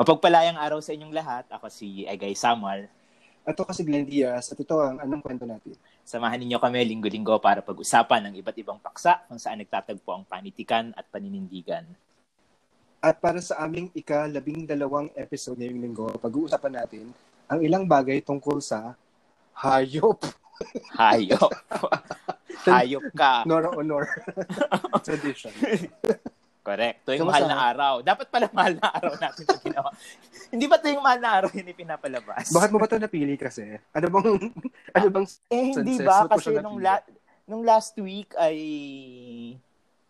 Mapagpalayang araw sa inyong lahat. Ako si Egay Samar. At ako si Glenn Diaz at ito ang anong kwento natin. Samahan ninyo kami linggo-linggo para pag-usapan ng iba't ibang paksa kung saan nagtatagpo ang panitikan at paninindigan. At para sa aming ika-labing dalawang episode ngayong linggo, pag-uusapan natin ang ilang bagay tungkol sa hayop. Hayop. Hayop ka. Nora honor. Tradition. Correct. Ito yung mahal na araw. Dapat pala mahal na araw natin ito ginawa. Hindi ba ito yung mahal na araw yung pinapalabas? Bakit mo ba ito napili kasi? Ano bang, ano bang Eh, hindi ba? Kasi nung, la- nung last week ay,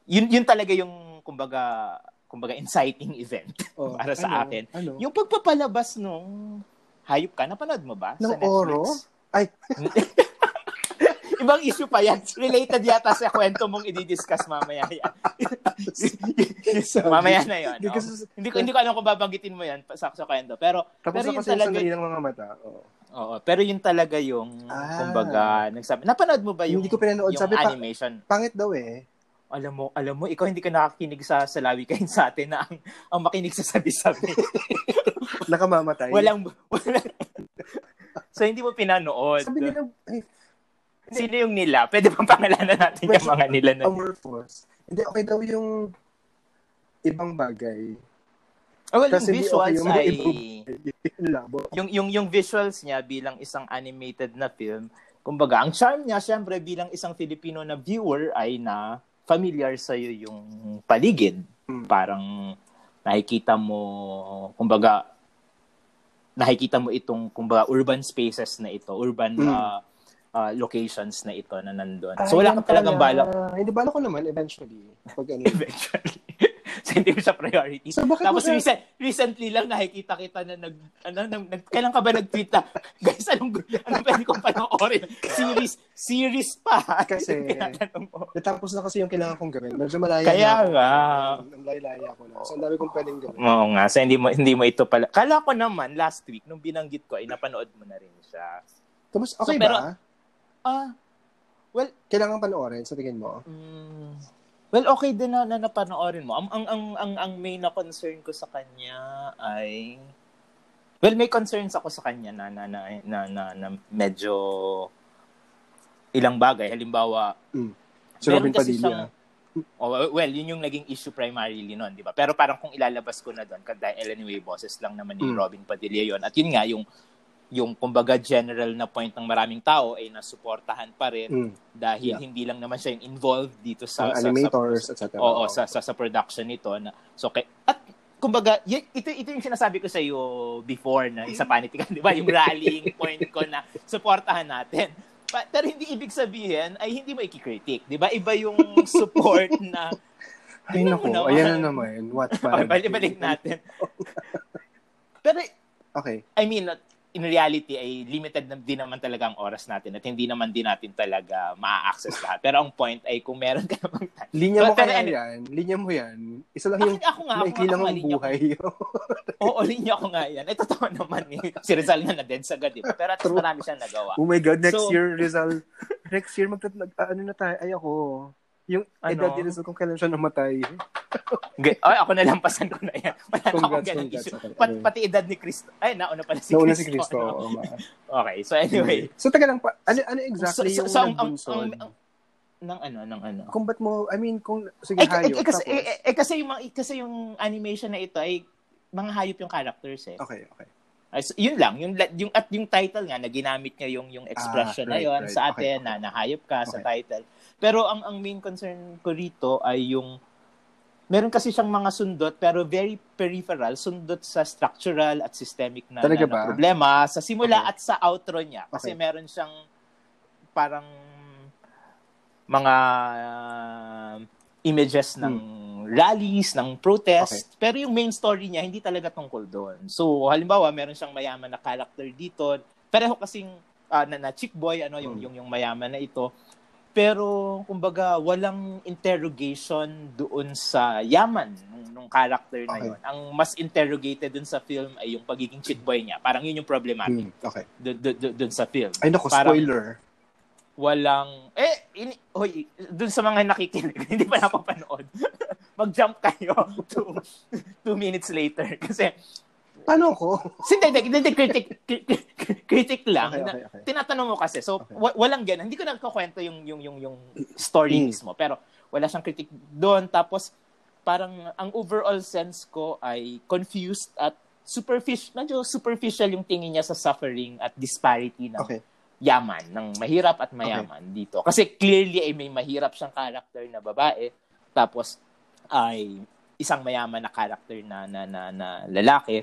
yun, yun talaga yung, kumbaga, kumbaga inciting event oh, para sa ano, akin. Ano? Yung pagpapalabas nung Hayop ka, napanood mo ba? Netflix? Oro? Ay. Ibang issue pa yan. Related yata sa kwento mong i-discuss mamaya yan. mamaya na yun. No? hindi, ko, hindi ko alam kung babanggitin mo yan sa, sa kwento. Pero, Tapos pero yun talaga... Tapos ng mga mata. Oo. Oo, pero yun talaga yung, ah. kumbaga, nagsabi. Napanood mo ba yung, hindi ko pinanood. yung Sabi, animation? Pa, pangit daw eh. Alam mo, alam mo, ikaw hindi ka nakakinig sa salawi kain sa atin na ang, ang makinig sa sabi-sabi. Nakamamatay. Walang, walang, so hindi mo pinanood. Sabi nila, ay, Sino yung nila? Pwede bang pangalanan natin yung mga nila na? Amorphous. Hindi, okay daw yung ibang bagay. Oh, well, Kasi yung visuals okay yung ay... yung, yung, yung visuals niya bilang isang animated na film, kumbaga, ang charm niya, syempre, bilang isang Filipino na viewer ay na familiar sa iyo yung paligid. Hmm. Parang nakikita mo, kumbaga, nakikita mo itong, kumbaga, urban spaces na ito, urban hmm. uh, uh, locations na ito na nandun. So wala ka talagang balak. Hindi balak ko naman eventually. Pag ano. eventually. so hindi mo siya priority. So, bakit Tapos recent, recently lang nakikita kita na nag, ano, nag, nag kailan ka ba nag-tweet na, guys, anong, anong pwede kong panoorin? Series, series pa. Kasi, natapos na kasi yung kailangan kong gawin. Medyo malaya Kaya na. nga. Ang laya ko na. So, ang dami kong pwedeng gawin. Oo nga. So, hindi mo, hindi mo ito pala. Kala ko naman, last week, nung binanggit ko, ay napanood mo na rin siya. Kamus, okay so, pero, ba? Ah, well, kailangan panoorin sa tingin mo? Mm, well, okay din na, na napanoorin mo. Ang, ang, ang, ang, ang main na concern ko sa kanya ay Well, may concerns ako sa kanya na na na na, na, na medyo ilang bagay. Halimbawa, mm. si Robin Padilla. Siyang, oh, well, yun yung naging issue primarily noon, di ba? Pero parang kung ilalabas ko na doon, dahil anyway, bosses lang naman ni mm. Robin Padilla yon At yun nga, yung yung kumbaga general na point ng maraming tao ay nasuportahan pa rin mm. dahil yeah. hindi lang naman siya yung involved dito sa, sa animators sa, etc. Oo, sa, sa sa production nito na so kay at kumbaga y- ito ito yung sinasabi ko sa iyo before na isa panitikan, 'di ba? Yung rallying point ko na suportahan natin. Pa, pero hindi ibig sabihin ay hindi mo i-critique, 'di ba? Iba yung support na Ay, naku, ayan na naman. What pa? balik natin. pero, okay. I mean, in reality ay limited na din naman talaga ang oras natin at hindi naman din natin talaga ma-access lahat. Pero ang point ay kung meron ka namang time. Linya mo kaya ano, yan. Linya mo yan. Isa lang yung ako nga, maikli lang ang buhay. Oo, linya ko nga yan. Eh, totoo naman eh. Si Rizal nga na-dead sagad, di ba? Pero at marami siyang nagawa. Oh my God, next so, year, Rizal. Next year, magtat ano na tayo, ay ako. Yung ano? edad Rizal kung kailan siya namatay. Ay, ako nalampasan ko na yan. Wala na akong ganang issue. Pat, pati edad ni Cristo. Ay, nauna pala si nauna Cristo. si Cristo. No? okay, so anyway. So, taga lang pa. Ano, ano exactly so, so, yung so, ang, ang, ang, ng ano, ng ano. Kung ba't mo, I mean, kung, sige, eh, hayop. Eh, kasi, tapos, eh, eh, kasi, yung, kasi yung animation na ito ay mga hayop yung characters eh. Okay, okay. Ay, so, yun lang, yung, yung at yung title nga na ginamit niya yung yung expression ah, right, na yon right. sa atin okay, okay. na nahayop ka okay. sa title. Pero ang ang main concern ko rito ay yung meron kasi siyang mga sundot pero very peripheral, sundot sa structural at systemic na, na, na problema sa simula okay. at sa outro niya. Kasi okay. meron siyang parang mga uh, images ng hmm. rallies, ng protest, okay. pero yung main story niya hindi talaga tungkol doon. So, halimbawa, meron siyang mayaman na character dito, pareho kasing uh, na, na chick boy ano yung hmm. yung yung mayaman na ito pero, kumbaga, walang interrogation doon sa yaman nung, nung character na okay. yun. Ang mas interrogated doon sa film ay yung pagiging cheat boy niya. Parang yun yung problematic hmm, okay. doon sa film. Ay, naku, spoiler. Walang, eh, in, hoy, doon sa mga nakikinig, hindi pa napapanood. Mag-jump kayo to two minutes later. Kasi, paano ko? Hindi, hindi, hindi, critic, critic lang. Okay, okay, okay. Tinatanong mo kasi. So, Okay. wa- walang ganun. Hindi ko nagkukwento yung, yung, yung, yung story Mm. mismo. Pero, wala siyang critic doon. Tapos, parang, ang overall sense ko ay confused at superficial, medyo superficial yung tingin niya sa suffering at disparity ng Okay. yaman, ng mahirap at mayaman dito. Kasi clearly ay may mahirap siyang character na babae, tapos ay isang mayaman na character na na na, na lalaki.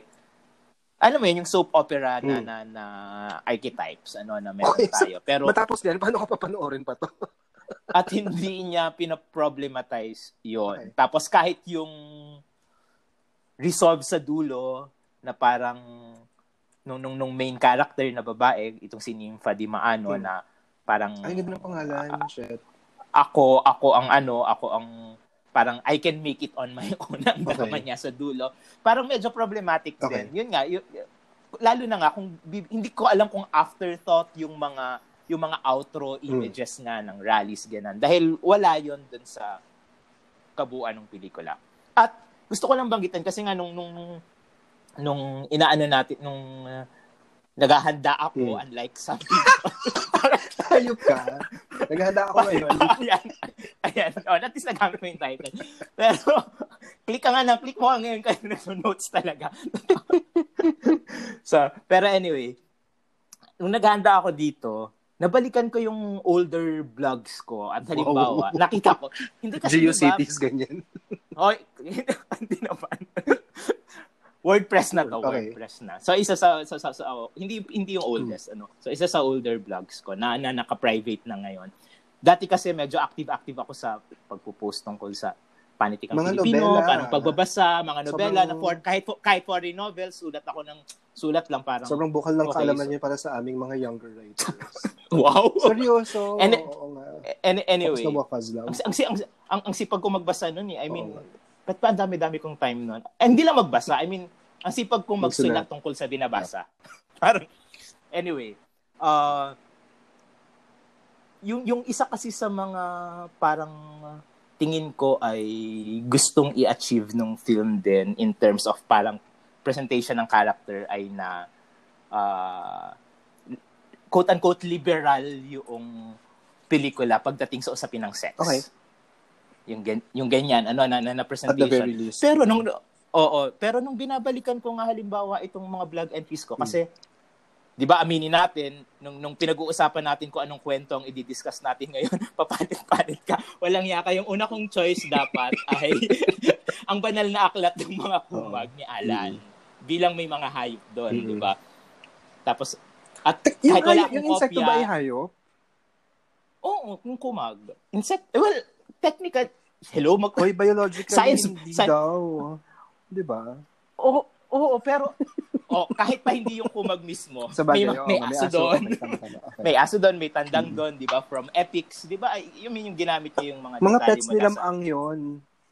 Alam mo yun, yung soap opera na, Hmm. na, na archetypes, ano, na meron Okay, tayo. Pero, Matapos yan, paano ko papanoorin pa to? at hindi niya pinaproblematize yon Okay. Tapos kahit yung resolve sa dulo na parang nung, nung, nung main character na babae, itong si Nympha Di Maano Hmm. na parang Ay, ganda ng pangalan. Shit. ako, ako ang ano, ako ang parang I can make it on my own ang Okay. drama niya sa dulo. Parang medyo problematic Okay. din. Yun nga, yun, lalo na nga kung hindi ko alam kung afterthought yung mga yung mga outro Hmm. images nga ng rallies ganun. Dahil wala yon dun sa kabuuan ng pelikula. At gusto ko lang banggitin kasi nga nung nung nung inaano natin nung uh, naghahanda ako Hmm. unlike some people. Hayop ka. Naghahanda ako ngayon. ayan. Ayan. O, at least nagamit mo yung title. Pero, click ka nga na, click mo nga ngayon kasi nasa notes talaga. so, pero anyway, nung naghanda ako dito, nabalikan ko yung older vlogs ko at halimbawa, nakita ko, hindi kasi GeoCities, ganyan. Hoy, hindi naman. WordPress na to, Okay. WordPress na. So isa sa, sa, sa, sa- oh, hindi hindi yung oldest ano. So isa sa older vlogs ko na, na naka-private na ngayon. Dati kasi medyo active-active ako sa pagpo-post tungkol sa panitikang Mga Pilipino, nobela. parang pagbabasa, mga nobela Sobrang- na for, kahit kahit foreign novels, sulat ako ng sulat lang parang Sobrang bukal ng Okay, kaalaman so- niya para sa aming mga younger writers. wow. Seryoso. And- oo nga. Any, anyway, ang, ang, ang, ang, ang sipag ko magbasa noon eh. I mean, Oo. Ba't pa ang dami-dami kong time noon? Eh, hindi lang magbasa. I mean, ang sipag kong magsulat Magsulat. tungkol sa binabasa. Parang, anyway, uh, yung, yung isa kasi sa mga parang tingin ko ay gustong i-achieve nung film din in terms of parang presentation ng character ay na uh, quote-unquote liberal yung pelikula pagdating sa usapin ng sex. Okay. Yung, gen- yung ganyan, ano, na, na, na At the presentation. very least. Pero nung Oo, pero nung binabalikan ko nga halimbawa itong mga vlog entries ko kasi 'di ba aminin natin nung nung pinag-uusapan natin kung anong kwento ang i-discuss natin ngayon, papalit-palit ka. Walang yaka yung una kong choice dapat ay ang banal na aklat ng mga kumag ni Alan bilang may mga hayop doon, Mm. 'di ba? Tapos at yung, kahit wala yung insekto ba ay hayop? Oo, yung kumag. Insect, well, technical, hello, mag, Hoy, biologically, Science- hindi sci- daw. Di ba? Oo, oo, pero oh, kahit pa hindi yung kumag mismo, Sa bagay, may, oo, may aso aso. doon. Okay, tama, tama. Okay. May aso doon, may tandang doon, 'di ba? From Epics, 'di ba? Yun yung ginamit niya yung mga Mga pets mula nila sa- ang yun.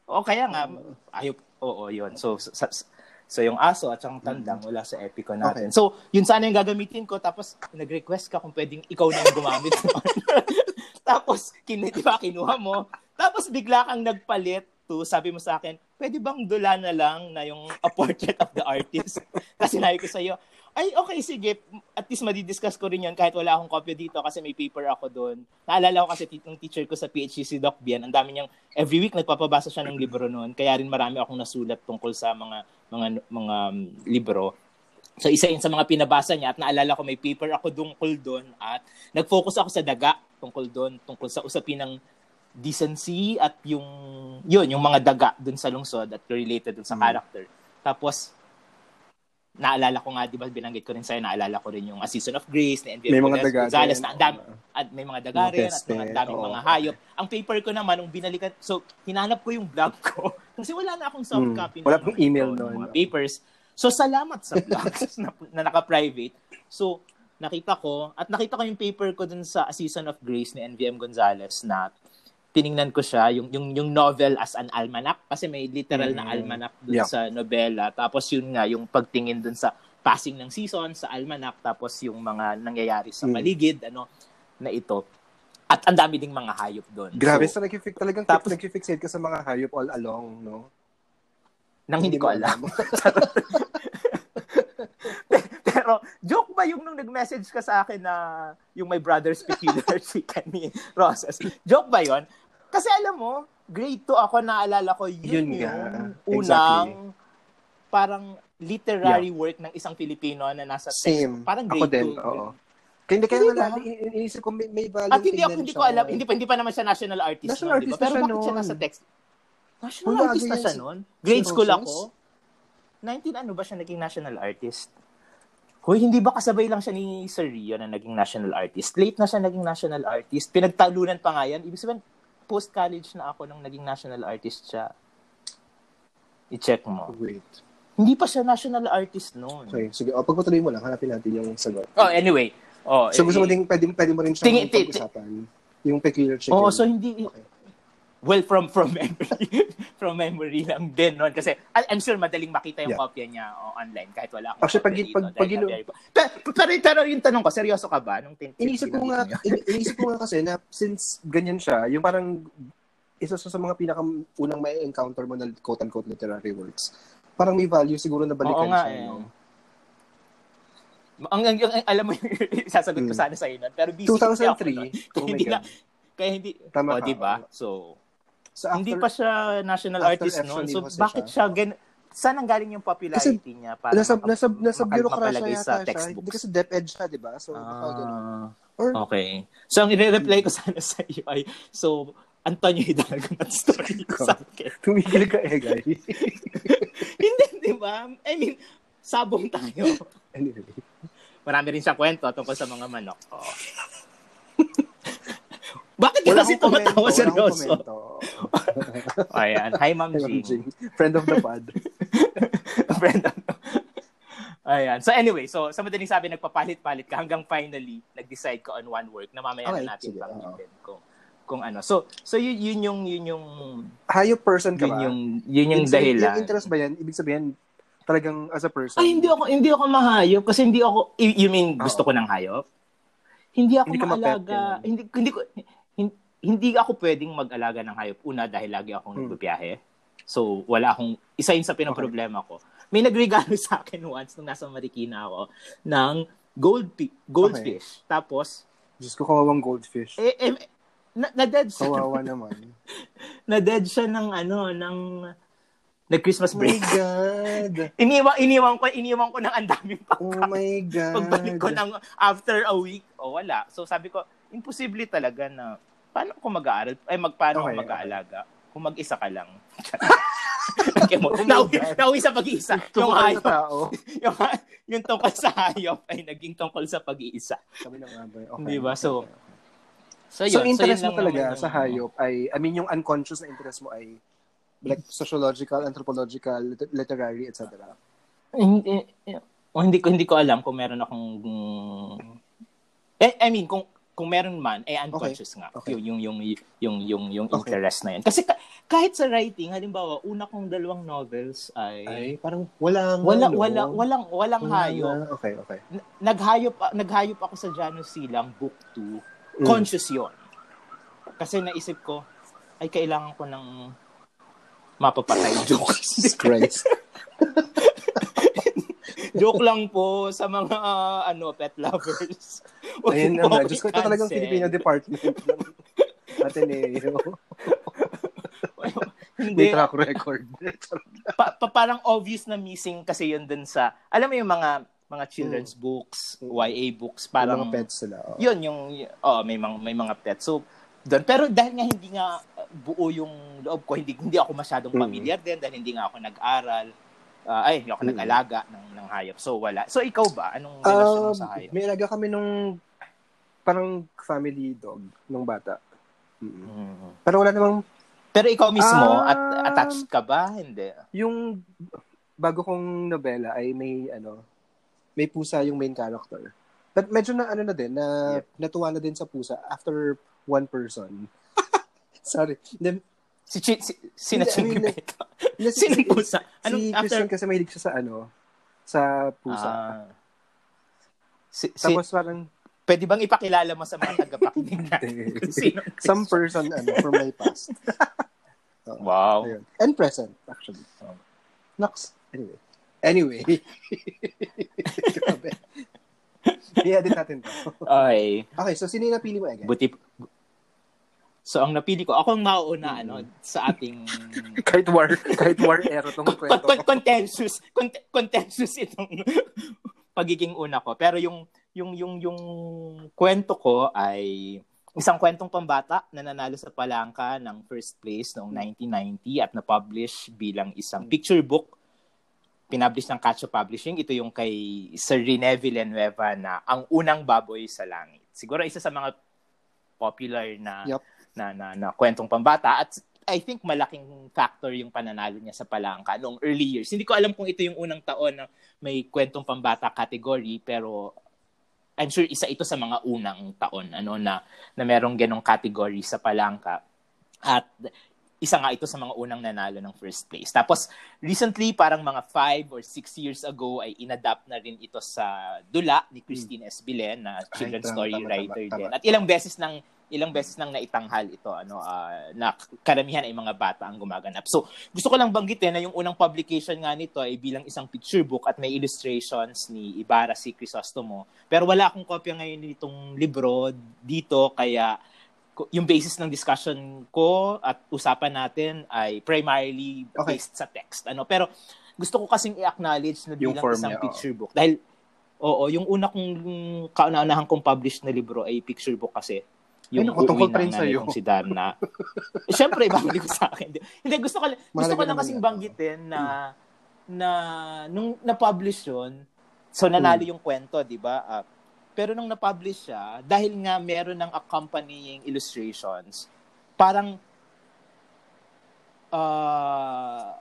O kaya nga ayop, oo, yun. So sa, sa- so yung aso at yung tandang wala sa Epico natin. So, yun sana yung gagamitin ko tapos nag-request ka kung pwedeng ikaw na yung gumamit. tapos kin, kinuha mo. Tapos bigla kang nagpalit to, sabi mo sa akin, pwede bang dula na lang na yung a portrait of the artist? Kasi sinabi ko sa'yo, ay, okay, sige. At least madidiscuss ko rin yun kahit wala akong copy dito kasi may paper ako doon. Naalala ko kasi ng teacher ko sa PhD, si Doc Bian, ang dami niyang, every week nagpapabasa siya ng libro noon. Kaya rin marami akong nasulat tungkol sa mga mga mga um, libro. So isa yun sa mga pinabasa niya at naalala ko may paper ako tungkol doon at nag-focus ako sa daga tungkol doon, tungkol sa usapin ng decency at yung yun, yung mga daga doon sa lungsod at related doon sa Mm. character. Tapos naalala ko nga, di ba, binanggit ko rin sa'yo, naalala ko rin yung A Season of Grace ni Envy Gonzalez na ang dami, at may mga daga rin at mga daming oo. mga hayop. Ang paper ko naman, nung binalikan, so, hinanap ko yung blog ko. Kasi wala na akong soft Hmm. copy. Wala ng pong email ng nun. Mga papers. So, salamat sa blogs na, na naka-private. So, nakita ko, at nakita ko yung paper ko dun sa A Season of Grace ni NVM Gonzalez na tiningnan ko siya, yung, yung, yung novel as an almanac, kasi may literal na Mm. almanac dun Yeah. sa nobela. Tapos yun nga, yung pagtingin dun sa passing ng season, sa almanac, tapos yung mga nangyayari sa Mm. paligid, ano, na ito. At ang dami ding mga hayop doon. Grabe, So, so, nag-fix, talagang tapos- nag-fixate ka sa mga hayop all along, no? nang hindi ko mo alam. Pero, joke ba yung nung nag-message ka sa akin na yung my brother's peculiar chicken ni Rosas? Joke ba yon? Kasi alam mo, grade 2 ako, naalala ko, yun, yun yung exactly. unang parang literary yeah. work ng isang Filipino na nasa text. Same. Parang grade ako din, oo. Kaya hindi kaya diba? iniisip ko may, may value At hindi ako hindi ko alam, hindi pa hindi pa naman siya national artist national noon, artist diba? Pero bakit siya nasa text? National Wala, artist na siya noon? Grade school ako. 19 ano ba siya naging national artist? Hoy, hindi ba kasabay lang siya ni Sir Rio na naging national artist? Late na siya naging national artist. Pinagtalunan pa nga yan. Ibig sabihin, post-college na ako nung naging national artist siya. I-check mo. Wait. Hindi pa siya national artist noon. Okay, sige. O, pagpatuloy mo lang, hanapin natin yung sagot. Oh, anyway. Oh, so, gusto mo din, pwede, pwede mo rin siyang pag-usapan. Yung peculiar chicken. Oo, oh, so hindi, okay. Well, from from memory. from memory lang din noon. Kasi I'm sure madaling makita yung yeah. kopya niya oh, online kahit wala akong Actually, pag, dito, pag, pag, ilo... pero, pero, pero yung tanong ko, seryoso ka ba? Nung tin- inisip ko nga, inisip ko nga kasi na since ganyan siya, yung parang isa sa mga pinaka-unang may encounter mo na quote-unquote literary works, parang may value siguro na balikan Oo nga, siya. Eh. No? Ang, ang, ang, alam mo, sasagot ko hmm. sana sa iyo Pero busy 2003. Ako, no? oh hindi na, kaya hindi, Tama oh, di ba? So, So after, hindi pa siya national artist noon. So bakit siya, siya gan saan ang galing yung popularity kasi, niya para nasa nasa nasa bureaucracy yata sa textbooks. siya. Hindi kasi DepEd siya, 'di ba? So ah, Or, okay. So ang i-reply ko sana sa iyo ay so Antonio Hidalgo na story ko sa akin. Tumigil ka eh, guys. hindi, di ba? I mean, sabong tayo. Anyway. Marami rin siya kwento tungkol sa mga manok. Oh. Bakit ka kasi tumatawa seryoso? Ayan. Hi, Ma'am Jing. Friend of the pod. Friend of the Ayan. So anyway, so sa madaling sabi, nagpapalit-palit ka hanggang finally, nag-decide ka on one work na mamaya okay, na natin sige, panggitin uh kung kung ano. So so yun, yun yung yun yung hayop person ka yun ba? Yung yun yung dahilan. Yung interest ba yan? Ibig sabihin talagang as a person. Ay hindi ako hindi ako mahayop kasi hindi ako you mean gusto ko ng hayop? Hindi ako hindi maalaga. Hindi hindi ko hindi ako pwedeng mag-alaga ng hayop. Una, dahil lagi akong hmm. nagbibiyahe. So, wala akong, isa yun sa pinaproblema okay. ko. May nagregalo sa akin once nung nasa Marikina ako ng gold goldfish. Okay. Tapos, Diyos ko, kawawang goldfish. Eh, eh na, na-dead siya. Kawawa naman. na-dead siya ng ano, ng nag-Christmas break. Oh my God. iniwan, iniwan ko, iniwan ko ng ang daming pagkain. Oh my God. Pagbalik ko ng after a week, o oh, wala. So sabi ko, imposible talaga na paano ako mag-aaral? Ay, magpaano okay. ako mag-aalaga? Kung mag-isa ka lang. okay mo. Nauwi, nauwi sa pag-iisa. Yung hayop. Tao. yung, yung tungkol sa hayop ay naging tungkol sa pag-iisa. Sabi ng abay. Okay. Di ba? So, so, yun. so interest so, mo talaga yung, sa hayop ay, I mean, yung unconscious na interest mo ay like sociological, anthropological, literary, etc. Hindi, hindi ko hindi ko alam kung meron akong eh, I mean, kung kung meron man, eh unconscious okay. nga. Okay. Yung, yung, yung, yung, yung, yung okay. interest na yan. Kasi ka, kahit sa writing, halimbawa, una kong dalawang novels ay... Ay, parang walang... Wala, ano, wala, walang, walang wala hayop. Na. Okay, okay. Naghayop, naghayop ako sa Jano Silang, book 2. Mm. Conscious yon Kasi naisip ko, ay kailangan ko ng mapapatay jokes. Christ. Joke lang po sa mga uh, ano pet lovers. Ayun naman. Diyos ko, ito talagang Filipino department ng Ateneo. Hindi. May track record. pa, pa, parang obvious na missing kasi yun dun sa, alam mo yung mga mga children's mm. books, YA books, parang yung mga pets sila. Oh. Yun yung oh, may mga may mga pets. So doon pero dahil nga hindi nga buo yung loob ko, hindi hindi ako masyadong mm. familiar din dahil hindi nga ako nag-aral uh, ay, hindi ako hmm. nag-alaga ng, ng hayop. So, wala. So, ikaw ba? Anong relasyon uh, mo sa hayop? May alaga kami nung parang family dog nung bata. Mm-hmm. Mm-hmm. Pero wala namang... Pero ikaw mismo, uh, at attached ka ba? Hindi. Yung bago kong nobela ay may ano, may pusa yung main character. But medyo na ano na din, na yep. natuwa na din sa pusa after one person. Sorry. Then, Si, si, si na Chingy ba ito? Sino pusa? Anong, si after... Christian kasi mahilig siya sa ano, sa pusa. Ah. Si, Tapos si, parang, pwede bang ipakilala mo sa mga tagapakinig natin? Some person, ano, from my past. so, wow. Ayun. And present, actually. So, Nox. Anyway. Anyway. I-edit natin to. Okay. Okay, so sino yung napili mo, Ege? Buti, So ang napili ko, ako ang mauuna ano sa ating kahit war, kahit war era tong kwento. Con- contentious, cont- contentious itong pagiging una ko. Pero yung yung yung yung kwento ko ay isang kwentong pambata na nanalo sa Palangka ng first place noong 1990 at na-publish bilang isang picture book pinablish ng Cacho Publishing. Ito yung kay Sir Rene Villanueva na Ang Unang Baboy sa Langit. Siguro isa sa mga popular na yep na, na, na kwentong pambata at I think malaking factor yung pananalo niya sa Palangka noong early years. Hindi ko alam kung ito yung unang taon na may kwentong pambata category pero I'm sure isa ito sa mga unang taon ano na na merong ganong category sa Palangka. At isa nga ito sa mga unang nanalo ng first place. Tapos, recently, parang mga five or six years ago, ay inadapt na rin ito sa Dula ni Christine S. Bilen, na children's story tama, writer tama, tama, din. At ilang beses nang ilang beses nang naitanghal ito ano uh, na karamihan ay mga bata ang gumaganap. So, gusto ko lang banggitin na yung unang publication nga nito ay bilang isang picture book at may illustrations ni Ibarra si Crisostomo. Pero wala akong kopya ngayon nitong libro dito kaya yung basis ng discussion ko at usapan natin ay primarily okay. based sa text. Ano, pero gusto ko kasing i-acknowledge na bilang isang niya, picture book dahil oo, yung una kong kauna-unahan kong published na libro ay picture book kasi yung Ay, tungkol pa rin sa'yo. Si Darna. Siyempre, ibabalik ko sa akin. Hindi, gusto ko, gusto ko lang kasing banggitin na na nung na-publish yun, so nanalo hmm. yung kwento, di ba? Uh, pero nung na-publish siya, dahil nga meron ng accompanying illustrations, parang uh,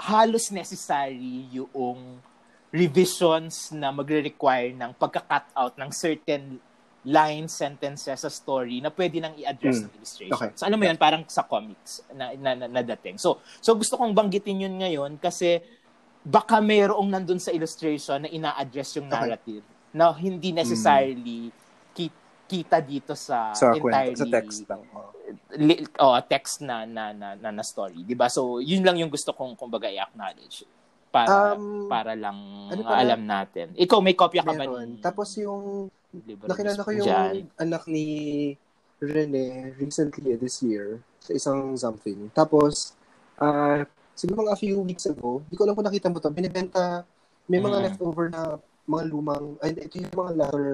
halos necessary yung revisions na magre-require ng pagka-cut out ng certain lines, sentences sa story na pwede nang i-address mm. ng illustration. Okay. So alam mo yun, parang sa comics na, na, na, na dating. So, so gusto kong banggitin yun ngayon kasi baka mayroong nandun sa illustration na ina-address yung narrative. Okay na hindi necessarily mm. kita dito sa, sa entirely kwento, sa text lang. Oh. Li, oh, text na na na, na, na story, 'di ba? So, yun lang yung gusto kong kumbaga i-acknowledge para um, para lang ano pa alam natin. Ikaw may kopya ka ba ni Tapos yung nakilala ko yung dyan. anak ni Rene recently this year sa isang something. Tapos uh, siguro mga a few weeks ago, hindi ko alam kung nakita mo to, binibenta may mga mm. leftover na mga lumang, ay, ito yung mga latter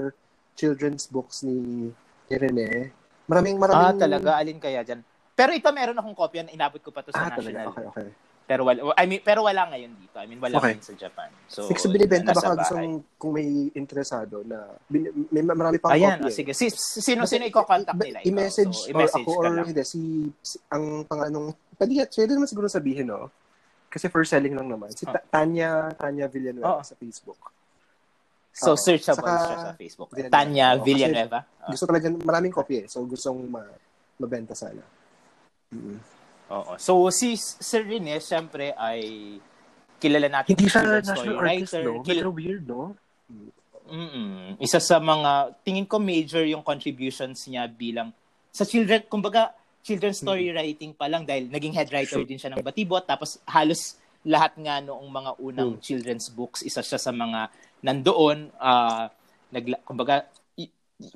children's books ni, ni Rene. Maraming, maraming... Ah, talaga? Alin kaya dyan? Pero ito meron akong kopya na inabot ko pa to sa ah, national. Talaga? Okay, okay. Pero wala, I mean, pero wala ngayon dito. I mean, wala okay. ngayon sa Japan. So, Six binibenta baka gusto kung may interesado na bin, may marami pang Ayan, copy. Oh, sige. Si, sino sino i-contact nila? I-message, so, i-message or ako or hindi si, si ang panganong pwede pwede naman siguro sabihin no. Kasi first selling lang naman. Si oh. Tanya Tanya Villanueva oh. sa Facebook. So, oh, searchable saka, siya sa Facebook. Villanueva. Tanya oh, Villanueva. Oh. Gusto talaga, maraming copy eh. So, gustong ma- mabenta sana. Mm-hmm. Oo. So, si Sir Rene, syempre, ay kilala natin. Hindi siya national artist, no? Kil- Pero weird, no? Mm-mm. Isa sa mga, tingin ko major yung contributions niya bilang, sa children, kumbaga, children's story mm-hmm. writing pa lang dahil naging head writer sure. din siya ng Batibot. Tapos, halos lahat nga noong mga unang mm. children's books, isa siya sa mga nandoon, uh, nag, kumbaga,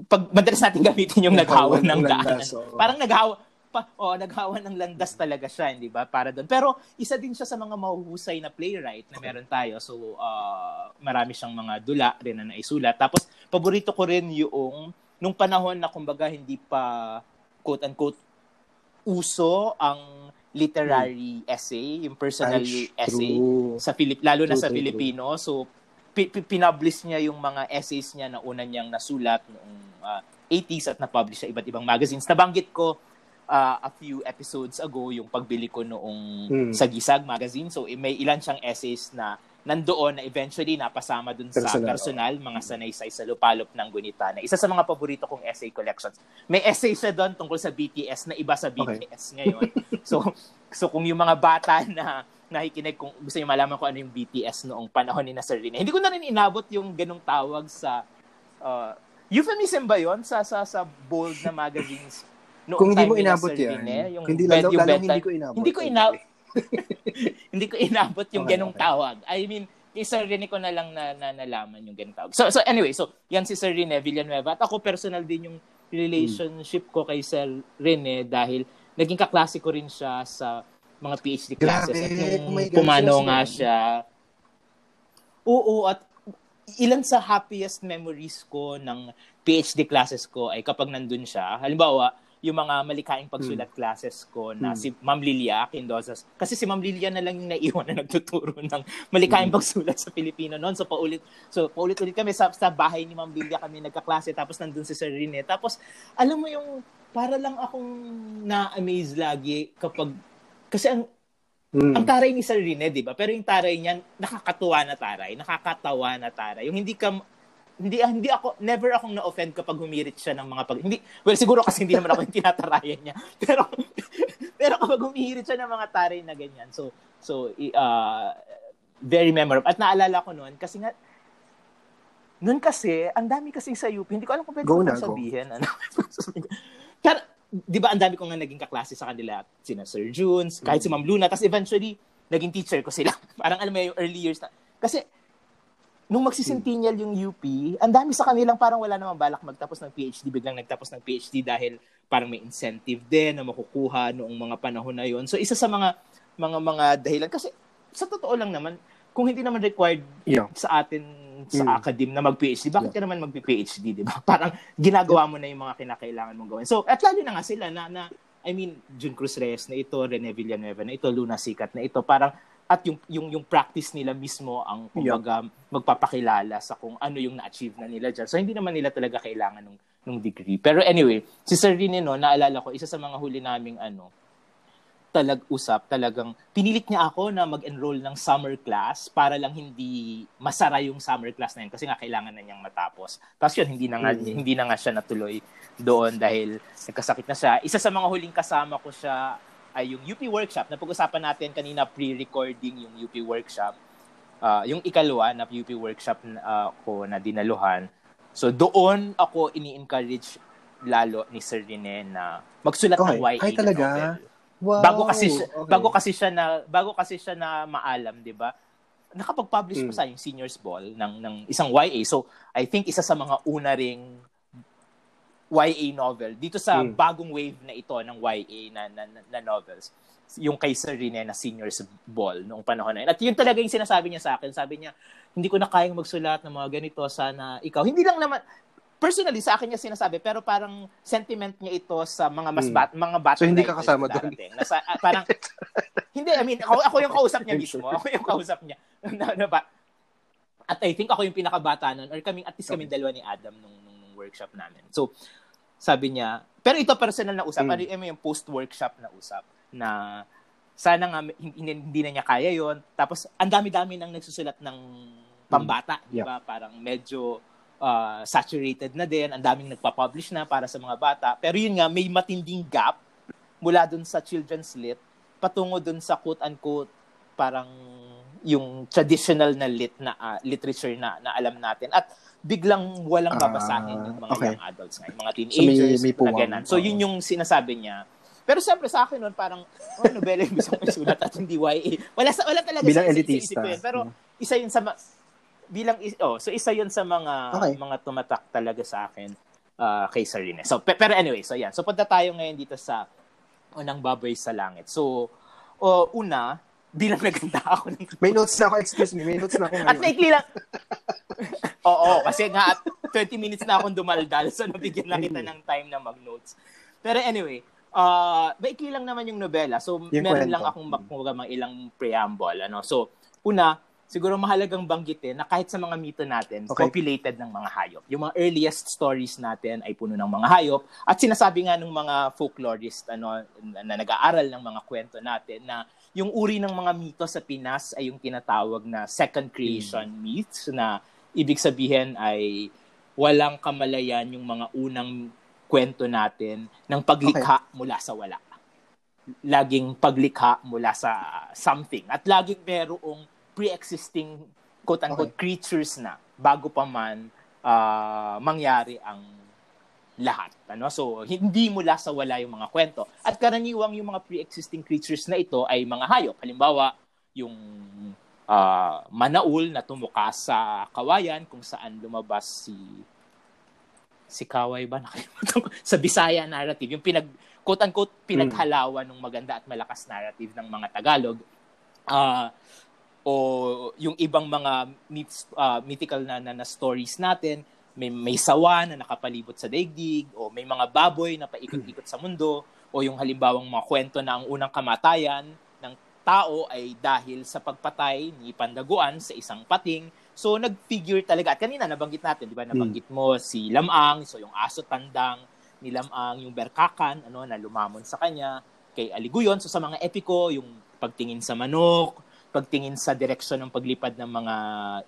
pag madalas natin gamitin yung naghawan ng daanan. Oh. Parang naghawa pa, oh, naghawan ng landas talaga siya, hindi ba? Para doon. Pero isa din siya sa mga mahuhusay na playwright na meron tayo. So, uh, marami siyang mga dula rin na naisulat. Tapos, paborito ko rin yung nung panahon na kumbaga hindi pa quote-unquote uso ang literary hmm. essay, yung personal Ay, essay true. sa Filip lalo true, na sa true, Filipino. True. So pi- pinublish niya yung mga essays niya na una niyang nasulat noong uh, ah, 80s at na-publish sa iba't ibang magazines. Nabanggit ko uh, a few episodes ago yung pagbili ko noong hmm. sa Gisag magazine. So may ilan siyang essays na nandoon na eventually napasama dun sa personal, personal mga sanaysay sa lupalop ng gunita na isa sa mga paborito kong essay collections. May essay siya doon tungkol sa BTS na iba sa BTS okay. ngayon. so so kung yung mga bata na nakikinig kung gusto niyo malaman kung ano yung BTS noong panahon ni Sir Rene. Hindi ko na rin inabot yung ganung tawag sa uh, euphemism ba yon sa sa sa bold na magazines noong kung hindi mo inabot yan. Rene, yung hindi yung bed hindi ko inabot. Hindi ko inabot. hindi ko inabot yung okay, ganong okay. tawag. I mean, kay Sir Rene ko na lang na, na nalaman yung ganitawag. So, so anyway, so yan si Sir Rene Villanueva. At ako personal din yung relationship ko kay Sir Rene dahil naging kaklase ko rin siya sa mga PhD classes. Grabe, at nung oh pumano nga siya, oo, at ilan sa happiest memories ko ng PhD classes ko ay kapag nandun siya. Halimbawa, yung mga malikaing pagsulat hmm. classes ko na hmm. si Ma'am Lilia Quindosas. Kasi si Ma'am Lilia na lang yung naiwan na nagtuturo ng malikaing hmm. pagsulat sa Pilipino noon. So paulit so paulit-ulit kami sa, sa bahay ni Ma'am Lilia kami nagkaklase tapos nandun si Sir Rene. Tapos alam mo yung para lang akong na-amaze lagi kapag kasi ang Mm. Ang taray ni Sir Rene, 'di ba? Pero yung taray niya nakakatuwa na taray, nakakatawa na taray. Yung hindi ka hindi hindi ako never akong na-offend kapag humirit siya ng mga pag hindi well siguro kasi hindi naman ako yung tinatarayan niya. Pero pero kapag humirit siya ng mga taray na ganyan so so uh, very memorable. At naalala ko noon kasi nga noon kasi ang dami kasi sa UP hindi ko alam kung pwede ko sabihin ano? Pero di ba ang dami ko nga naging kaklase sa kanila sina Sir Junes kahit si Ma'am Luna tapos eventually naging teacher ko sila. Parang alam mo yung early years na kasi nung magsisentinel yung UP, ang dami sa kanilang parang wala namang balak magtapos ng PhD, biglang nagtapos ng PhD dahil parang may incentive din na makukuha noong mga panahon na yon. So isa sa mga mga mga dahilan kasi sa totoo lang naman kung hindi naman required yeah. sa atin sa mm. academe na mag-PhD, bakit yeah. ka naman mag-PhD, di ba? Parang ginagawa mo na yung mga kinakailangan mong gawin. So, at lalo na nga sila na, na I mean, Jun Cruz Reyes na ito, Rene Villanueva na ito, Luna Sikat na ito, parang at yung yung yung practice nila mismo ang kumbaga yeah. magpapakilala sa kung ano yung na-achieve na nila diyan. So hindi naman nila talaga kailangan ng ng degree. Pero anyway, si Sir Rene no, naalala ko isa sa mga huli naming ano talag-usap, talagang pinilit niya ako na mag-enroll ng summer class para lang hindi masara yung summer class na yun kasi nga kailangan na niyang matapos. Tapos yun, hindi na nga, mm-hmm. hindi na nga siya natuloy doon dahil nagkasakit na siya. Isa sa mga huling kasama ko siya ay yung UP workshop na pag-usapan natin kanina pre-recording yung UP workshop. Uh, yung ikalawa na UP workshop uh, ko na dinaluhan. So doon ako ini-encourage lalo ni Sir Rene na magsulat okay. ng YA Ay, talaga? novel. Wow. Bago kasi siya, okay. bago kasi siya na bago kasi siya na maalam, 'di ba? Nakapag-publish mm. pa sa yung Seniors Ball ng ng isang YA. So, I think isa sa mga una ring YA novel dito sa mm. bagong wave na ito ng YA na, na, na novels yung kay Sir Rene na Seniors Ball noong panahon na yun. At yun talaga yung sinasabi niya sa akin. Sabi niya, hindi ko na kayang magsulat ng mga ganito. Sana ikaw. Hindi lang naman, personally, sa akin niya sinasabi, pero parang sentiment niya ito sa mga mas hmm. bat, mga bata. So, hindi ka kasama doon? Nasa, uh, parang, hindi, I mean, ako, ako yung kausap niya mismo. Ako yung kausap niya. na, na, ba? At I think ako yung pinakabata noon, or kaming, at least kaming dalawa ni Adam nung, nung, nung workshop namin. So, sabi niya, pero ito personal na usap, mm. ano yung post-workshop na usap, na sana nga hindi, hindi na niya kaya yon Tapos, ang dami-dami nang nagsusulat ng pambata, mm. di ba? Parang medyo uh, saturated na din, ang daming nagpa-publish na para sa mga bata. Pero yun nga, may matinding gap mula dun sa children's lit patungo dun sa quote-unquote parang yung traditional na lit na uh, literature na, na alam natin. At biglang walang ah, babasahin uh, yung mga okay. young adults ngayon, mga teenagers so, may, may na ganun. So yun yung sinasabi niya. Pero siyempre sa akin noon parang oh, nobela yung gusto kong isulat at hindi YA. Wala sa wala talaga bilang sa elitista. Isip, pero mm. isa yun sa bilang oh, so isa yun sa mga okay. mga tumatak talaga sa akin uh, kay Sarine. So pero anyway, so yan. So punta tayo ngayon dito sa unang baboy sa langit. So uh, una, bilang naganda ako ng May notes na ako, excuse me. May notes na ako ngayon. At maikli lang. Oo, kasi nga at 20 minutes na akong dumaldal so nabigyan lang kita ng time na mag-notes. Pero anyway, uh, maikli lang naman yung nobela. So yung meron kwento. lang akong mga, mga ilang preamble. Ano? So una, siguro mahalagang banggitin na kahit sa mga mito natin, okay. populated ng mga hayop. Yung mga earliest stories natin ay puno ng mga hayop. At sinasabi nga ng mga folklorist ano, na nag-aaral ng mga kwento natin na yung uri ng mga mito sa Pinas ay yung tinatawag na second creation mm. myths na ibig sabihin ay walang kamalayan yung mga unang kwento natin ng paglikha okay. mula sa wala. Laging paglikha mula sa something. At laging merong pre-existing quote-unquote okay. creatures na bago pa man uh, mangyari ang lahat. Ano? So, hindi mula sa wala yung mga kwento. At karaniwang yung mga pre-existing creatures na ito ay mga hayop. Halimbawa, yung uh, Manaul na tumukas sa Kawayan kung saan lumabas si si Kaway ba sa Bisaya narrative yung pinag quote unquote pinaghalawan ng maganda at malakas narrative ng mga Tagalog uh, o yung ibang mga myths, uh, mythical na, na, na stories natin may may sawa na nakapalibot sa daigdig o may mga baboy na paikot-ikot sa mundo o yung halimbawang mga kwento na ang unang kamatayan ng tao ay dahil sa pagpatay ni Pandaguan sa isang pating So nag-figure talaga. At kanina nabanggit natin, 'di ba? Nabanggit mo si Lamang, so yung aso tandang ni Lamang, yung berkakan, ano, na lumamon sa kanya, kay Aliguyon. So sa mga epiko, yung pagtingin sa manok, pagtingin sa direksyon ng paglipad ng mga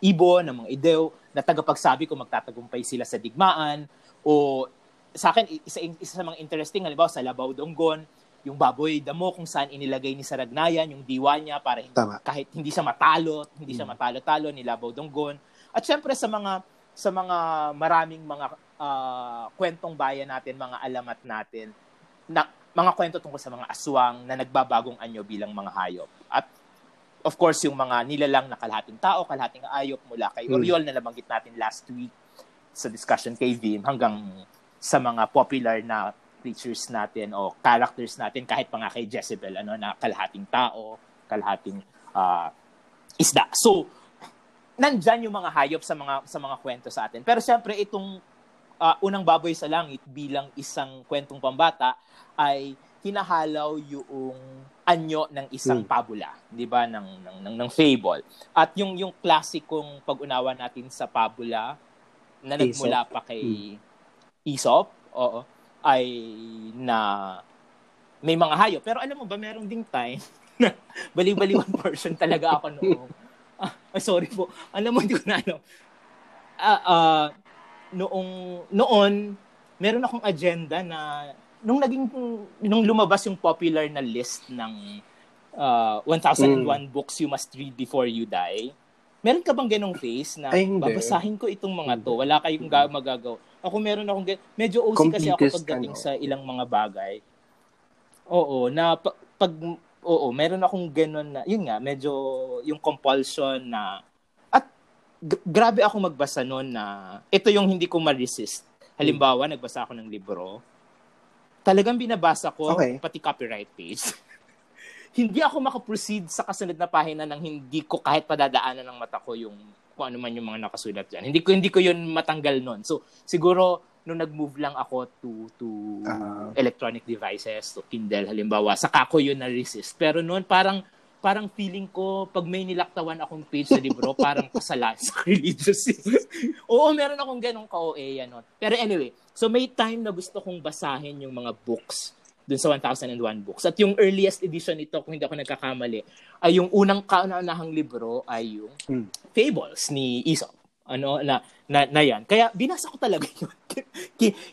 ibon, ng mga idew, na tagapagsabi kung magtatagumpay sila sa digmaan, o sa akin, isa, isa sa mga interesting, halimbawa sa Labaw Donggon, yung baboy damo kung saan inilagay ni Saragnayan yung diwa niya para hindi, kahit hindi siya matalo, hindi siya hmm. matalo-talo ni Labaw Donggon. At syempre sa mga sa mga maraming mga uh, kwentong bayan natin, mga alamat natin, na, mga kwento tungkol sa mga aswang na nagbabagong anyo bilang mga hayop. At of course, yung mga nilalang na kalahating tao, kalahating ayop mula kay hmm. Oriol na nabanggit natin last week sa discussion kay Vim hanggang sa mga popular na creatures natin o characters natin kahit pa nga kay Jezebel ano na kalahating tao, kalahating uh, isda. So nandyan yung mga hayop sa mga sa mga kwento sa atin. Pero siyempre itong uh, unang baboy sa langit bilang isang kwentong pambata ay hinahalaw yung anyo ng isang hmm. pabula, 'di ba, ng, ng ng ng fable. At yung yung klasikong pag-unawa natin sa pabula na nagmula pa kay hmm. Aesop, oo ay na may mga hayop. Pero alam mo ba, meron ding time na baliw-baliwan person talaga ako noong. Ah, sorry po. Alam mo, hindi ko na alam. Uh, uh, noong, noon, meron akong agenda na nung naging nung lumabas yung popular na list ng uh, 1001 mm. books you must read before you die. Meron ka bang ganong face na Ay, babasahin ko itong mga to, wala kayong magagawa ako meron akong medyo OC kasi ako pagdating ano. sa ilang mga bagay. Oo, na pag, pag oo, meron akong ganun na, yun nga, medyo yung compulsion na at g- grabe ako magbasa noon na ito yung hindi ko ma-resist. Halimbawa, hmm. nagbasa ako ng libro. Talagang binabasa ko okay. pati copyright page. hindi ako makaproceed sa kasunod na pahina nang hindi ko kahit padadaanan ng mata ko yung kung ano man yung mga nakasulat diyan. Hindi ko hindi ko 'yun matanggal noon. So siguro nung nag-move lang ako to to uh, electronic devices, to Kindle halimbawa, saka ko 'yun na-resist. Pero noon parang parang feeling ko pag may nilaktawan akong page sa libro, parang kasalanan sa religious. Oo, meron akong ganong ka-OA ano. Pero anyway, so may time na gusto kong basahin yung mga books dun sa 1001 books. At yung earliest edition nito, kung hindi ako nagkakamali, ay yung unang kauna-unahang libro ay yung mm. Fables ni Aesop. Ano, na, na, na yan. Kaya binasa ko talaga yun.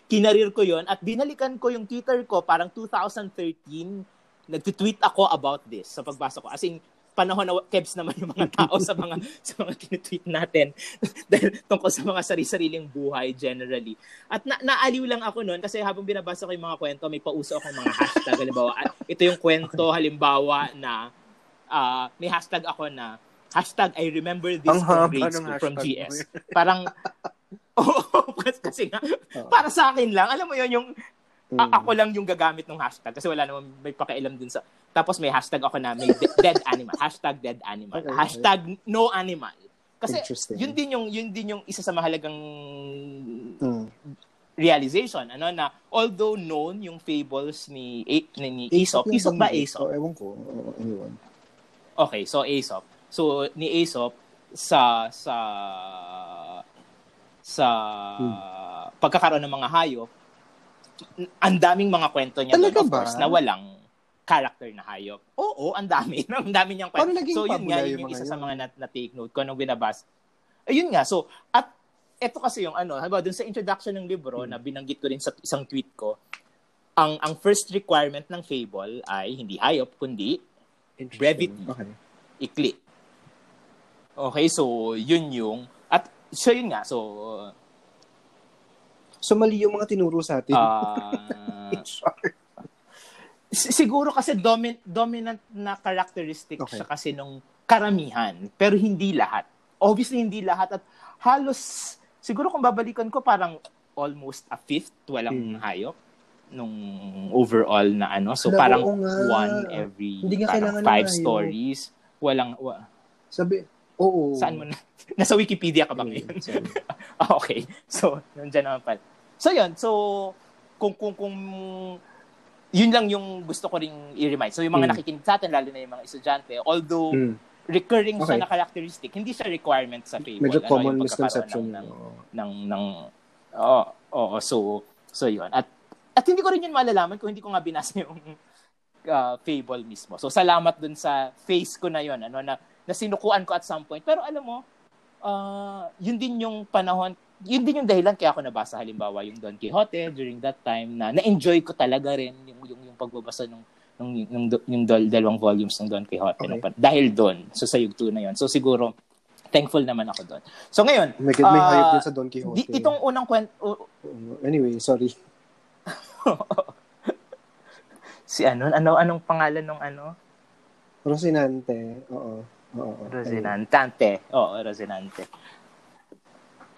Kinarir ko yon at binalikan ko yung Twitter ko parang 2013 nag-tweet ako about this sa pagbasa ko. As in, panahon na kebs naman yung mga tao sa mga sa mga tinitweet natin dahil tungkol sa mga sari-sariling buhay generally. At na naaliw lang ako noon kasi habang binabasa ko yung mga kwento, may pauso akong mga hashtag. Halimbawa, ito yung kwento halimbawa na uh, may hashtag ako na hashtag I remember this Ang from grade school from GS. Parang Oo, kasi nga, para sa akin lang, alam mo yon yung Mm. A- ako lang yung gagamit ng hashtag kasi wala namang may pakialam dun sa... Tapos may hashtag ako na may de- dead animal. hashtag dead animal. Okay, hashtag okay. no animal. Kasi yun din yung yun din yung isa sa mahalagang mm. realization ano na although known yung fables ni ni, ni Aesop, Aesop ba Aesop? Oh, ewan ko. Anyone. Okay, so Aesop. So ni Aesop sa sa sa hmm. pagkakaroon ng mga hayop ang daming mga kwento niya Talaga doon, of course, na walang character na hayop. Oo, ang dami. ang dami niyang kwento. So, yun nga, yun yung isa yun. sa mga na, na-take note ko nung binabas. Ayun nga, so, at eto kasi yung ano, halimbawa dun sa introduction ng libro hmm. na binanggit ko rin sa isang tweet ko, ang ang first requirement ng fable ay hindi hayop kundi brevity. Okay. Ikli. Okay, so yun yung at so yun nga, so So, mali yung mga tinuro sa atin. Uh, siguro kasi domin, dominant na characteristic okay. siya kasi nung karamihan, pero hindi lahat. Obviously, hindi lahat. At halos, siguro kung babalikan ko, parang almost a fifth, walang hmm. hayop nung overall na ano. So, Alam, parang one every hindi parang five stories. Walang, wa- Sabi, oo. Saan mo na? Nasa Wikipedia ka ba ngayon? okay. So, nandiyan naman pala. So, yun. So, kung, kung, kung, yun lang yung gusto ko ring i-remind. So, yung mga mm. nakikinig sa atin, lalo na yung mga estudyante, although, mm. recurring okay. siya na characteristic, hindi siya requirement sa Fable. Medyo ano, common misconception. Ng, ng, ng, ng, oh, oh, so, so yun. At, at hindi ko rin yun malalaman kung hindi ko nga binasa yung uh, Fable mismo. So, salamat dun sa face ko na yun, ano, na, na sinukuan ko at some point. Pero alam mo, uh, yun din yung panahon, yun din yung dahilan kaya ako nabasa. Halimbawa yung Don Quixote during that time na na-enjoy ko talaga rin yung yung, yung pagbabasa ng ng yung, yung, dal, dalawang volumes ng Don Quixote okay. no? dahil doon so sa yugto na yon so siguro thankful naman ako doon so ngayon may, uh, may hayop din sa Don Quixote. di, itong unang kwento uh, anyway sorry. Si ano ano anong pangalan ng ano? Rosinante oo oo. Rosinante. Oo Rosinante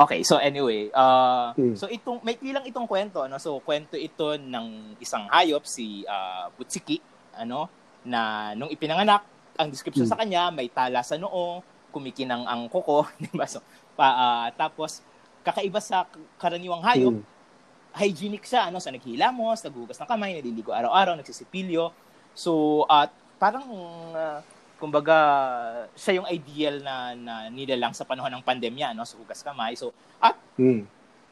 Okay, so anyway, uh, hmm. so itong may ilang itong kwento ano. So kwento ito ng isang hayop si uh, Butsiki, ano, na nung ipinanganak, ang description hmm. sa kanya may tala sa noo, kumikinang ang kuko, di ba? So pa, uh, tapos kakaiba sa karaniwang hayop, hmm. hygienic siya, ano, sa naghilamos, naghugas ng kamay, naliligo araw-araw, nagsisipilyo. So at uh, parang uh, kumbaga, siya yung ideal na, na nilalang sa panahon ng pandemya, no? So, hugas kamay. So, at hmm.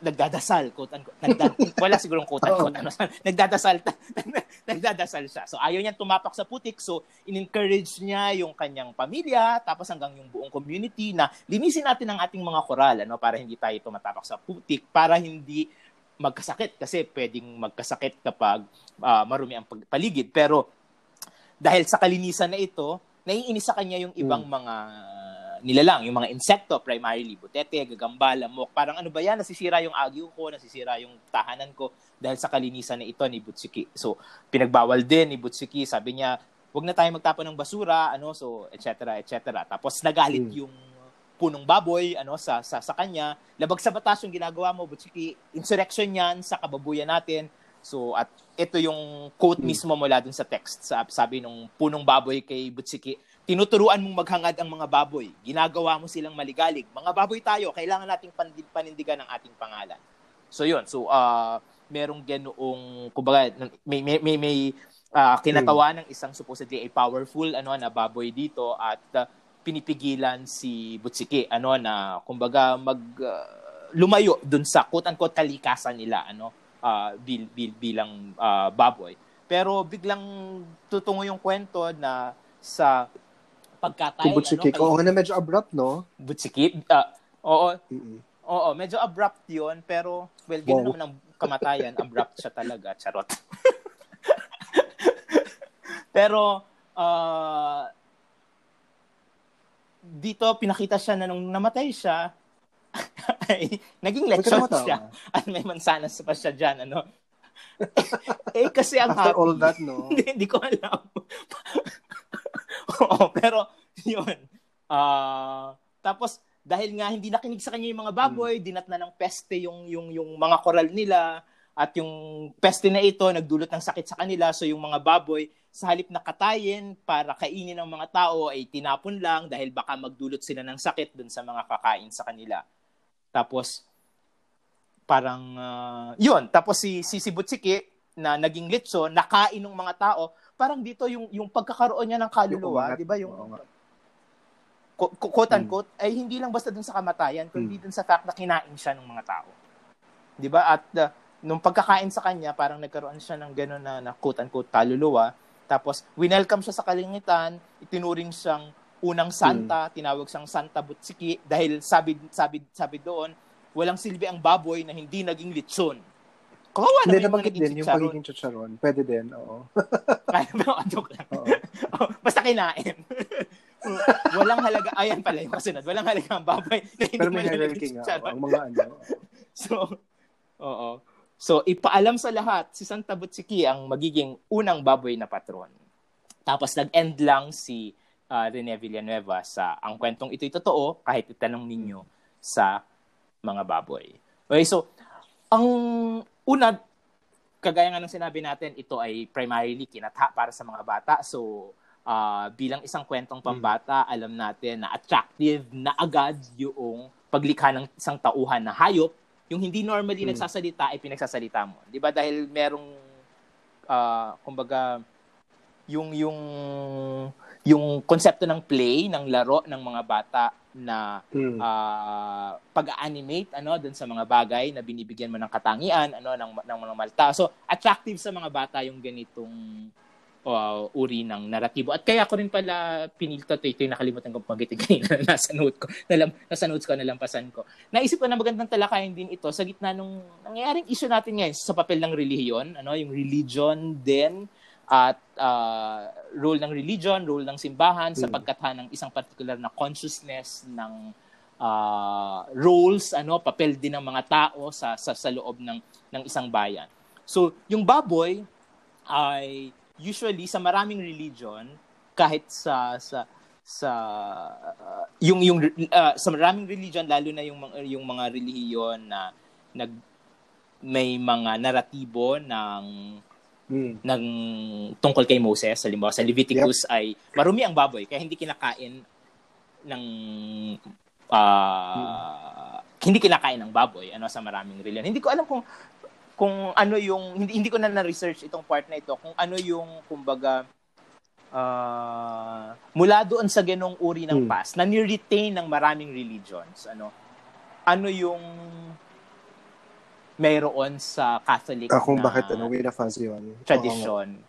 nagdadasal, quote unquote. Nagdad, wala sigurong quote unquote. ano, nagdadasal, nagdadasal siya. So, ayaw niya tumapak sa putik. So, in-encourage niya yung kanyang pamilya, tapos hanggang yung buong community na linisin natin ang ating mga koral, ano, para hindi tayo tumatapak sa putik, para hindi magkasakit kasi pwedeng magkasakit kapag uh, marumi ang paligid. Pero dahil sa kalinisan na ito, naiinis sa kanya yung ibang hmm. mga nilalang, yung mga insekto, primarily butete, gagamba, lamok. Parang ano ba yan, nasisira yung agyo ko, nasisira yung tahanan ko dahil sa kalinisan na ito ni Butsiki. So, pinagbawal din ni Butsiki. Sabi niya, wag na tayo magtapon ng basura, ano, so, etc., etc. Tapos, nagalit hmm. yung punong baboy ano sa sa sa kanya labag sa batas yung ginagawa mo Butsiki insurrection yan sa kababuyan natin So at ito yung quote hmm. mismo mula dun sa text. Sabi nung punong baboy kay Butsiki, tinuturuan mong maghangad ang mga baboy. Ginagawa mo silang maligalig. Mga baboy tayo, kailangan nating panindigan ang ating pangalan. So yun. So uh, merong ganoong kumbaga may may may, may uh, kinatawa hmm. ng isang supposedly a powerful ano na baboy dito at uh, pinipigilan si Butsiki ano na kumbaga mag uh, lumayo dun sa quote unquote kalikasan nila ano uh, bil, bil, bilang uh, baboy. Pero biglang tutungo yung kwento na sa pagkatay. Butsikik. Ano, Oo, na medyo abrupt, no? Butsikik? Uh, oo. Mm-mm. Oo, medyo abrupt yun. Pero, well, ganoon wow. naman ang kamatayan. abrupt siya talaga. Charot. pero, uh, dito, pinakita siya na nung namatay siya, ay naging lechon siya. At may mansanas pa siya dyan, ano. eh, kasi ang After happy. all that, no? hindi, hindi ko alam. Oo, pero, yun. Uh, tapos, dahil nga hindi nakinig sa kanya yung mga baboy, hmm. dinat na ng peste yung, yung, yung mga koral nila, at yung peste na ito nagdulot ng sakit sa kanila, so yung mga baboy, sa halip na katayin para kainin ng mga tao ay tinapon lang dahil baka magdulot sila ng sakit dun sa mga kakain sa kanila. Tapos, parang, uh, yun. Tapos si, si, si Butsiki, na naging litso, nakain ng mga tao, parang dito yung, yung pagkakaroon niya ng kaluluwa, di ba? Yung, quote unquote, hmm. ay hindi lang basta dun sa kamatayan, kundi hmm. dun sa fact na kinain siya ng mga tao. Di ba? At uh, nung pagkakain sa kanya, parang nagkaroon siya ng gano'n na, na quote unquote kaluluwa. Tapos, winelcome siya sa kalingitan, itinuring siyang unang santa, hmm. tinawag siyang Santa Butsiki dahil sabi sabi sabi doon, walang silbi ang baboy na hindi naging litson. Kawawa naman yung naging din, yung pagiging chicharon. Pwede din, oo. Kaya ba, joke lang. Oo. oh, basta kinain. walang halaga, ayan pala yung kasunod, walang halaga ang baboy na hindi Pero may hierarchy nga, ang mga ano. so, oo. So, ipaalam sa lahat, si Santa Butsiki ang magiging unang baboy na patron. Tapos nag-end lang si uh, Rene Villanueva sa ang kwentong ito'y totoo kahit itanong ninyo sa mga baboy. Okay, so ang una kagaya nga ng sinabi natin, ito ay primarily kinatha para sa mga bata. So uh, bilang isang kwentong pambata, alam natin na attractive na agad yung paglikha ng isang tauhan na hayop, yung hindi normally mm. nagsasalita ay pinagsasalita mo. 'Di ba? Dahil merong uh, kumbaga yung yung yung konsepto ng play, ng laro ng mga bata na mm. uh, pag-animate ano doon sa mga bagay na binibigyan mo ng katangian ano ng ng mga malta. So attractive sa mga bata yung ganitong uh, uri ng naratibo. At kaya ko rin pala pinilto ito, ito yung nakalimutan ko pag kanina nasa note ko, nalam, nasa notes ko, nalampasan ko. Naisip ko na magandang talakayan din ito sa gitna nung nangyayaring issue natin ngayon sa papel ng relihiyon, ano, yung religion din at uh, role ng religion, role ng simbahan mm. sa pagkatha ng isang particular na consciousness ng uh, roles, ano, papel din ng mga tao sa sa, sa loob ng ng isang bayan. So, yung baboy ay usually sa maraming religion kahit sa sa sa uh, yung yung uh, sa maraming religion lalo na yung yung mga relihiyon na nag may mga naratibo ng mm. ng tungkol kay Moses halimbawa sa Leviticus yep. ay marumi ang baboy kaya hindi kinakain ng uh, mm. hindi kinakain ng baboy ano sa maraming religion hindi ko alam kung kung ano yung hindi hindi ko na na-research itong part na ito kung ano yung kumbaga uh, mula doon sa ganong uri ng hmm. past na ni-retain ng maraming religions ano ano yung mayroon sa Catholic ah, kung na bakit ano way na fancy yun. Tradition.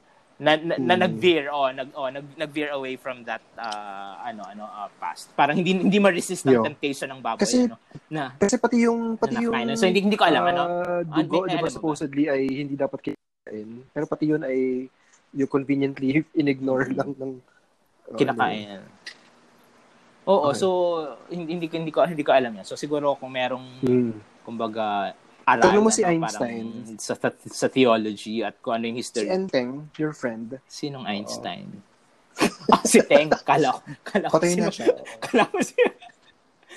Na, na, na hmm. nag-veer oh nag oh nag nag-veer away from that uh, ano ano uh, past. Parang hindi hindi ma-resist ang temptation ng baboy kasi, ano na kasi pati yung pati yung so hindi hindi ko alam uh, ano. Ah, dugo di ba supposedly ay hindi dapat kinain pero pati yun ay yung conveniently inignore lang ng uh, kinakain. Oo, okay. so hindi, hindi hindi ko hindi ko alam yan. So siguro kung merong hmm. kumbaga aral. Tanong mo si Einstein. Sa, sa theology at kung ano yung history. Si Enteng, your friend. Sinong Einstein? oh, si Teng. Kala ko. Kala ko Patay na siya. Kala ko si...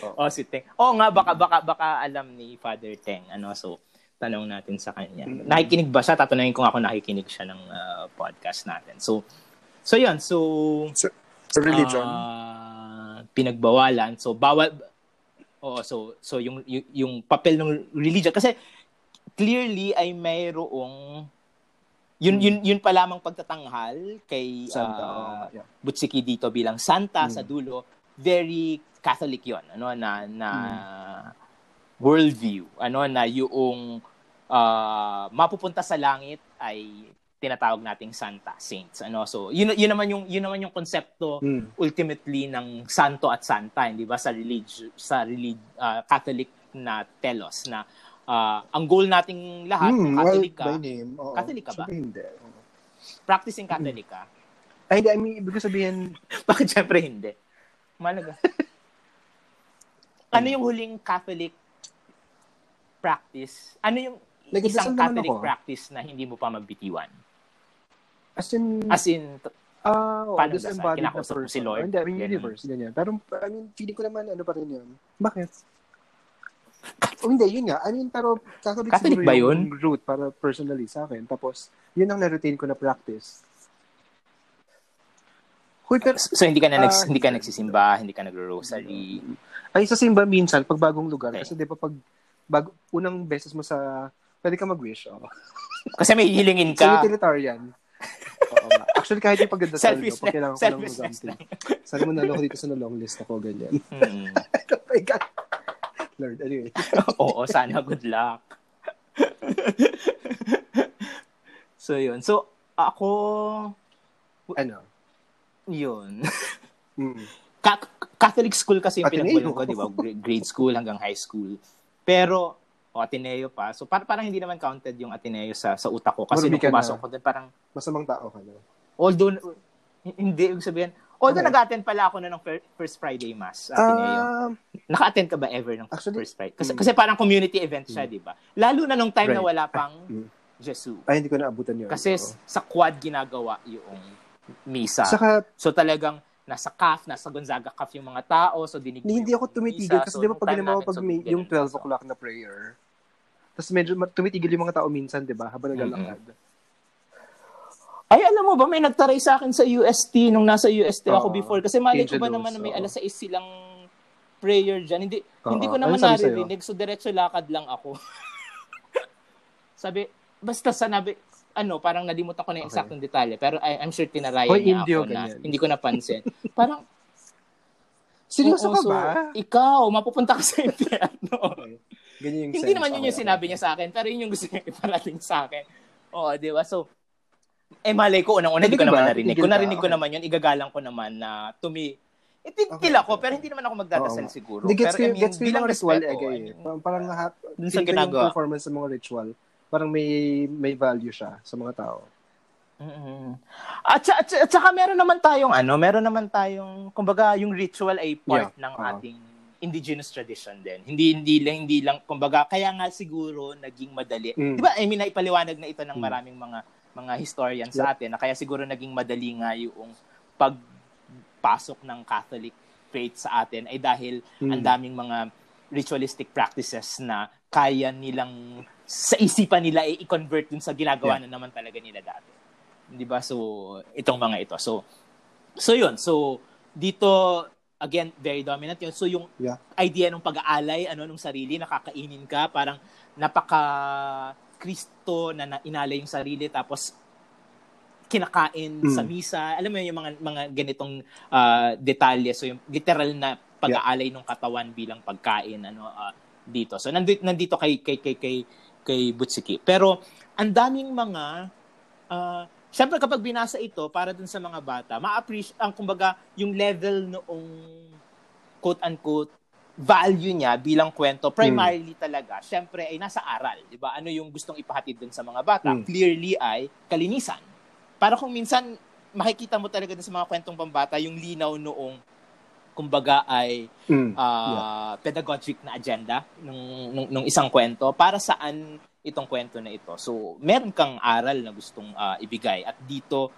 Oh. oh, si Teng. Oh, nga, baka, baka, baka alam ni Father Teng. Ano, so, tanong natin sa kanya. Mm-hmm. Nakikinig ba siya? Tatanungin ko ako nakikinig siya ng uh, podcast natin. So, so yun. So, so, so religion? Uh, pinagbawalan. So, bawal, Oo, so so yung, yung yung papel ng religion kasi clearly ay mayroong yun yun yun pa lamang pagtatanghal kay Santa, uh, yeah. Butsiki dito bilang santa mm. sa dulo very Catholic yon ano na na mm. worldview ano na yung uh, mapupunta sa langit ay tinatawag nating santa saints ano? So yun yun naman yung yun naman yung konsepto mm. ultimately ng santo at santa hindi ba? Sa religion sa relig, uh, Catholic na telos na uh, ang goal nating lahat mm, Catholic well, ka name oo. Catholic ka ba? Hindi practicing Catholic ka? Ay hindi I mean ibig sabihin bakit syempre hindi? Malaga. Ano yung huling Catholic practice? Ano yung isang Catholic practice na hindi mo pa magbitiwan As in, as in, Ah, uh, oh, paano disembodied na person. Si Lord? Hindi, I mean, universe, ganyan. Pero, I mean, feeling ko naman, ano pa rin yun. Bakit? oh, hindi, yun nga. I mean, pero Catholic, Catholic ba yun? yung root para personally sa akin. Tapos, yun ang na-retain ko na practice. Huy, pero, so, hindi ka na, uh, nags, hindi ka nagsisimba, hindi ka nagro-rosary? Ay, sa simba minsan, pag bagong lugar. Okay. Kasi di ba pag bago, unang beses mo sa, pwede ka mag-wish. Oh. Kasi may hilingin ka. Sa utilitarian. Oo nga. Actually, kahit yung pagdadasal selfish ko, kailangan ko ng something. Sana mo nalo ko dito sa long list ako, ganyan. Mm. oh my God. Lord, anyway. Oo, sana good luck. so, yun. So, ako... Ano? Yun. Mm. Catholic school kasi yung pinagbulan ko, di ba? Grade school hanggang high school. Pero, o Ateneo pa. So par- parang hindi naman counted yung Ateneo sa sa utak ko kasi nung pumasok ko din parang masamang tao ka na. Although hindi ibig sabihin Although okay. nag-attend pala ako na ng first Friday Mass sa Ateneo. Uh, Naka-attend ka ba ever ng actually, first Friday? Kasi, mm, kasi parang community event siya, mm, di ba? Lalo na nung time right. na wala pang mm. Jesus. Ay, hindi ko naabutan yun. Kasi sa quad ginagawa yung misa. Saka, so talagang nasa CAF, nasa Gonzaga CAF yung mga tao, so dinig Hindi, hindi ako tumitigil kasi di ba pag ginawa pag may, yung 12 o'clock na prayer, tapos medyo tumitigil yung mga tao minsan, di ba, habang naglalakad. Mm-hmm. Ay, alam mo ba, may nagtaray sa akin sa UST nung nasa UST uh, ako before. Kasi mali ko ba naman na may alas 6 silang prayer dyan. Hindi, uh, hindi ko naman naririnig, so diretso lakad lang ako. sabi, basta sanabi, ano, parang nalimutan ko na yung okay. eksaktong detalye. Pero I, I'm sure tinarayan Hoy, niya ako ganyan. na hindi ko napansin. parang, Seryoso ka ba? ikaw, mapupunta ka sa impyerno. Ganyan yung Hindi naman yun yung sinabi niya sa akin, pero yun yung gusto niya iparating sa akin. Oo, di ba? So, eh malay ko, unang-una, hindi ko naman narinig. Kung narinig ko naman yun, igagalang ko naman na to me, Itigil okay. ako, pero hindi naman ako magdadasal oh. siguro. Hindi, gets pero I mean, gets bilang ritual eh, eh. Parang, parang ha, dun sa ginagawa. Yung performance ng mga ritual, parang may may value siya sa mga tao. Mm-hmm. At, at, at saka meron naman tayong ano, meron naman tayong kumbaga yung ritual ay part yeah. ng uh-huh. ating indigenous tradition din. Hindi hindi lang hindi lang kumbaga kaya nga siguro naging madali. Mm. 'Di ba? I mean naipaliwanag na ito ng mm. maraming mga mga historians yep. sa atin na kaya siguro naging madali nga yung pagpasok ng Catholic faith sa atin ay dahil mm. ang daming mga ritualistic practices na kaya nilang sa isipan nila ay i-convert dun sa ginagawa yeah. na naman talaga nila dati. 'Di ba? So itong mga ito. So so 'yun. So dito again very dominant 'yun. So yung yeah. idea ng pag-aalay ano nung sarili nakakainin ka parang napaka Kristo na, na inalay yung sarili tapos kinakain mm. sa misa. Alam mo yung mga mga ganitong uh, detalye. So yung literal na pag-aalay yeah. ng katawan bilang pagkain ano uh, dito. So nandito nandito kay kay kay kay kay Butsiki. Pero ang daming mga uh, Siyempre kapag binasa ito para dun sa mga bata, ma-appreciate ang kumbaga yung level noong quote unquote value niya bilang kwento primarily hmm. talaga syempre ay nasa aral, 'di ba? Ano yung gustong ipahatid dun sa mga bata? Hmm. Clearly ay kalinisan. Para kung minsan makikita mo talaga dun sa mga kwentong pambata yung linaw noong kumbaga ay mm, uh, yeah. pedagogic na agenda nung, nung, nung isang kwento para saan itong kwento na ito. So, meron kang aral na gustong uh, ibigay at dito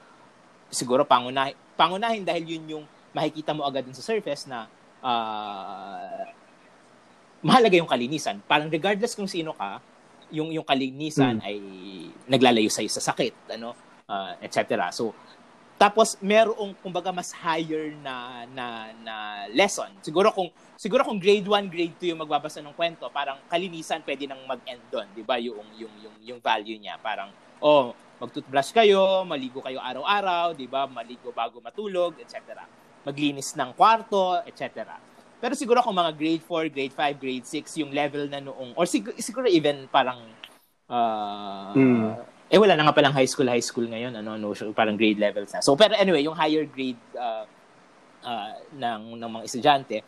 siguro pangunahin, pangunahin dahil yun yung makikita mo agad dun sa surface na uh, mahalaga yung kalinisan. Parang regardless kung sino ka, yung yung kalinisan mm. ay naglalayo sa sa sakit, ano, uh, etc. So, tapos merong kumbaga mas higher na na na lesson. Siguro kung siguro kung grade 1, grade 2 yung magbabasa ng kwento, parang kalinisan pwede nang mag-end doon, 'di ba? Yung yung yung yung value niya, parang oh, mag-toothbrush kayo, maligo kayo araw-araw, 'di ba? Maligo bago matulog, etc. Maglinis ng kwarto, etc. Pero siguro kung mga grade 4, grade 5, grade 6 yung level na noong or siguro, siguro even parang uh, mm eh wala na nga palang high school, high school ngayon, ano, no, parang grade levels na. So pero anyway, yung higher grade uh, uh, ng ng mga estudyante,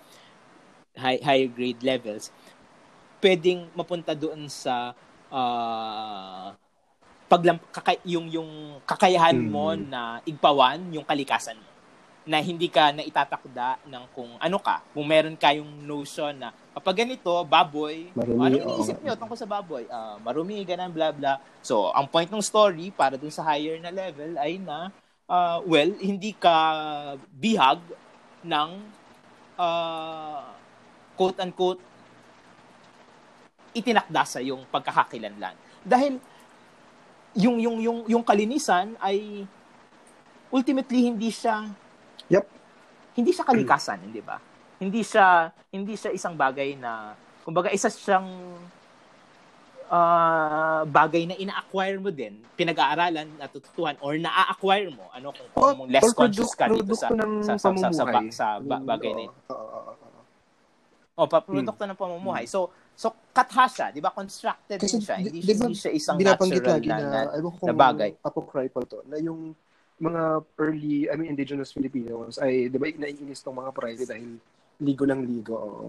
high higher grade levels, pwedeng mapunta doon sa uh, paglam kaka, yung yung kakayahan mo mm. na igpawan yung kalikasan mo na hindi ka na itatakda ng kung ano ka. Kung meron kayong notion na kapag ganito, baboy, marumi, ano iniisip niyo tungkol sa baboy? Uh, marumi, ganun, bla bla. So, ang point ng story para dun sa higher na level ay na, uh, well, hindi ka bihag ng uh, quote-unquote itinakda sa yung pagkakakilanlan. Dahil yung yung yung yung kalinisan ay ultimately hindi siya Yep. Hindi siya kalikasan, hindi ba? Hindi siya hindi siya isang bagay na kumbaga isa siyang uh, bagay na ina-acquire mo din, pinag-aaralan, natututuhan or na-acquire mo ano kung, kung oh, less conscious ka dito sa sa, sa, sa, sa, sa, sa bagay na ito. O, pa produkto hmm. ng pamumuhay. So, so katha siya, 'di ba? Constructed Kasi, din siya. Hindi, di, hindi siya isang natural na, na, na, na bagay. Apocryphal to, na yung mga early, I mean, indigenous Filipinos ay, di ba, naiinis tong mga pride dahil ligo ng ligo. Oo.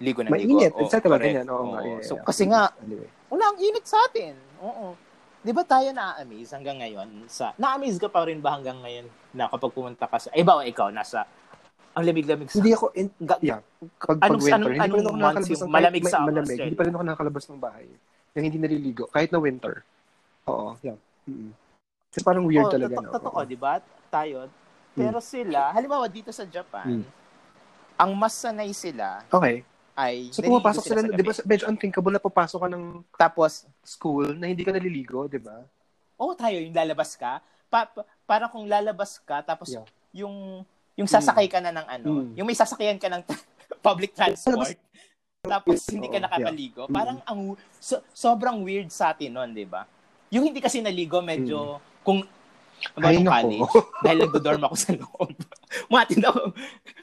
Ligo ng ligo. Mainit. Oh, ganyan. Oo, oh, yeah, so, yeah. kasi nga, anyway. wala, ang init sa atin. Oo. Di ba tayo na-amaze hanggang ngayon? sa Na-amaze ka pa rin ba hanggang ngayon na kapag pumunta ka sa, eh ba, ikaw, nasa, ang lamig-lamig sa... Hindi ako, in, yeah, pag, anong, pag winter, anong, hindi anong months yung malamig sa malamig, Hindi pa rin ako nakakalabas ng bahay. Yung hindi naliligo, kahit na winter. Oo, yeah. Mm-hmm. Kasi parang weird oh, talaga. Totoo, no? di ba? Tayo, Pero sila, halimbawa dito sa Japan, Hmm. Ang mas sanay sila Okay. ay So, pumapasok sila, sa di ba, medyo unthinkable na papasok ka ng Tapos, school na hindi ka naliligo, di ba? oh tayo, yung lalabas ka, pa, pa, para kung lalabas ka, tapos Yeah. yung yung sasakay ka na ng ano, Mm. yung may sasakyan ka ng public transport, tapos hindi ka Oo, nakakaligo, yeah. parang ang so, sobrang weird sa atin noon, 'di ba? Yung hindi kasi naligo medyo kung Mm. About Ay, college, dahil nagdo-dorm ako sa loob. Matin ako.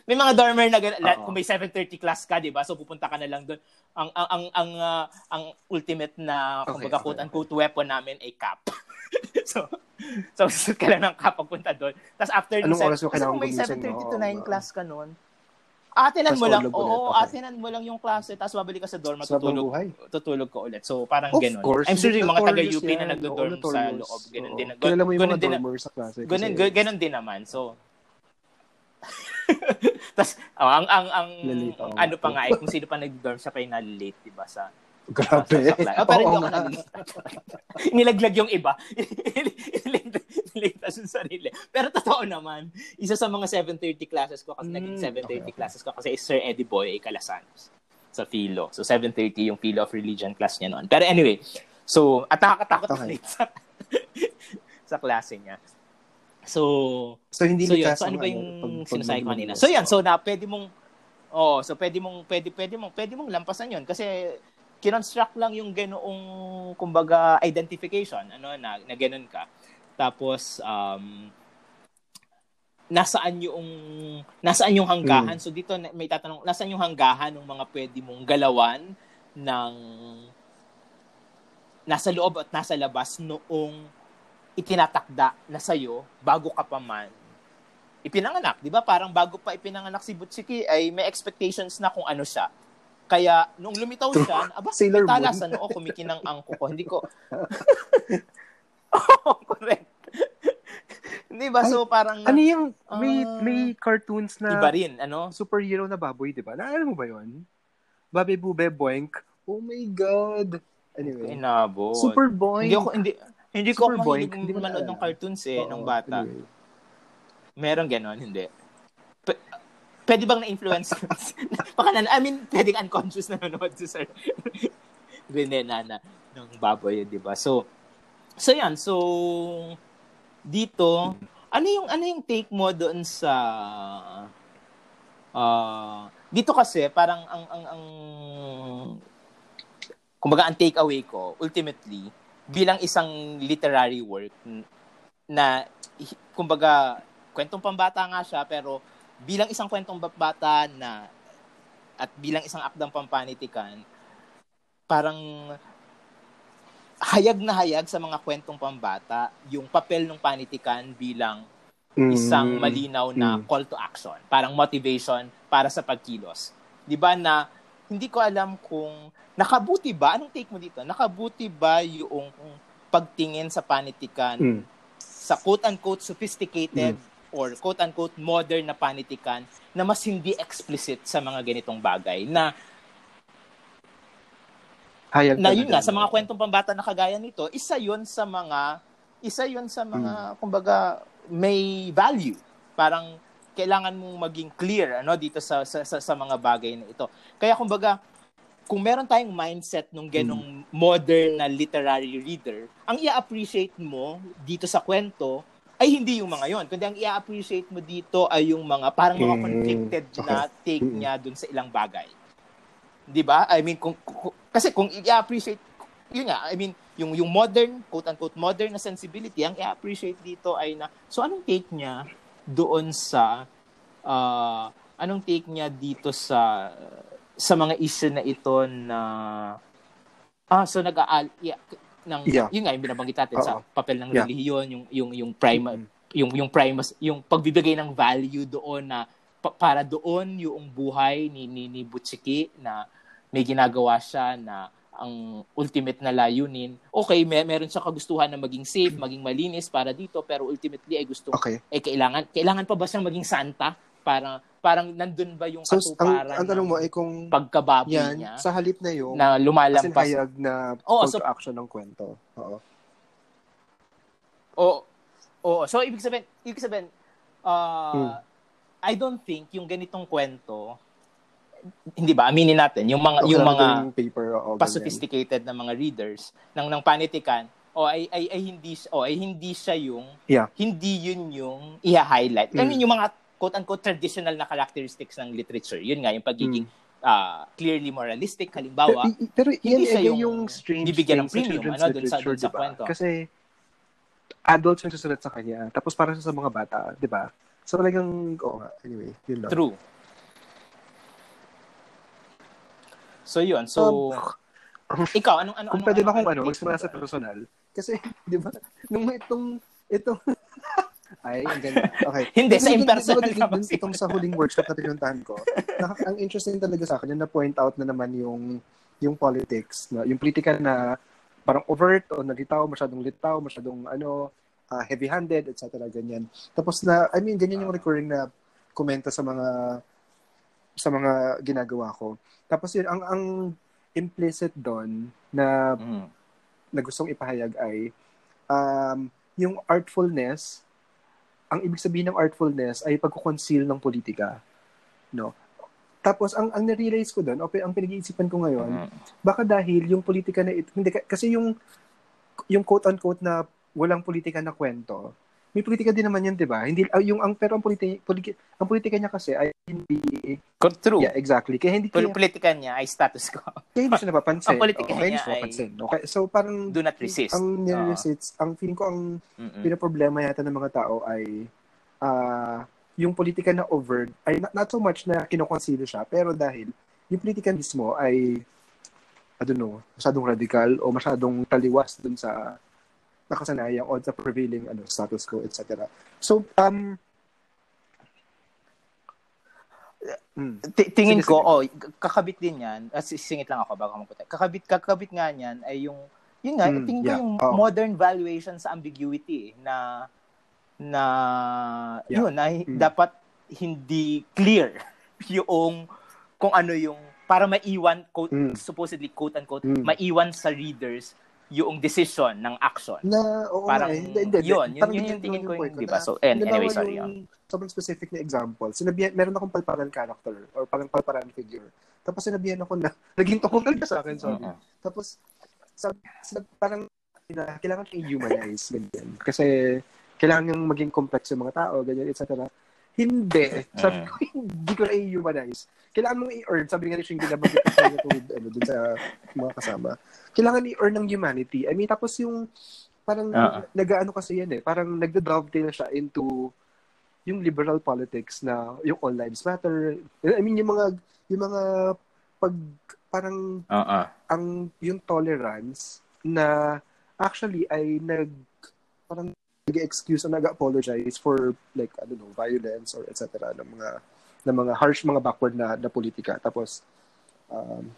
May mga dormer na gan- la- Oo. kung may 7:30 class ka, 'di ba? So pupunta ka na lang doon. Ang ang ang ang, ah, ang ultimate na Okay, kumbaga okay, quote unquote weapon namin ay cap. so so susut ka lang ng cap pagpunta doon. Tapos after Anong oras kasi kailangan kung may gumising, 7:30 to no? 9 Oo. class ka noon, atinan mo lang. Oo, okay. atinan mo lang yung klase, tapos babalik ka sa dorm, matutulog tutulog ka ulit. So parang Of ganun. course. I'm sure yung mga taga Notorious UP na nagdo-dorm sa loob, ganun Oo. din. Kilala mo yung ganun mga dormers sa klase. kasi- ganun, ganun, ganun din naman. So, Tapos, oh, ang, ang, ang, ako. ano pa nga eh, kung sino pa nag-dorm siya pa yung nalilate, di ba, sa, Grabe. class. Oh, pero hindi ako. Nilaglag yung iba. Niligtas yung sarili. Pero totoo naman, isa sa mga 7.30 classes ko, kasi Mm, naging 7.30 okay, okay. classes ko, kasi is Sir Eddie Boy Calasanos sa Philo. So, 7.30 yung Philo of Religion class niya noon. Pero anyway, so, at nakakatakot Okay. ulit sa, sa klase niya. So, So, hindi so yun, so ano ba yung sinasabi ko kanina? So yan, so na pwede mong Oh, so pwede mong pwede pwede mong pwede mong lampasan 'yon kasi kinonstruct lang yung ganoong kumbaga identification ano na, na ganun ka. Tapos um nasaan yung nasaan yung hanggahan? So dito may tatanong, nasaan yung hanggahan ng mga pwede mong galawan ng nasa loob at nasa labas noong itinatakda na sa'yo bago ka pa man ipinanganak. Di ba? Parang bago pa ipinanganak si Butchiki ay may expectations na kung ano siya. Kaya, nung lumitaw siya, aba, Sailor talas, ano, oh, kumikinang angko ko. Hindi ko... oh, correct. Hindi ba? So, parang... Ano yung, may, Ah. may cartoons na Iba rin, ano? superhero na baboy, di ba? Naalala mo ba yun? Babe Bube Boink. Oh my God. Anyway. Inabo. Super Boink. Hindi ako, hindi, hindi ko ako mahilig hindi ko manood ng cartoons eh, Oo, nung bata. anyway. Meron ganon, hindi. Pwede bang na-influence? Baka na, I mean, pwedeng unconscious na nanonood si Sir. Venena na ng baboy, di ba? So, so yan. So, dito, ano yung, ano yung take mo doon sa, ah dito kasi, parang ang, ang, ang, kumbaga, ang take away ko, ultimately, bilang isang literary work na, kumbaga, kwentong pambata nga siya, pero bilang isang kwentong bata na at bilang isang akdang pampanitikan, parang hayag na hayag sa mga kwentong pambata yung papel ng panitikan bilang isang Mm. malinaw na Mm. call to action, parang motivation para sa pagkilos. 'Di ba na hindi ko alam kung nakabuti ba anong take mo dito? Nakabuti ba yung pagtingin sa panitikan Mm. sa quote-unquote sophisticated or quote-unquote modern na panitikan na mas hindi explicit sa mga ganitong bagay na Hayag na yun nga sa mga kwentong pambata na kagaya nito isa yun sa mga isa yun sa mga kumbaga may value. Parang kailangan mong maging clear ano dito sa sa, sa, sa mga bagay na ito. Kaya kumbaga kung meron tayong mindset nung ganong modern na literary reader ang i-appreciate mo dito sa kwento ay hindi yung mga yon kundi ang i-appreciate mo dito ay yung mga parang mga Mm, conflicted na take Mm. niya dun sa ilang bagay 'di ba? I mean kung, kung- kasi kung i-appreciate yun nga, I mean, yung yung modern, quote unquote modern na sensibility, ang i-appreciate dito ay na so anong take niya doon sa ah, anong take niya dito sa sa mga issue na ito na ah so nag-aal yeah, ng Yeah. yun nga yung binabanggit natin sa Oo. papel ng Yeah. relihiyon yung yung yung prima Mm. yung yung primus yung pagbibigay ng value doon na pa- para doon yung buhay ni ni, ni Butchiki na may ginagawa siya na ang ultimate na layunin okay may meron siya kagustuhan na maging safe maging malinis para dito pero ultimately ay gusto Okay. eh kailangan kailangan pa ba siyang maging santa para parang nandun ba yung So, ang, katuparan ang tanong mo ay kung pagkababoy yan, niya sa halip na yung na lumalampas hayag na call so- action ng kwento. Oo. Oo. Oo. So, ibig sabihin, ibig sabihin, uh, hmm. I don't think yung ganitong kwento hindi ba aminin natin yung mga yung mga paper o pa-sophisticated na mga readers ng ng panitikan o ay, ay, ay hindi o ay hindi siya yung yeah. hindi yun yung i-highlight. I mean yung mga quote unquote traditional na characteristics ng literature. Yun nga yung pagiging mm uh, clearly moralistic halimbawa pero, pero hindi yan, yung, yung strange bibigyan ng premium ano dun sa dun sa diba? kwento. Kasi adults yung susulat sa kanya tapos para sa mga bata di ba so talagang oh, anyway yun lang. True. So yun so um, ikaw anong ano kung anong, pwede ba kung ano magsimula sa personal? Kasi di ba nung itong itong ay, ang ganda. Okay. Hindi, sa impersonal ka dun, Itong sa huling workshop na pinuntahan ko, ang interesting talaga sa akin, yung na-point out na naman yung yung politics, na, yung politika na parang overt o nalitaw, masyadong litaw, masyadong ano, uh, heavy-handed, etc. ganyan. Tapos na, I mean, ganyan yung recurring na komento sa mga sa mga ginagawa ko. Tapos yun, ang, ang implicit doon na, mm. na gustong ipahayag ay um, yung artfulness ang ibig sabihin ng artfulness ay pagko-conceal ng politika. No? Tapos ang ang na-realize ko doon, okay, ang pinag-iisipan ko ngayon, mm-hmm. baka dahil yung politika na ito, hindi kasi yung yung quote unquote na walang politika na kwento, may politika din naman yan, 'di ba? Hindi uh, yung ang pero ang politika, politika ang politika niya kasi ay hindi true. Yeah, exactly. Kaya hindi kaya, politika niya ay status quo. Kaya hindi siya napapansin. ang politika oh, niya ay. Okay, so parang do not resist. Ang nire-resist, uh, ang feeling ko ang pinaproblema yata ng mga tao ay uh, yung politika na overt ay not, not so much na kinoconsider siya, pero dahil yung politika mismo ay I don't know, masyadong radical o masyadong taliwas dun sa nakasanayang o sa prevailing ano, status quo, etc. So, um, Mm. tingin sige, ko, sige. oh, kakabit din yan. Uh, singit lang ako bago magpunta. Kakabit, kakabit nga niyan ay yung, yun nga, mm, tingin yeah. ko yung oh. modern valuation sa ambiguity na, na, yeah. yun, na mm. dapat hindi clear yung kung ano yung para maiwan quote, mm. supposedly quote unquote mm. maiwan sa readers yung decision ng action. Na, oo parang, eh. hindi, hindi, yun, yun, yun, yung tingin ko yung, di ba? So, and, anyway, sorry. Yung, sobrang specific na example. Sinabihan, meron akong palparan character or parang palparan figure. Tapos sinabihan ako na, naging tukol ka sa akin, sorry. Uh-huh. Tapos, sabi, sabi, parang, na, kailangan i-humanize, ganyan. Kasi, kailangan yung maging complex yung mga tao, ganyan, etc. Hindi. Sabi ko, hindi ko na i-humanize. Kailangan mong i-earn. Sabi nga ni Shingi na bakit ko with, ano, dun sa mga kasama. Kailangan i-earn ng humanity. I mean, tapos yung, parang, uh-huh. nag-ano kasi yan eh, parang nagda-dovetail siya into yung liberal politics na yung all lives matter. I mean, yung mga, yung mga pag, parang, uh-uh. ang, yung tolerance na actually ay nag, parang nag-excuse o nag-apologize for like I don't know violence or etc ng mga ng mga harsh mga backward na na politika. Tapos um,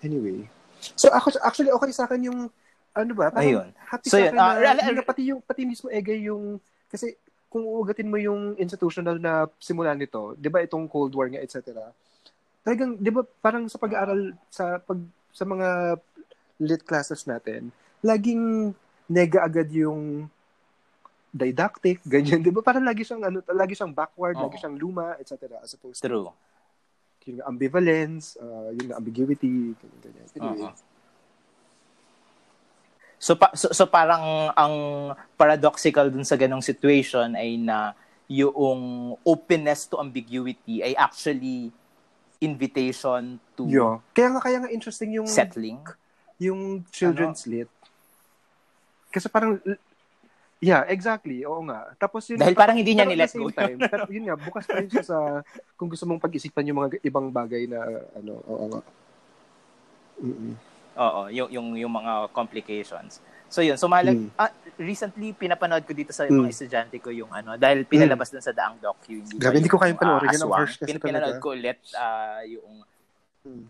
anyway. So ako actually okay sa akin yung ano ba ayun. happy so, sa akin uh, na, uh, pati yung pati mismo ege yung kasi kung uugatin mo yung institutional na simula nito 'di ba itong Cold War nga etc talagang 'di ba parang sa pag-aaral sa pag sa mga lit classes natin laging nega agad yung didactic, ganyan, di ba? Parang lagi siyang, ano, lagi siyang backward, oh. lagi siyang luma, etc. As opposed True. to yung ambivalence, uh, yung ambiguity, ganyan, ganyan. Anyway. Uh-huh. So, pa, so, so parang ang paradoxical dun sa ganong situation ay na yung openness to ambiguity ay actually invitation to yeah. Kaya nga kaya nga interesting yung settling yung children's ano? lit. Kasi parang Yeah, exactly. Oo nga. Tapos yun, Dahil parang hindi niya nilet go. Time, pero yun nga, bukas pa rin siya sa kung gusto mong pag-isipan yung mga ibang bagay na ano, oo nga. Mm-mm. Oo, yung, yung, yung mga complications. So yun, so malag, mm. ah, recently pinapanood ko dito sa mm. mga estudyante ko yung ano, dahil pinalabas mm. dun sa Daang Docu. Hindi Grabe, hindi ko kayang panoorin uh, yun ang harsh kasi Pin, Pinanood ko ulit uh, yung mm.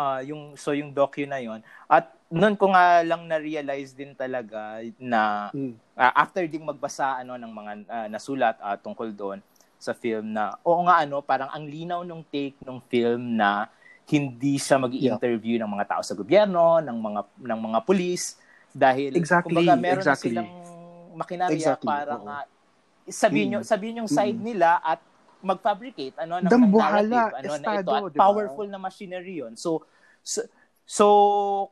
uh, yung so yung docu na yon at noon ko nga lang na-realize din talaga na mm. uh, after ding magbasa ano ng mga uh, nasulat uh, tungkol doon sa film na oo nga ano parang ang linaw ng take ng film na hindi siya mag-interview yeah. ng mga tao sa gobyerno, ng mga ng mga pulis dahil exactly, kumbaga meron exactly. na silang makinarya exactly. para nga sabihin nyo, sabihin yung side Mm. nila at mag-fabricate ano ng, ng Dambuhala, narrative, ano na estado, ito at di ba? powerful na machinery yun. So so, so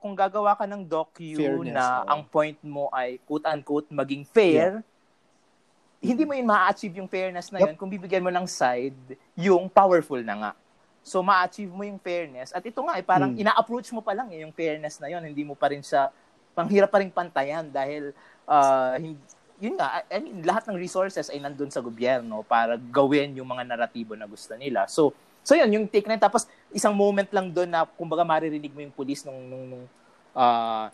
kung gagawa ka ng docu Fairness, na oo. ang point mo ay quote unquote maging fair, hindi mo yun ma-achieve yung fairness na yun kung bibigyan mo ng side yung powerful na nga. So ma-achieve mo yung fairness at ito nga ay parang Mm. ina-approach mo pa lang eh, yung fairness na yun, hindi mo pa rin siya panghirap pa rin pantayan dahil ah, hin- yun nga, I mean, lahat ng resources ay nandun sa gobyerno para gawin yung mga naratibo na gusto nila. So, so yun, yung take na yun. Tapos, isang moment lang doon na, kumbaga, maririnig mo yung police nung, nung, nung ah,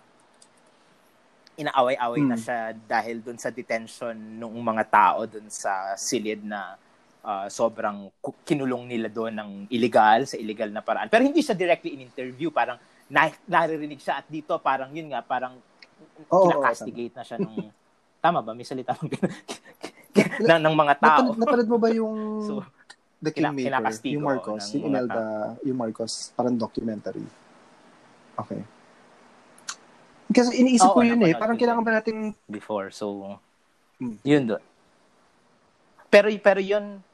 inaaway-away na Hmm. siya dahil doon sa detention ng mga tao doon sa silid na ah, sobrang kinulong nila doon ng illegal, sa illegal na paraan. Pero hindi siya directly in interview, parang na, naririnig siya at dito parang yun nga, parang Oo, kinakastigate na siya nung tama ba may salita bang na, ng mga tao Napanood, napanood mo ba yung so The kina- Kingmaker? kinakastigo yung Marcos, ng yung Imelda, yung Marcos, parang documentary. Okay. Kasi iniisip Oo, ko yun eh. Parang kailangan ba nating before so Hmm. yun doon pero pero yun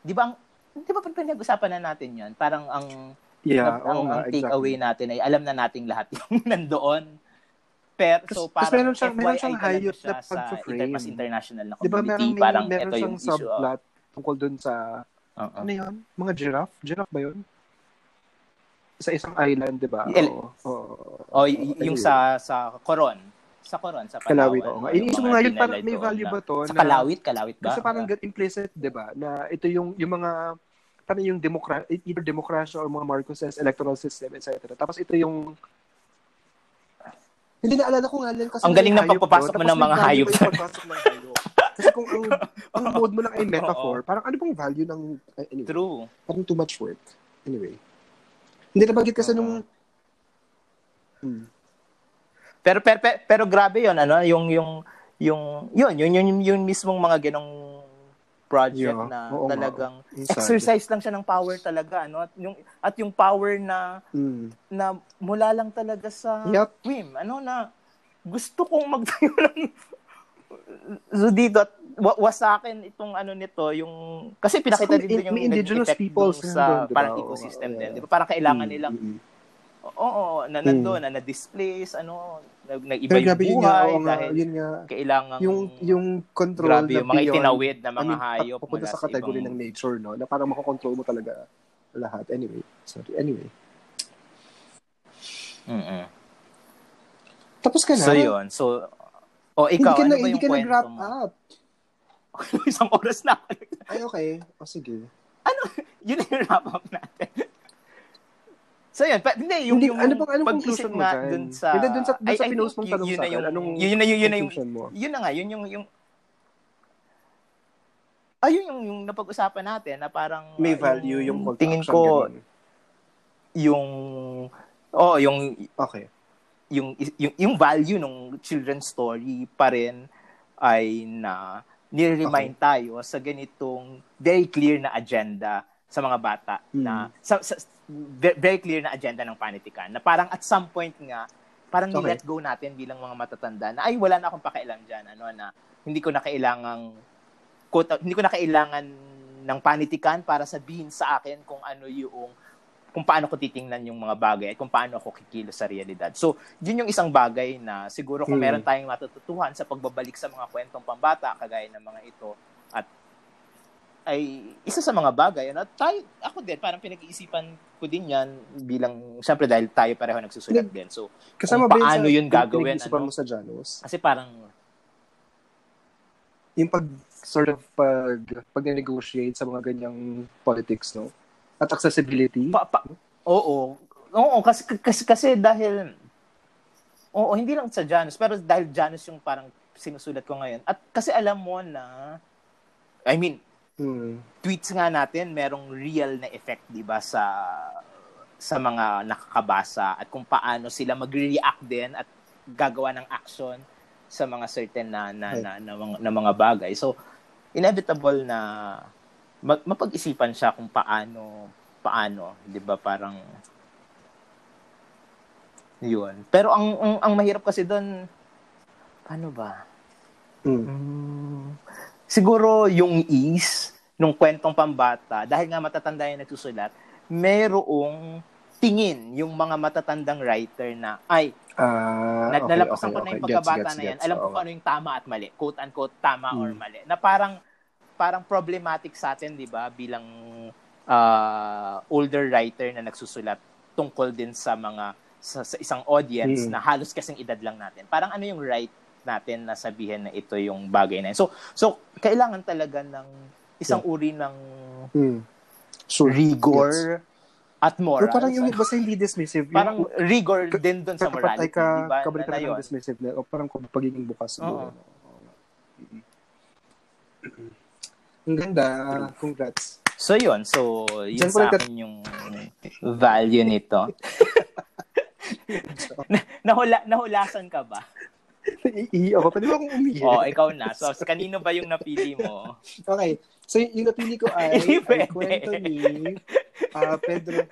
di ba ang di ba pinag-usapan na natin yan parang ang Yeah, ang, oo nga, ang take away natin ay alam na nating lahat yung nandoon pero so parang meron siyang- meron FYI siyang talaga hayop na sa pag-frame. inter- mas international na community meron, may, parang meron ito siyang yung issue oh. subplot tungkol dun sa, Oo. ano yun? Mga giraffe? Giraffe ba yun? Sa isang island, di ba? El- Oo. oo. O, y- yung sa sa Coron. Sa Coron, sa Palawan. Kalawit, oo yung Iniisip mga nga yun, parang may value na- ba to? Sa na- Kalawit, Kalawit ba? Kasi parang get implicit, di ba? Na ito yung, yung mga, parang yung demokra either demokrasya or mga Marcoses, electoral system, etc. Tapos ito yung, hindi naalala ko nga lang kasi Ang galing ng pagpapasok mo ng mga hayop. Kasi kung ang, ang mode mo lang ay metaphor, parang ano bang value ng, ay, anyway, True. parang too much work. Anyway. Hindi nabanggit kasi nung, hmm. Pero pero pero, pero grabe 'yon ano, yung yung yung yun, yun yun yung, yung mismong mga ganong project Yeah, na oo nga. talagang sad. exercise lang siya ng power talaga ano at yung at yung power na Hmm. na mula lang talaga sa Yup. whim ano na gusto kong magtayo ng so dito at wa, wa sa akin itong ano nito yung kasi pinakita Kasi din doon yung may indigenous peoples sa ba? parang Oo, ecosystem yeah. din di ba parang kailangan Hmm, nilang hmm. oo na nandoon na na-displace ano nag-iba Pero yung grabe yun nga, buhay oo nga, dahil yun nga. kailangan Yung, yung control grabe na yung mga beyond- itinawid na mga I mean, hayop papunta sa category ibang- ng nature, no? Na parang makakontrol mo talaga lahat. Anyway, sorry. Anyway. Mm-mm. Tapos ka na? So yun. So o ikaw hindi ka ano ba hindi yung ka kwento nag-wrap mo? up. Isang oras na. Ay, okay. O, sige. yun na yung wrap up natin. So yun, pa, hindi, yung, Hindi, yung ano bang- anong conclusion mo dyan? dun sa... Hindi, dun sa- dun sa I pinost mong yun- tanong yun sa akin, yung, anong yun, yun yung, yun na yung, conclusion mo? yun na nga, yun yung, yung, ayun yung, yung napag-usapan natin na parang May value yung to tingin ko ganun. yung oh yung Okay. yung yung yung value ng children's story pa rin ay na nire-remind tayo sa ganitong very clear na agenda sa mga bata Hmm. na sa, sa- very clear na agenda ng panitikan na parang at some point nga parang Okay. ni-let go natin bilang mga matatanda na ay wala na akong pakialam diyan ano na hindi ko na kailangang quote, hindi ko na kailangan ng panitikan para sabihin sa akin kung ano yung kung paano ko titingnan yung mga bagay at kung paano ako kikilos sa realidad. So, yun yung isang bagay na siguro kung Hmm. meron tayong matututuhan sa pagbabalik sa mga kwentong pambata kagaya ng mga ito at ay isa sa mga bagay. Ano, tayo, ako din, parang pinag-iisipan ko din yan bilang, syempre dahil tayo pareho nagsusulat din. So, Kasama Kung paano sa yun gagawin, ano? mo sa Janus? kasi parang, Yung pag, sort of, pag, pag negotiate sa mga ganyang politics, no? At accessibility. pa, pa, oo, oo, kasi, kasi, kasi dahil, oo, hindi lang sa Janus, pero dahil Janus yung parang sinusulat ko ngayon. At kasi alam mo na, I mean, Hmm. tweets nga natin merong real na effect 'di ba sa sa mga nakakabasa at kung paano sila magre-react din at gagawa ng action sa mga certain na na, Right. na, na, mga, na mga bagay. So inevitable na mag, mapag-isipan siya kung paano paano, 'di ba? Parang yun. Pero ang, ang ang mahirap kasi doon paano ba? Mm. Siguro yung ease nung kwentong pambata, dahil nga matatanda yung nagsusulat, merong tingin yung mga matatandang writer na, ay, uh, okay, nalapasan okay, ko na yung pagkabata gets, gets, na yan, gets, alam ko kung ano yung tama at mali, quote-unquote tama hmm. or mali, na parang, parang problematic sa atin, di ba, bilang uh, older writer na nagsusulat tungkol din sa mga, sa, sa isang audience hmm. na halos kasing edad lang natin. Parang ano yung right natin na sabihin na ito yung bagay na yun. So, so kailangan talaga ng isang yeah. uri ng hmm. sure. rigor Gets. at moral. Pero parang yung basta hindi dismissive. Parang yung, rigor ka, din doon sa morality. Ka, diba? Kabalik ka ng dismissive na, o parang pagiging bukas. Oo. Ang ganda. Uh, congrats. So yun. So, yun Diyan sa akin yung value nito. Nahula, nahulasan ka ba? Iihi ako. Pwede ba akong umihi? oh, ikaw na. So, kanino ba yung napili mo? okay. So, yung napili ko ay, ay kwento ni uh, Pedro.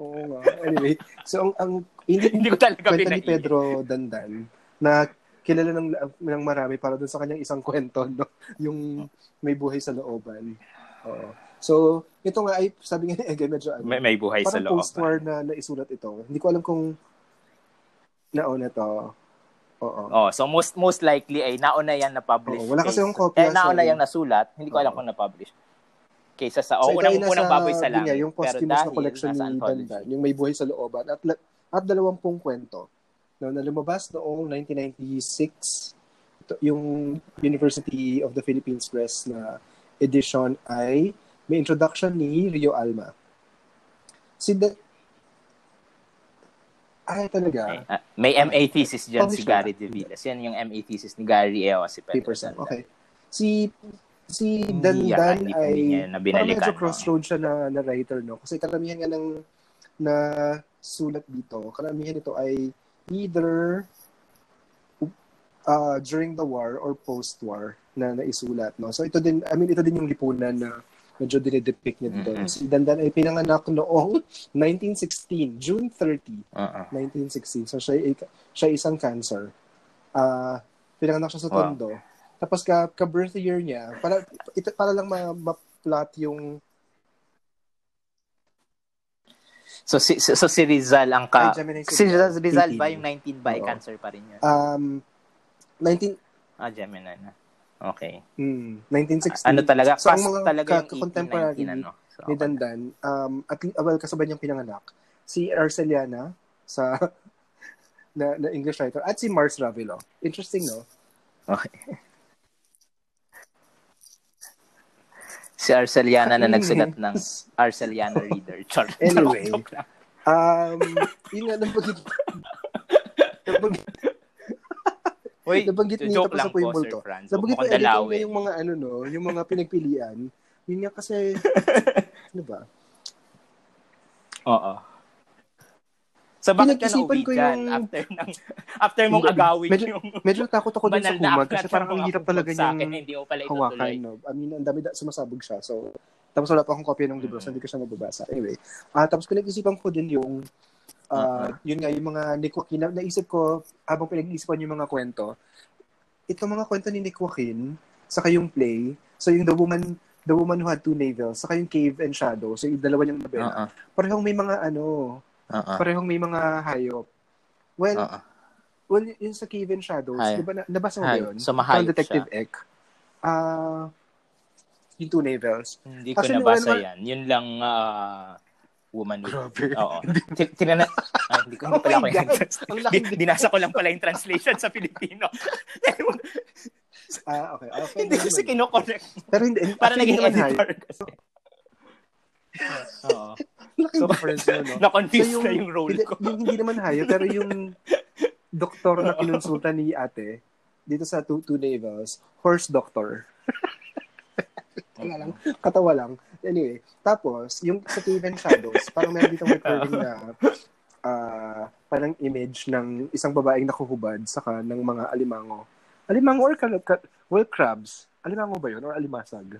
Oo nga. Anyway. So, ang, ang hindi, hindi ko talaga kwento ni Pedro Dandan na kilala ng, ng marami para dun sa kanyang isang kwento, no? yung may buhay sa looban. Oo. So, ito nga ay, sabi nga ni Ege, medyo ano, may, may buhay sa looban. Parang post-war na naisulat ito. Hindi ko alam kung nauna to. Oo. Oh, so most most likely ay nauna yan na publish. wala kasi yung copy. Eh, nauna yung nasulat, hindi ko alam kung na-publish. Kaysa sa oh, so, unang unang baboy sa lang. Yung posthumous na collection ni Dandan, yung may buhay sa looban at at dalawampung kwento no, na lumabas noong 1996 ito, yung University of the Philippines Press na edition ay may introduction ni Rio Alma. Si ay, talaga. Uh, may MA thesis dyan si Gary De Villas. Yan yung MA thesis ni Gary Eo si Peterson. Okay. Si si Dan yeah, Dan ay na medyo crossroad siya na, na writer, no? Kasi karamihan nga ng na sulat dito, karamihan ito ay either uh, during the war or post-war na naisulat, no? So ito din, I mean, ito din yung lipunan na medyo dinedepict niya dito. Mm-hmm. Si Dandan ay pinanganak noong 1916, June 30, uh-uh. 1916. So siya, siya isang cancer. Uh, pinanganak siya sa Tondo. Wow. Tapos ka, ka-birth year niya, para, ito, para lang ma- ma-plot yung So si so, so si Rizal ang ka Ay, si Rizal, Rizal ba yung 19 ba oh. cancer pa rin niya? Um 19 Ah Gemini na. Okay. Hmm, 1960. Ano talaga? So, ang mga talaga yung contemporary 18, 19, ano? So, ni Dandan, um, at well, kasabay niyang pinanganak, si Arceliana sa na, na English writer at si Mars Ravilo. Interesting, no? Okay. si Arceliana na nagsulat ng Arceliana Reader. Char. Anyway, um, yun nga, napagit, napagit, Uy, nabanggit niyo tapos sa Puyo Multo. Nabanggit ko editing yung mga ano no, yung mga pinagpilian. Yun nga kasi, ano ba? Oo. So bakit ka nauwi ko yung... after, ng, after mong agawin medyo, yung... Medyo takot ako dun sa kumag kasi parang ang hirap talaga niyang ko hawakan. No? I mean, ang dami da, sumasabog siya. So, tapos wala pa akong kopya ng libro, mm-hmm. so hindi ko siya mababasa. Anyway, uh, tapos pinag-isipan ko din yung uh, uh-huh. yun nga, yung mga Nick Joaquin, na, naisip ko, habang pinag-iisipan yung mga kwento, itong mga kwento ni Nick Joaquin, saka yung play, so yung The Woman, The Woman Who Had Two Navels, saka yung Cave and Shadow, so yung dalawa niyang nobela, uh-huh. parehong may mga ano, uh-huh. parehong may mga hayop. Well, uh-huh. well, yung sa Cave and Shadows, Hay. di ba, nabasa mo ba yun? So, mahayop Detective siya. Ek. Ah, uh, yung two navels. Hindi ko Actually, nabasa well, yan. Yun lang, uh, woman with... Grabe. Oo. Tinana... Ay, hindi ko, oh pala ako yung Dinasa ko lang pala yung translation sa Filipino. ah, okay. okay. hindi kasi kinokorrect. Pero hindi, para naging editor kasi. Oo. Laking so, difference yun, no? Na-confuse so, yung, na yung role hindi, ko. yung hindi naman hayo, pero yung doktor na kinonsulta ni ate, dito sa Two, two Navels, horse doctor. Wala lang, katawa lang. Anyway, tapos, yung sa Cave and Shadows, parang meron dito recurring na uh, parang image ng isang babaeng nakuhubad saka ng mga alimango. Alimango or ka- ka- well, crabs. Alimango ba yun? Or alimasag?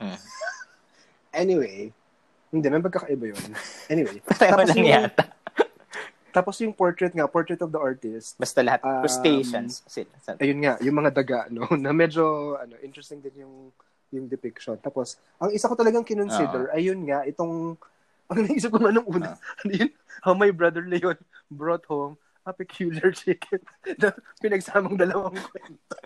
Hmm. Anyway, hindi, may pagkakaiba yun. Anyway. Pareho lang yung, yata. Tapos yung portrait nga, portrait of the artist. Basta lahat, um, crustaceans. Ayun nga, yung mga daga, no? Na medyo, ano, interesting din yung yung depiction. Tapos, ang isa ko talagang kinonsider, uh-huh. ayun nga, itong, ang naisip ko man nung una, uh-huh. ano yun, how my brother Leon brought home a peculiar chicken na pinagsamang dalawang kwento.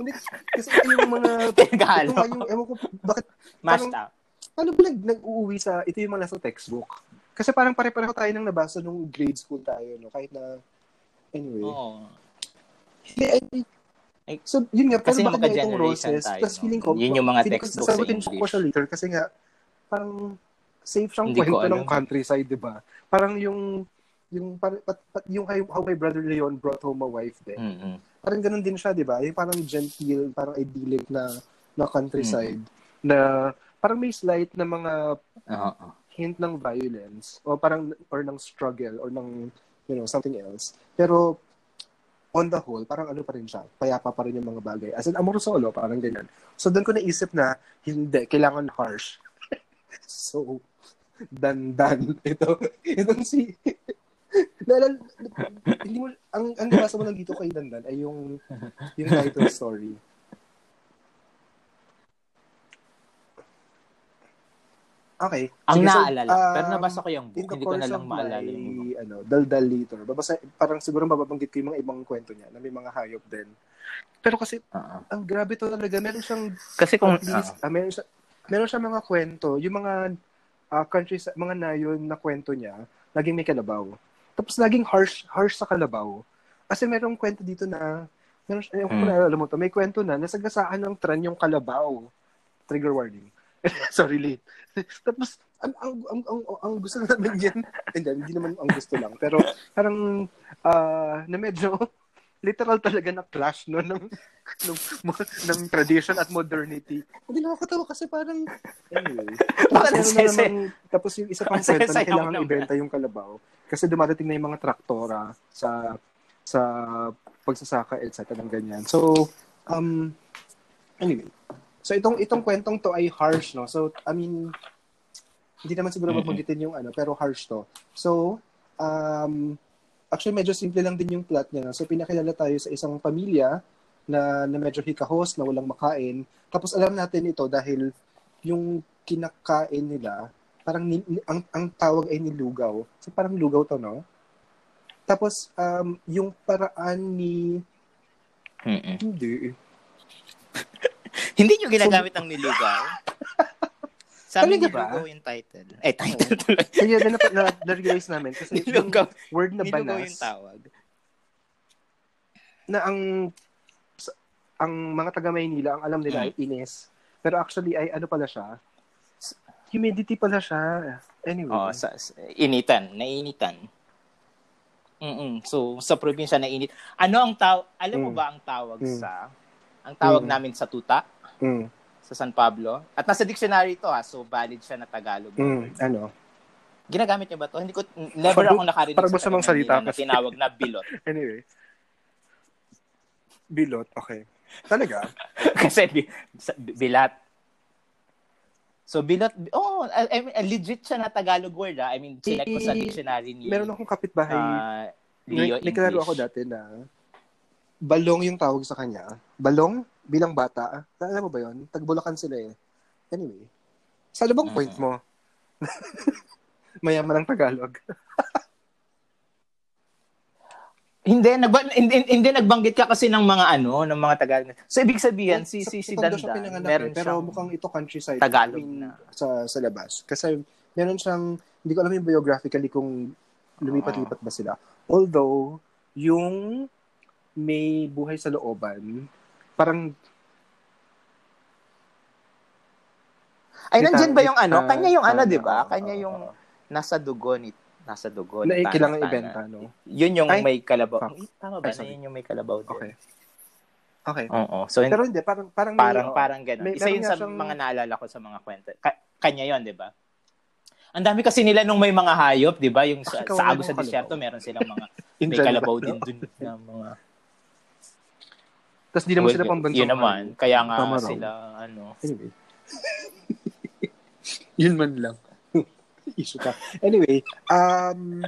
Hindi, kasi yung mga, Pinagalo. ito yung, ewan ko, bakit, Mashed up. Paano ba nag, nag-uuwi sa, ito yung mga nasa textbook? Kasi parang pare-pareho tayo nang nabasa nung grade school tayo, no? Kahit na, anyway. Oo. Hindi, ay, so, yun nga, kasi pero bakit itong roses? Tayo, Plus, feeling ko, yun yung mga textbooks sa English. ko siya later kasi nga, parang safe siyang Hindi kwento ng countryside, di ba? Parang yung, yung, par, pat, pat, yung how my brother Leon brought home a wife din. Mm-hmm. Parang ganun din siya, di ba? Yung parang genteel, parang idyllic na, na countryside. Mm-hmm. Na, parang may slight na mga uh-huh. hint ng violence o parang or ng struggle or ng you know something else pero on the whole parang ano pa rin siya payapa pa rin yung mga bagay. As in amor solo parang ganyan. So doon ko naisip na hindi kailangan harsh. So dan dan ito itong si Nalal, hindi mo ang ang nabasa mo lang dito kay Dandan ay yung yung title story Okay. Ang Sige, naalala. So, um, pero nabasa ko yung book. Hindi ko na lang maalala yung ano, daldal later. Babasa, parang siguro mababanggit ko yung mga ibang kwento niya na may mga hayop din. Pero kasi, uh-huh. ang grabe to talaga. Meron siyang, kasi kung, least, uh-huh. uh, meron, siya, meron siya mga kwento. Yung mga uh, countries, mga nayon na kwento niya, laging may kalabaw. Tapos laging harsh, harsh sa kalabaw. Kasi merong kwento dito na, meron, hmm. kung alam mo to, may kwento na, nasagasaan ng tren yung kalabaw. Trigger warning. Sorry, late. Tapos, ang, ang, ang, ang, ang gusto naman yan, hindi, hindi naman ang gusto lang, pero parang, uh, na medyo, literal talaga na clash no ng ng, ng tradition at modernity. Hindi nakakatawa kasi parang anyway. Tapos, na naman, tapos yung isa pang kwento na kailangan ibenta yung kalabaw kasi dumadating na yung mga traktora sa sa pagsasaka etc. ng ganyan. So um anyway, So itong itong kwentong to ay harsh, no? So I mean hindi naman siguro mabanggitin yung ano, pero harsh to. So um actually medyo simple lang din yung plot niya. No? So pinakilala tayo sa isang pamilya na, na medyo hikahos, na walang makain. Tapos alam natin ito dahil yung kinakain nila, parang ni, ang, ang tawag ay nilugaw. So parang lugaw to, no? Tapos, um, yung paraan ni... Mm-mm. Hindi. Hindi nyo ginagamit ang nilugaw? Sa amin, diba? nilugaw yung title. Eh, title tuloy. Kaya na, na, na-realize namin kasi nilugaw, yung word na nilugaw banas. yung tawag. Na ang ang mga taga Maynila, ang alam nila mm. ay inis. Pero actually ay ano pala siya? Humidity pala siya. Anyway. Oh, sa, initan, nainitan. Mm So, sa probinsya na init. Ano ang taw alam mm. mo ba ang tawag mm. sa ang tawag mm. namin sa tuta? Mm. Sa San Pablo. At nasa dictionary ito ha, so valid siya na Tagalog. Mm. Ano? Ginagamit niyo ba to? Hindi ko never akong nakarinig Para sa mga salita na, na tinawag na bilot. anyway. Bilot, okay. Talaga? Kasi bilat. So bilot, oh, I mean, legit siya na Tagalog word ah. I mean, select ko sa dictionary ni Meron akong kapitbahay. Uh, Leo may, may kalaro ako dati na balong yung tawag sa kanya. Balong bilang bata. Alam mo ba yon? Tagbulakan sila eh. Anyway. Sa bang mm-hmm. point mo? Mayaman ang Tagalog. Hindi, nagba, hindi, hindi nagbanggit ka kasi ng mga ano, ng mga Tagalog. So ibig sabihin si si si Danda, meron eh, pero mukhang ito countryside Tagalog I mean, na. sa sa labas. Kasi meron siyang hindi ko alam yung biographically kung lumipat-lipat ba sila. Although yung may buhay sa looban, parang Ay, nandiyan ba yung ano? Kanya yung ano, di ba? Kanya yung nasa dugo ni nasa dugo. Na, kailangan ibenta, no? Yun yung Ay, may kalabaw. Ay, tama ba Ay, yun yung may kalabaw din? Okay. Okay. Oo. So, Pero hindi, parang, parang, parang, may, parang ganun. May, Isa yun sa siyang... mga naalala ko sa mga kwento. Ka- kanya yon di ba? Ang dami kasi nila nung may mga hayop, di ba? Yung sa, sa Agos sa Disyerto, meron silang mga, may kalabaw din dun na mga... Tapos di naman well, sila pambansang Yun naman. Kaya nga Tama sila, ano... Anyway. yun man lang. Issue ka. Anyway, um,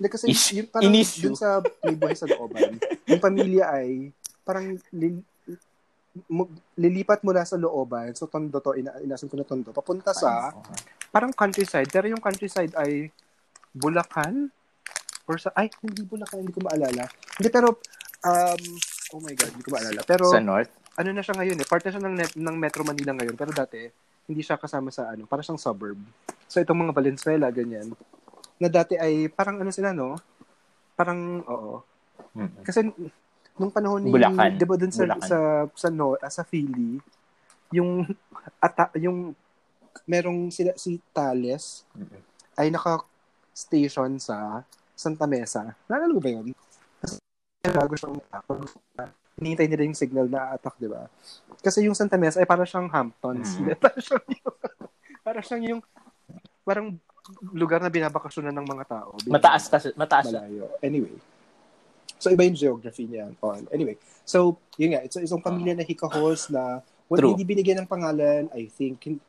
Hindi kasi yung parang dun sa may buhay sa looban, yung pamilya ay parang li, mo, lilipat mula sa looban, so tondo to, ina, inasin ko na tondo, papunta sa parang countryside, pero yung countryside ay Bulacan? Or sa, ay, hindi Bulacan, hindi ko maalala. Hindi, pero, um, oh my God, hindi ko maalala. Pero, sa north? Ano na siya ngayon eh, part na siya ng, net, ng Metro Manila ngayon, pero dati, hindi siya kasama sa ano, para siyang suburb. So, itong mga Valenzuela, ganyan, na dati ay, parang ano sila, no? Parang, oo. Mm-hmm. Kasi, nung panahon ni Bulacan. 'di ba dun sa Bulacan. sa sa no, uh, sa Philly, yung ata, yung merong sila si Tales mm-hmm. ay naka station sa Santa Mesa. Naalala mo ba 'yun? Bago siyang pag hinihintay nila yung signal na attack, di ba? Kasi yung Santa Mesa ay para siyang Hamptons. Mm-hmm. para siyang yung, para siyang yung parang lugar na binabakasyonan ng mga tao. Mataas kasi, mataas. Malayo. Anyway. So, iba yung geography niya. On. Anyway, so, yun nga, it's isang pamilya na hikahos na True. hindi binigyan ng pangalan, I think,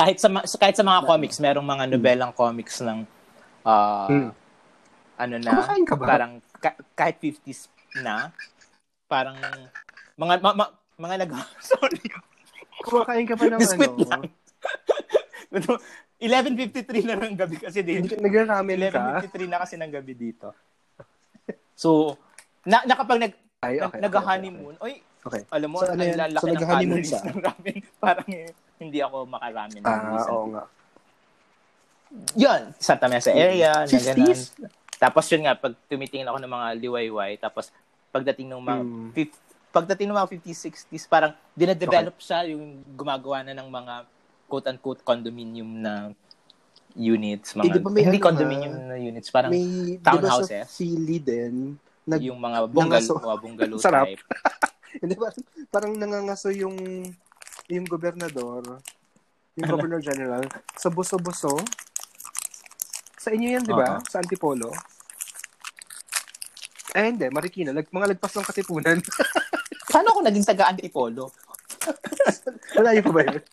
kahit sa kahit sa mga comics, merong mga nobelang comics ng uh, hmm. ano na, ka ba? parang ka, kahit 50s na, parang mga ma, ma, mga nag sorry. Kumakain ka pa ng ano? Lang. 11.53 na ng gabi kasi dito. Nagraramen ka? 11.53 na kasi ng gabi dito. So, na, nakapag nag, Ay, okay, nag-honeymoon, okay, okay. oy, alam mo, so, ano yan? lalaki so, ng calories sa? ng ramen. Parang eh, hindi ako makarami ng Ah, oo nga. Yun, Santa Mesa area, na ganun. Tapos yun nga, pag tumitingin ako ng mga liwayway, tapos pagdating ng mga mm. 50, pagdating ng mga 50s, 60s, parang dinadevelop okay. siya, yung gumagawa na ng mga quote-unquote condominium na units, mga, eh, diba hindi ano, condominium na units, parang may, townhouses. Diba sa Philly din, nag, yung mga bungalow, mga bungalow Sarap. type. hindi ba, parang nangangaso yung yung gobernador, yung ano? governor general, sa buso-buso. Sa inyo yan, di ba? Uh-huh. Sa Antipolo. Eh, hindi. Marikina. Lag, mga lagpas ng katipunan. Paano ako naging taga-Antipolo? Wala yung pa ba yun?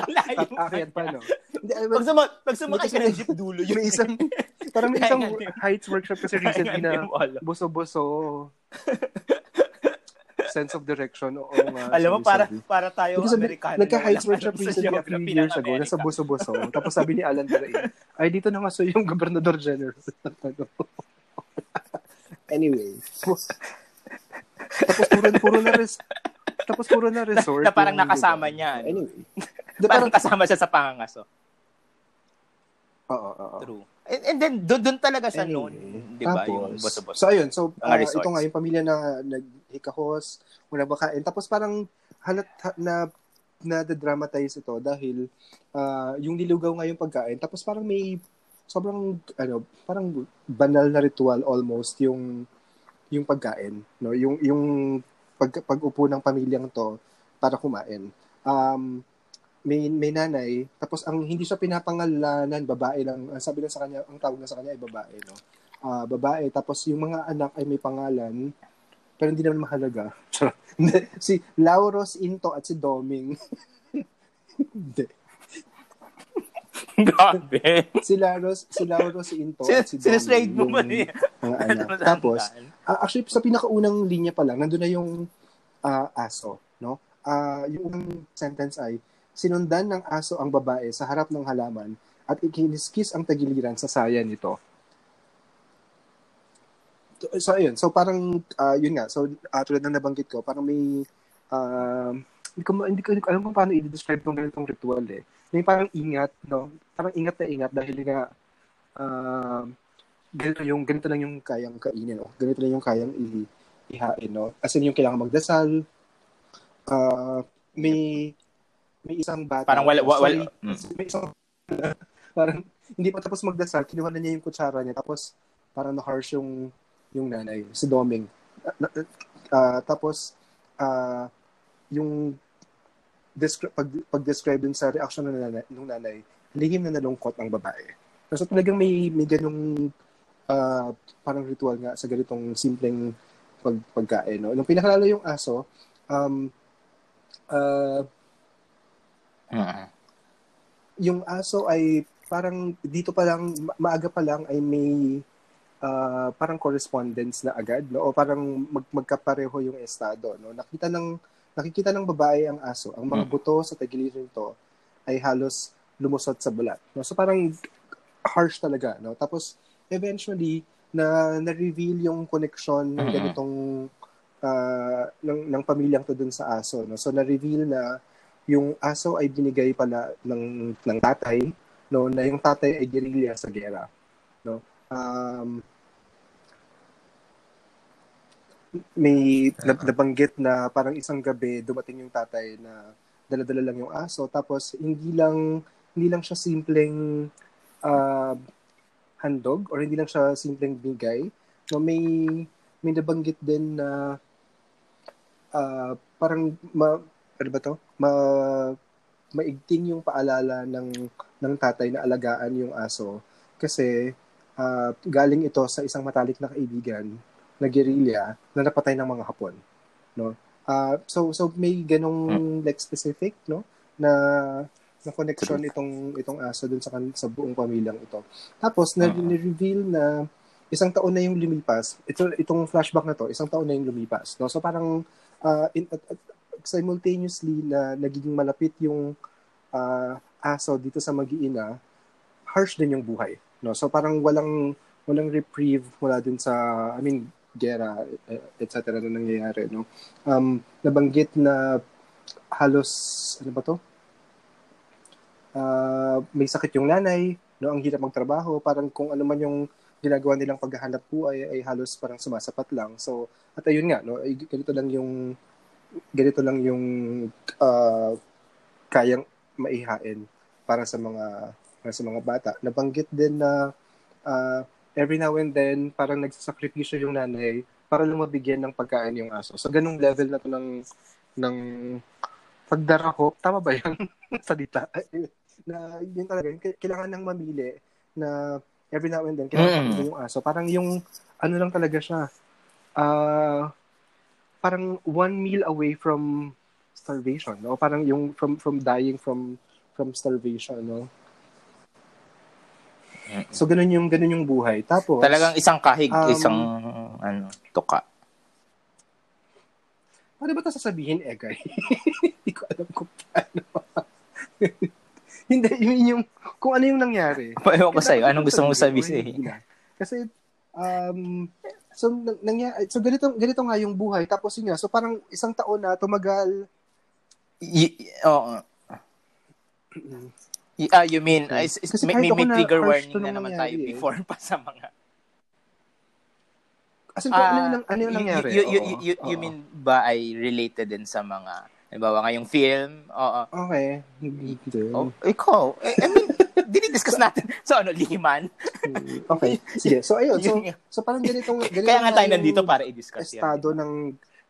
Ang layo. Akyat pa, no? Hindi, pag, suma, pag sumakay ka ng jeep dulo, yun. May isang, parang may isang heights workshop kasi recently na buso-buso. Sense of direction. Oo nga. Alam mo, para, para tayo Because Amerikano. Nagka-heights workshop recently a few years ago, nasa buso-buso. Tapos sabi ni Alan Derain, ay dito na nga so yung Gobernador General. anyway. Tapos puro, puro na res, tapos puro na resort. na parang nakasama niya. Anyway. parang kasama siya sa pangangaso. Oo, oo. True. And, and then, doon doon talaga sa anyway, noon, di ba? Yung. So, ayun. So, uh, ito nga, yung pamilya na naghikahos, wala ba kain. Tapos parang halat na na dramatize ito dahil uh, yung nilugaw nga yung pagkain. Tapos parang may sobrang ano, parang banal na ritual almost yung yung pagkain, no? Yung yung pag pag-upo ng pamilyang to para kumain. Um, may, may nanay, tapos ang hindi siya pinapangalanan, babae lang, ang sabi lang sa kanya, ang tawag na sa kanya ay babae, no? Uh, babae, tapos yung mga anak ay may pangalan, pero hindi naman mahalaga. si Lauros Into at si Doming. hindi. Grabe. si Lauros, si Lauros Into at si Doming. Sinestrade mo man eh. Tapos, uh, actually, sa pinakaunang linya pa lang, nandun na yung uh, aso, no? Uh, yung sentence ay, sinundan ng aso ang babae sa harap ng halaman at ikiniskis ang tagiliran sa saya nito. So, ayun. So, parang, uh, yun nga. So, uh, tulad ng nabanggit ko, parang may, uh, hindi ko, hindi ko, hindi ko alam kung paano i-describe tong ganitong ritual eh. May parang ingat, no? Parang ingat na ingat dahil nga, uh, ganito yung, ganito lang yung kayang kainin, no? Ganito lang yung kayang i, ihain, no? As in, yung kailangan magdasal, uh, may, may isang bata. Parang wala, wala, wala. Mm. May isang, parang, hindi pa tapos magdasal, kinuha na niya yung kutsara niya, tapos, parang na-harsh yung, yung nanay, si Doming. Uh, tapos, uh, yung, descri- pag, pag-describe dun sa reaction ng nanay, ng nanay, lihim na nalungkot ang babae. So, talagang may, may ganung, uh, parang ritual nga sa ganitong simpleng pag, pagkain. No? Nung pinakalala yung aso, um, uh, Uh-huh. yung aso ay parang dito pa lang, maaga pa lang ay may uh, parang correspondence na agad, no? O parang mag, magkapareho yung estado, no? Nakita ng nakikita ng babae ang aso. Ang mga mm. buto sa tagiliran nito ay halos lumusot sa bulat. No? So parang harsh talaga, no? Tapos eventually na na-reveal yung connection ng ganitong uh, ng ng pamilyang to dun sa aso, no? So na-reveal na yung aso ay binigay pala ng ng tatay no na yung tatay ay guerrilla sa gera no um may nabanggit na parang isang gabi dumating yung tatay na dala-dala lang yung aso. Tapos hindi lang hindi lang siya simpleng uh, handog or hindi lang siya simpleng bigay. No may may nabanggit din na uh, parang ma, ano ba to? Ma maigting yung paalala ng ng tatay na alagaan yung aso. Kasi uh, galing ito sa isang matalik na kaibigan na guerrilla na napatay ng mga Hapon no uh, so so may ganong hmm. like specific no na na connection itong itong aso dun sa sa buong pamilyang ito tapos na uh-huh. reveal na isang taon na yung lumipas ito itong flashback na to isang taon na yung lumipas no so parang uh, in, at, at, simultaneously na nagiging malapit yung uh, aso dito sa mag-iina, harsh din yung buhay. No? So parang walang walang reprieve mula dun sa, I mean, gera, etc. na nangyayari. No? Um, nabanggit na halos, ano ba to? Uh, may sakit yung nanay, no? ang hirap magtrabaho, parang kung ano man yung ginagawa nilang paghahanap po ay, ay halos parang sumasapat lang. So, at ayun nga, no, ay, ganito lang yung ganito lang yung uh, kayang maihain para sa mga para sa mga bata. Nabanggit din na uh, every now and then parang nagsasakripisyo yung nanay para lang mabigyan ng pagkain yung aso. So ganung level na to ng ng pagdarako. Tama ba yan? Salita. na yun talaga. Kailangan nang mamili na every now and then kailangan mm. yung aso. Parang yung ano lang talaga siya. Uh, parang one meal away from starvation, no? Parang yung from from dying from from starvation, no? So ganun yung ganun yung buhay. Tapos talagang isang kahig, um, isang ano, tuka. Ano ba 'to sasabihin, Egay? Hindi ko alam kung paano. Hindi, yun yung, kung ano yung nangyari. Paano ko sa'yo, anong gusto mong sabihin? Kasi, um, So, nangyari, so ganito, ganito nga yung buhay. Tapos yun nga, so parang isang taon na tumagal. Y- oh. Ah, uh, you mean, okay. is, is, may, may, may trigger warning na naman tayo eh. before pa sa mga... As in, uh, ano, yung, ano yung nangyari? You, you, you, you, you mean ba ay related din sa mga, halimbawa ngayong film? Oo. Okay. Oh, ikaw, I, I mean, dinidiscuss natin. So ano, lihiman? Hmm, okay. Sige. So ayun. So, so parang ganitong, ganitong Kaya nga tayo nandito para i-discuss yan. Estado ng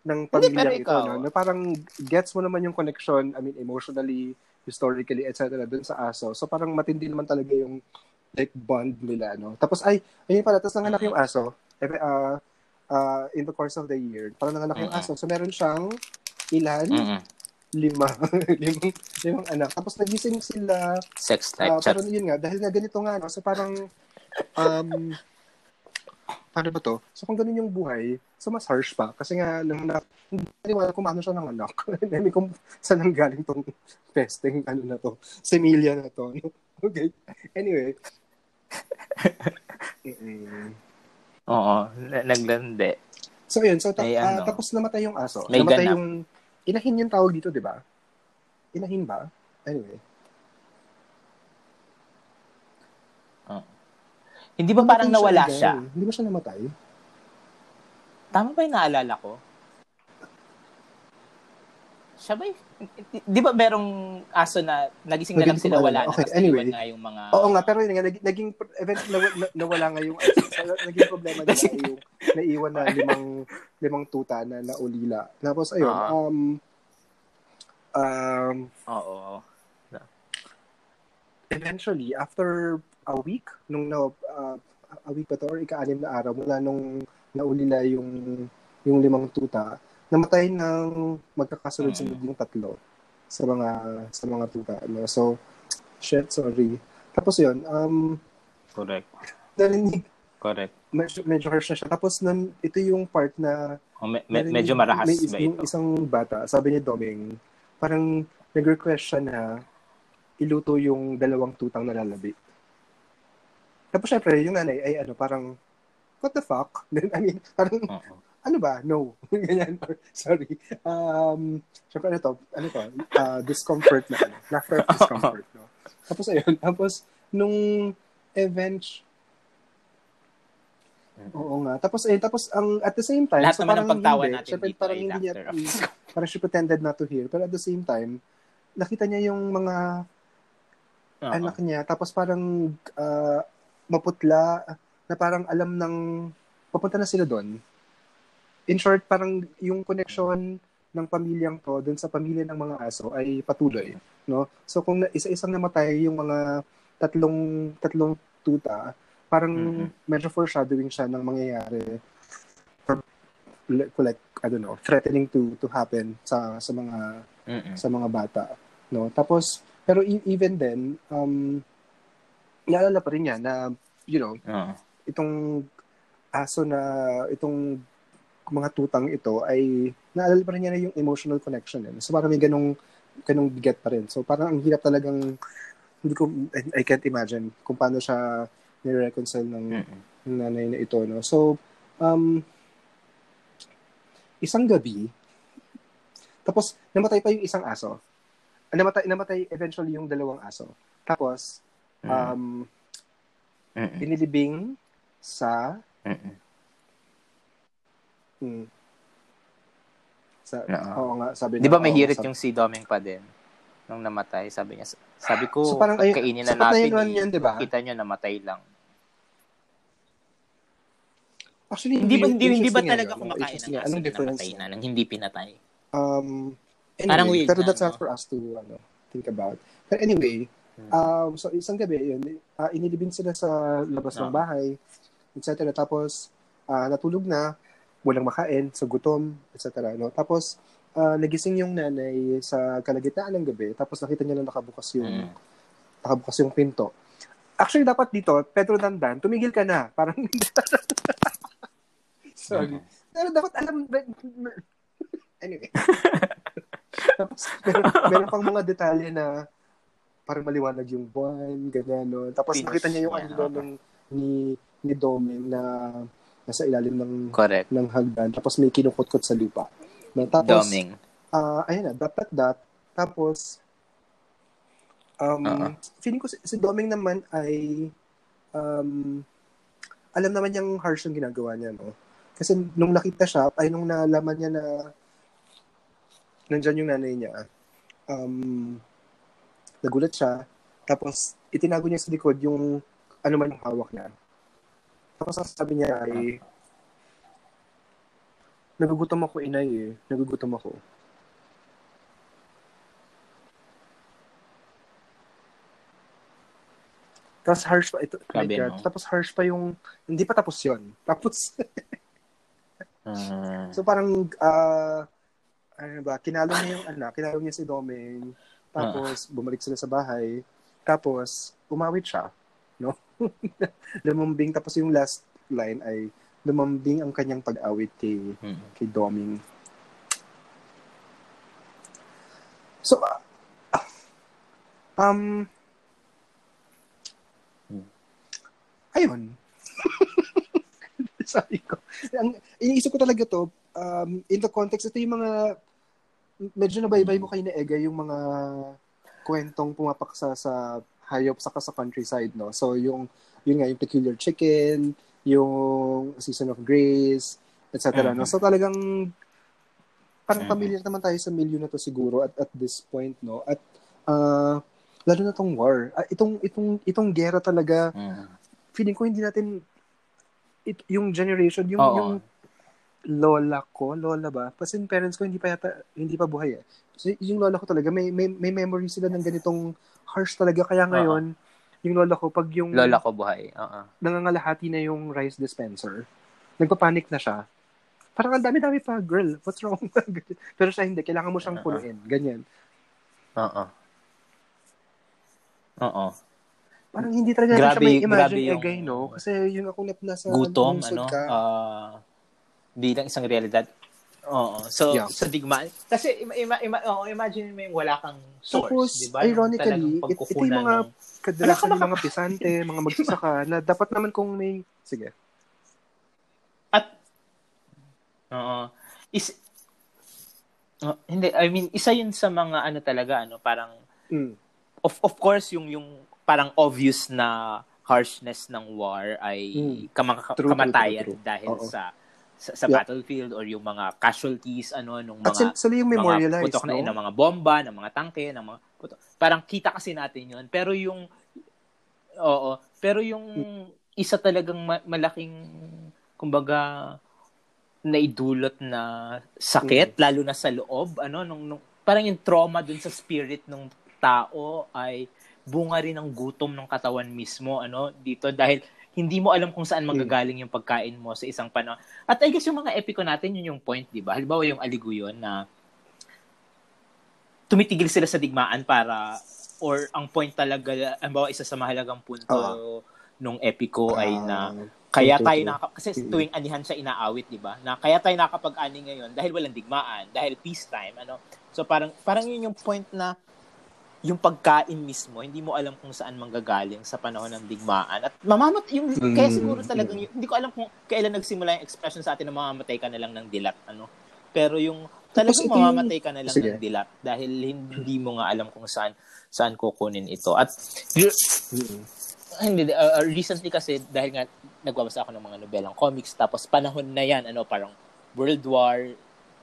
ng pamilya ito. No? Na parang gets mo naman yung connection, I mean, emotionally, historically, etc. dun sa aso. So parang matindi naman talaga yung like bond nila, no? Tapos ay, ayun pala, tapos nanganak yung aso. Uh, uh, in the course of the year. Parang nanganak yung aso. So meron siyang ilan? Mm-hmm lima. limang, limang anak. Tapos nagising sila. Sex type. Uh, parang yun nga, dahil nga ganito nga, no? so parang, um, paano ba to? So kung ganun yung buhay, so mas harsh pa. Kasi nga, nang na, hindi wala kung paano siya ng anak. Hindi kung saan nang galing tong pesting, ano na to, semilya na to. okay. Anyway. Oo, naglande. So yun, so ta- Ay, ano, uh, tapos namatay yung aso. May namatay ganap. yung Inahin yung tawag dito, di ba? Inahin ba? Anyway. Hindi ba parang nawala siya? siya? Hindi ba siya namatay? Tama ba yung naalala ko? Siya ba Di ba merong aso na nagising na lang sila wala okay, na anyway. nga yung mga... Oo nga, pero yun nga, naging, event na, na, nawala nga yung aso. naging problema niya yung naiwan na limang limang tuta na naulila. Tapos ayun, uh, um um Oo. Eventually, after a week nung na uh, a week pa to or ika-anim na araw mula nung naulila yung yung limang tuta, namatay ng magkakasunod-sunod yung tatlo sa mga sa mga tuta no so shit, sorry. Tapos yun, um, Correct. narinig, Correct. medyo, medyo harsh na siya. Tapos nun, ito yung part na Oh, me- me- narinig- medyo marahas may, ba yung ito? isang bata, sabi ni Doming, parang nag-request siya na iluto yung dalawang tutang na lalabi. Tapos syempre, yung nanay ay ano, parang, what the fuck? I mean, parang, Oo. ano ba? No. Ganyan. Or, sorry. Um, syempre, ano to? Ano to? Uh, discomfort na. Ano? Laughter of discomfort. No? Tapos, ayun. Tapos, nung event, Oo nga. Tapos, eh, tapos, ang, at the same time, Lahat naman ng parang pagtawa hindi, natin syempre, dito parang ay hindi niya, parang she pretended not to hear. Pero at the same time, nakita niya yung mga Oo. anak niya, tapos parang ah, maputla, na parang alam ng, papunta na sila doon. In short, parang yung connection ng pamilyang to dun sa pamilya ng mga aso ay patuloy. No? So kung isa-isang namatay yung mga tatlong tatlong tuta, parang Mhm. medyo foreshadowing siya ng mangyayari like I don't know, threatening to to happen sa sa mga Mm-mm. sa mga bata, no? Tapos pero e- even then um naalala pa rin niya na you know, Oo. itong aso na itong mga tutang ito ay naalala pa rin niya na yung emotional connection eh. So parang may ganong ganong bigat pa rin. So parang ang hirap talagang hindi ko I, I can't imagine kung paano siya ni-reconcile ng, Mm-mm. ng nanay na ito no. So um isang gabi tapos namatay pa yung isang aso. Namatay namatay eventually yung dalawang aso. Tapos. Um Mm-mm. binilibing sa Mm-mm. hmm, sa Oo. oo nga sabi Di ba may hirit sabi- yung si Doming pa din? Nung namatay, sabi niya, sabi ko, So, parang ay- kainin na sapat na natin. yun yun, di ba? Kita nyo, namatay lang. Actually, Hindi ba, yun- hindi, hindi ba talaga no? kumakain ng aso Anong na difference namatay na, nang hindi pinatay? Um, anyway, Parang weird pero na, that's not no? for us to ano, think about. But anyway. Um, so isang gabi, yun, uh, inilibing sila sa labas ng Oo. bahay, etc. Tapos, ah, natulog na, walang makain, sa gutom, etc. No? Tapos, ah, nagising yung nanay sa kalagitnaan ng gabi, tapos nakita niya na nakabukas yung, Mm. nakabukas yung pinto. Actually, dapat dito, Pedro Dandan, tumigil ka na. Parang, sorry. Mm. Pero dapat alam, anyway. Tapos, meron, meron pang mga detalye na parang maliwanag yung buwan, ganyan, no? Tapos Pinos nakita niya yung niya, ano doon ng ni, ni Doming na nasa ilalim ng Correct. ng hagdan. Tapos may kinukutkot sa lupa. No? Tapos, Doming. ah ayun na, dot, dot, dot. Tapos, um, Oo. feeling ko si, si Doming naman ay um, alam naman niyang harsh yung ginagawa niya, no? Kasi nung nakita siya, ay nung nalaman niya na nandyan yung nanay niya, um, nagulat siya, tapos itinago niya sa likod yung ano man yung hawak niya. Tapos ang sabi niya ay, nagugutom ako inay eh, nagugutom ako. Tapos harsh pa ito. Grabe, no? Tapos harsh pa yung hindi pa tapos 'yon. Tapos Mm. so parang ah ano ba, kinalong niya yung anak, kinalong niya si Doming. Tapos bumalik sila sa bahay. Tapos umawit siya, no? lumambing tapos yung last line ay lumambing ang kanyang pag-awit kay Mm. kay Doming. So, ah, um, Hmm. ayun. Sabi ko. Ang, iniisip ko talaga to, um, in the context, ito yung mga, medyo nabaybay mo kayo na Ega, yung mga kwentong pumapaksa sa hayop saka sa countryside, no? So, yung, yun nga, yung peculiar chicken, yung season of grace, etc. No? Mhm. So, talagang parang Mhm. familiar naman tayo sa milyo na to siguro at at this point no at ah, lalo na tong war Ah, itong itong itong gera talaga Mm. feeling ko hindi natin it, yung generation yung Oo. yung lola ko lola ba kasi yung parents ko hindi pa yata hindi pa buhay eh so, yung lola ko talaga may may, may memory sila ng ganitong harsh talaga kaya ngayon yung lola ko pag yung Lola ko buhay. Oo. nangangalahati na yung rice dispenser nagpapanik na siya parang ang dami-dami pa girl what's wrong pero siya hindi kailangan mo siyang Oo. punuin ganyan Oo. Oo. Parang hindi talaga grabe, siya may imagine yung, egay, no? Kasi yung ako na nasa gutom, ano, ka. Uh, bilang isang realidad. Oo. So, yeah. sa digma. Kasi, ima, ima, ima, oh, imagine mo yung wala kang source, Tapos, di ba? ironically, it, ito yung mga ng... kadalasan ng mga pisante, mga magsasaka, na dapat naman kung may, sige. At, oo. Is, uh, hindi, I mean, isa yun sa mga ano talaga, ano, parang, mm. of, of course, yung, yung parang obvious na harshness ng war ay mm. kamang, true, kamatayan true, true, true. dahil Oo. sa sa, sa yeah. battlefield or yung mga casualties ano nung mga At sila yung memorialize, mga putok no? na ng mga bomba, ng mga tangke, ng mga putok. Parang kita kasi natin 'yun. Pero yung oo, pero yung isa talagang ma- malaking kumbaga naidulot na sakit mm. lalo na sa loob ano nung, nung parang yung trauma dun sa spirit ng tao ay bunga rin ng gutom ng katawan mismo ano dito dahil hindi mo alam kung saan hmm. manggagaling yung pagkain mo sa isang panahon. At I guess yung mga epiko natin, yun yung point, di ba? Halimbawa yung aliguyon na tumitigil sila sa digmaan para or ang point talaga, halimbawa isa sa mahalagang punto uh, nung epiko uh, ay na kaya tayo nakaka- kasi tuwing anihan siya inaawit, di ba? Na kaya tayo nakapag-ani ngayon dahil walang digmaan, dahil peacetime, ano? So parang parang yun yung point na yung pagkain mismo, hindi mo alam kung saan manggagaling sa panahon ng digmaan. At mamamat, yung, mm. kaya siguro talagang, hindi ko alam kung kailan nagsimula yung expression sa atin na mamamatay ka na lang ng dilat. Ano? Pero yung talagang mamamatay ka na lang Sige. ng dilat dahil hindi mo nga alam kung saan saan kukunin ito. At hindi uh, recently kasi dahil nga nagbabasa ako ng mga nobelang comics tapos panahon na yan ano parang World War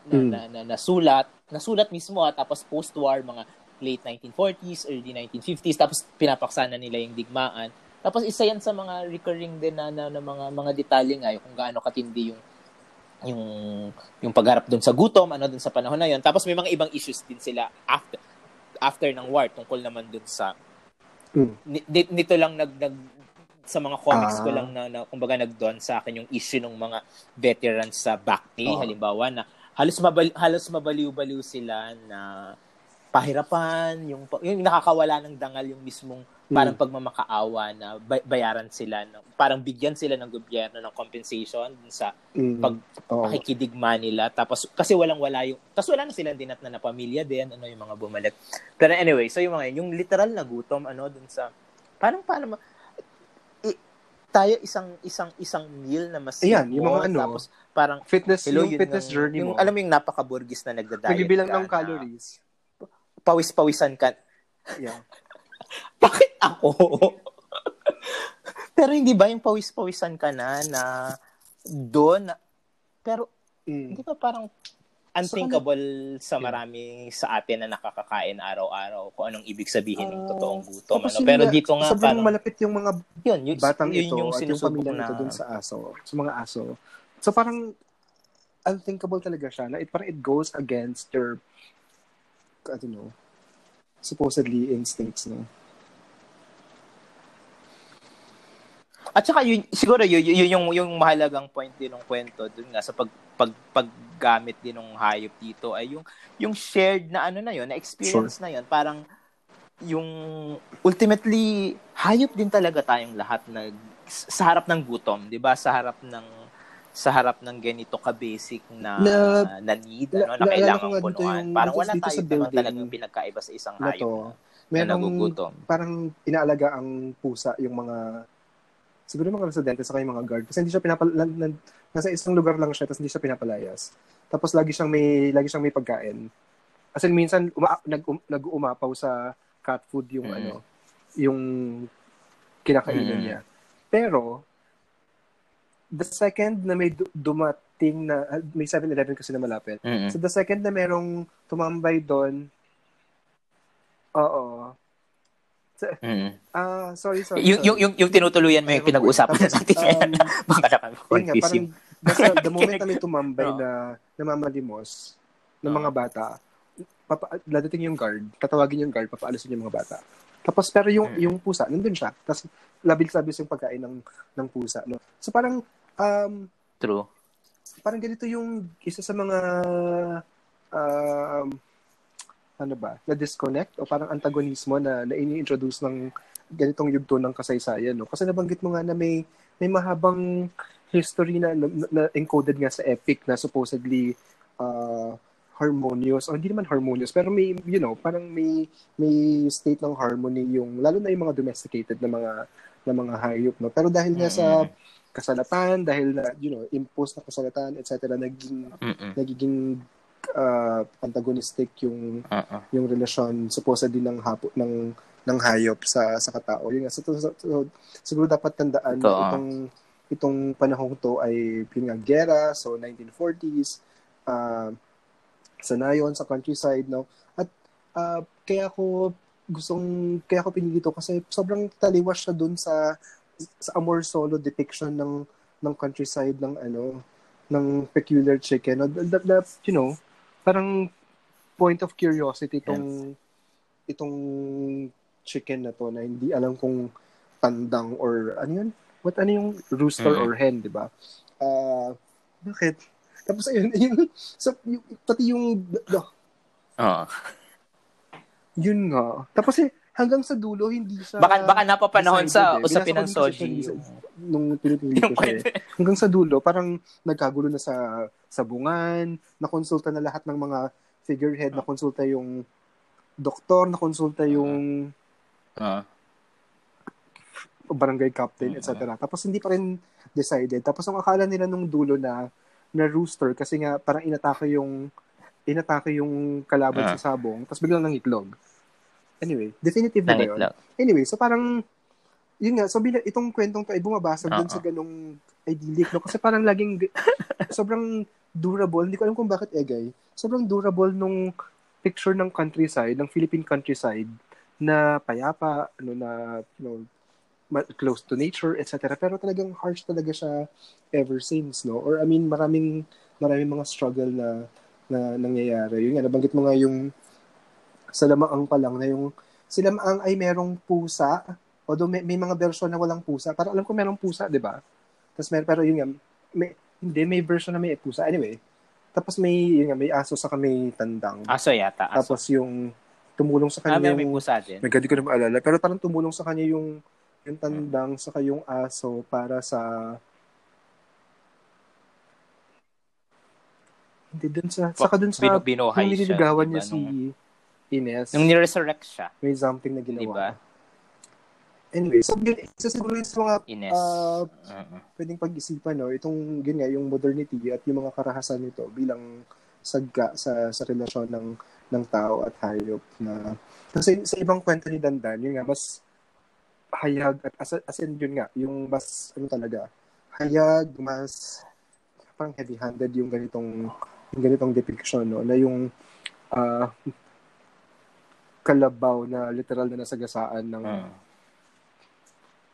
na, mm. na, na, nasulat, nasulat mismo at tapos post-war mga late 1940s, early 1950s, tapos pinapaksa na nila yung digmaan. Tapos isa yan sa mga recurring din na, na, na mga mga detalye nga yung kung gaano katindi yung yung yung pagharap doon sa gutom, ano doon sa panahon na yon. Tapos may mga ibang issues din sila after after ng war tungkol naman doon sa mm. nito lang nag, nag sa mga comics uh, ko ah. lang na, na kumbaga nagdon sa akin yung issue ng mga veterans sa Bacti, uh, halimbawa na halos mabal, halos mabaliw-baliw sila na pahirapan, yung, yung nakakawala ng dangal yung mismong parang mm. pagmamakaawa na bayaran sila, ng, parang bigyan sila ng gobyerno ng compensation sa mm. pag, oh. pakikidigma nila. Tapos, kasi walang-wala yung, tapos wala na silang dinat na na pamilya din, ano yung mga bumalik. Pero anyway, so yung mga yung literal na gutom, ano, dun sa, parang, parang, tayo isang isang isang meal na mas Ayan, yung mga ano, tapos parang fitness hello, yung fitness ng, journey yung, mo. Alam mo yung napaka-burgis na nagda-diet. Nagbibilang ng calories pawis-pawisan ka. Yeah. Bakit ako? pero hindi ba yung pawis-pawisan ka na na doon pero mm. hindi ba parang unthinkable so, sa marami yeah. sa atin na nakakakain araw-araw kung anong ibig sabihin ng uh, totoong gutom ano pero dito nga parang malapit yung mga yun, yun batang yun, ito yung at yung pamilya na... ito dun sa aso sa mga aso so parang unthinkable talaga siya na it parang it goes against your I don't know, supposedly instincts, no? At saka yun, siguro yun, yun yung yung mahalagang point din ng kwento dun nga sa pag, pag paggamit din ng hayop dito ay yung yung shared na ano na yon, na experience sure. na yon, parang yung ultimately hayop din talaga tayong lahat na sa harap ng gutom, 'di ba? Sa harap ng sa harap ng ganito ka-basic na, na, na need, ano, na, na kailangan punuan. Parang wala tayo naman talagang pinagkaiba sa isang hayop na, na nagugutom. Parang inaalaga ang pusa yung mga siguro mga residente sa yung mga guard kasi hindi siya pinapal nasa isang lugar lang siya tapos hindi siya pinapalayas. Tapos lagi siyang may lagi siyang may pagkain. As in minsan uma, nag um, nag-uumapaw sa cat food yung mm. ano, yung kinakainan mm. niya. Pero the second na may dumating na, ah, may 7-Eleven kasi na malapit. Mm-hmm. So the second na merong tumambay doon, oo. Mm-hmm. uh, sorry, sorry. Yung, sorry. yung, yung, yung tinutuluyan mo yung pinag-uusapan na natin. Um, Baka na kami confusing. Basta the moment na may tumambay no. na namamalimos ng mga bata, papa, dadating yung guard, tatawagin yung guard, papaalisin yung mga bata. Tapos pero yung mm. yung pusa nandun siya. Tapos labil-sabis yung pagkain ng ng pusa, no. So parang um true. Parang ganito yung isa sa mga um ano ba, na disconnect o parang antagonismo na na ini-introduce ng ganitong yugto ng kasaysayan, no? Kasi nabanggit mo nga na may may mahabang history na, na, na encoded nga sa epic na supposedly uh, harmonious, o hindi naman harmonious, pero may, you know, parang may, may state ng harmony yung, lalo na yung mga domesticated na mga, na mga hayop, no? Pero dahil nga sa kasalatan, dahil na, you know, imposed na kasalatan, etc., naging, Mm-mm. nagiging uh, antagonistic yung, uh-uh. yung relasyon supposedly ng hapo, ng, ng hayop sa sa katao. Yun nga, so, so, so, siguro dapat tandaan Ito, itong itong panahong to ay yun nga, gera, so 1940s, uh, sanayon sa countryside no at uh, kaya ako gustong kaya ako pinili to kasi sobrang taliwas siya dun sa sa Amor Solo depiction ng ng countryside ng ano ng peculiar chicken that, that, you know parang point of curiosity itong yes. itong chicken na to na hindi alam kung tandang or ano yun what ano yung rooster mm-hmm. or hen di ba uh, bakit tapos ayun, yung, so, yung, pati yung, Oo. yun nga. Tapos eh, hanggang sa dulo, hindi siya... Baka, baka napapanahon sa eh. usapin ng Soji. Nung pinipili ko siya. Eh. Hanggang sa dulo, parang nagkagulo na sa sabungan, nakonsulta na lahat ng mga figurehead, nakonsulta yung doktor, nakonsulta yung uh, barangay captain, etc. Tapos hindi pa rin decided. Tapos ang akala nila nung dulo na na rooster kasi nga parang inatake yung inatake yung kalaban uh. sa sabong tapos biglang nangitlog. Anyway, definitive na yun. Anyway, so parang yun nga, so bila, itong kwentong to ay bumabasag uh-huh. dun sa ganong idyllic, no? Kasi parang laging sobrang durable. Hindi ko alam kung bakit egay. Sobrang durable nung picture ng countryside, ng Philippine countryside na payapa, ano na, you know, close to nature, etc. Pero talagang harsh talaga siya ever since, no? Or I mean, maraming maraming mga struggle na na nangyayari. Yun nga, nabanggit mo nga yung sa lamaang pa lang na yung si lamaang ay merong pusa, although may, may mga version na walang pusa. Para alam ko merong pusa, di ba? Tapos mer pero yun nga, may, hindi, may version na may pusa. Anyway, tapos may, yun nga, may aso sa kami tandang. Aso yata. Aso. Tapos yung tumulong sa kanya ah, may, may pusa din. May ko na maalala. Pero parang tumulong sa kanya yung yung tandang sa yung aso para sa hindi dun sa saka dun sa Bino, binuhay yung nililigawan niya diba, si Ines nung ni-resurrect siya may something na ginawa diba? anyway so yun isa siguro yung sa mga Ines. Uh, uh-uh. pwedeng pag-isipan no itong yun nga yung modernity at yung mga karahasan nito bilang sagka sa sa relasyon ng ng tao at hayop na kasi sa ibang kwento ni Dandan yun nga mas hayag at as, as in yun nga, yung mas ano talaga, hayag, mas parang heavy-handed yung ganitong yung ganitong depiction no na yung uh, kalabaw na literal na nasagasaan ng uh.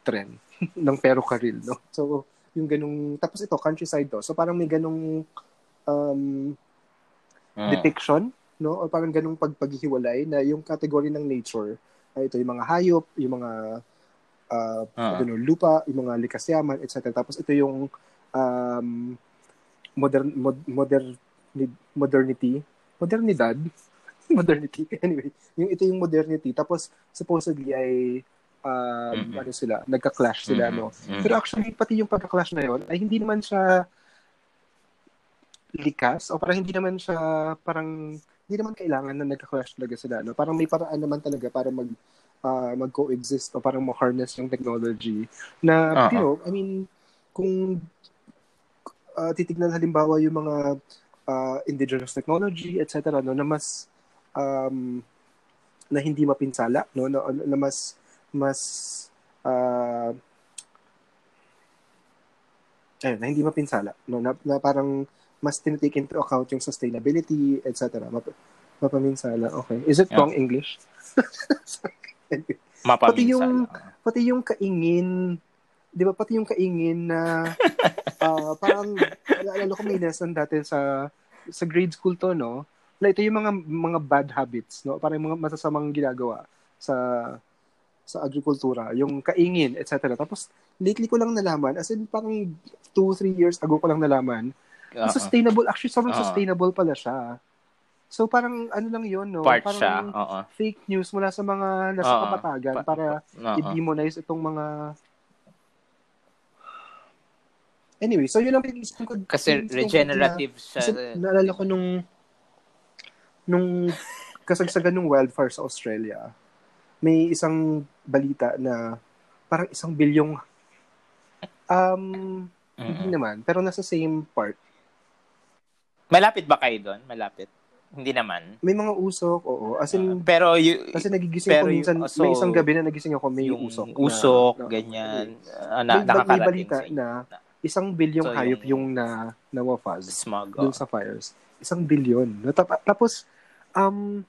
tren ng Pero Carril no so yung ganung tapos ito countryside to so parang may ganung um, uh. depiction no o parang ganung pagpaghihiwalay na yung category ng nature ay ito yung mga hayop yung mga uh, uh-huh. ano, lupa, yung mga likas yaman, etc. Tapos ito yung um, modern mod, modern modernity, modernidad, modernity. Anyway, yung ito yung modernity. Tapos supposedly ay um, mm-hmm. ano sila, nagka-clash sila, mm-hmm. no? Mm-hmm. Pero actually, pati yung pagka-clash na yon ay hindi naman siya likas o parang hindi naman siya parang hindi naman kailangan na nagka-clash talaga sila, no? Parang may paraan naman talaga para mag uh, mag-coexist o parang ma-harness yung technology na, uh-huh. you know, I mean, kung uh, titignan halimbawa yung mga uh, indigenous technology, etc., no, na mas um, na hindi mapinsala, no, na, na mas mas uh, eh, na hindi mapinsala, no, na, na parang mas tinitake into account yung sustainability, etc. Map- mapaminsala. Okay. Is it yeah. wrong English? pati yung pati yung kaingin, 'di ba? Pati yung kaingin na uh, parang naalala ko may lesson dati sa sa grade school to, no? Na ito yung mga mga bad habits, no? Parang mga masasamang ginagawa sa sa agrikultura, yung kaingin, etc. Tapos lately ko lang nalaman, as in parang 2 3 years ago ko lang nalaman, uh-huh. sustainable, actually sobrang uh-huh. sustainable pala siya. So parang ano lang yun, no? Part parang siya, oo. fake news mula sa mga nasa Oo. kapatagan Pa- para Oo. i-demonize itong mga Anyway, so yun ang pinag-isip ko. Kasi regenerative siya. Na, kasi naalala ko nung nung kasagsagan ng wildfire sa Australia, may isang balita na parang isang bilyong um hindi Mm-mm. naman, pero nasa same part. Malapit ba kayo doon? Malapit. Hindi naman. May mga usok, oo. As in, pero you, kasi nagigising pero ko minsan, so, may isang gabi na nagising ako, may yung usok. usok, na, na- ganyan, ah, may, na, may nakakarating balita inyo. na isang bilyong So, hayop yung- yung, na nawafaz smog. dun oh. sa fires. Isang bilyon. Tapos, um,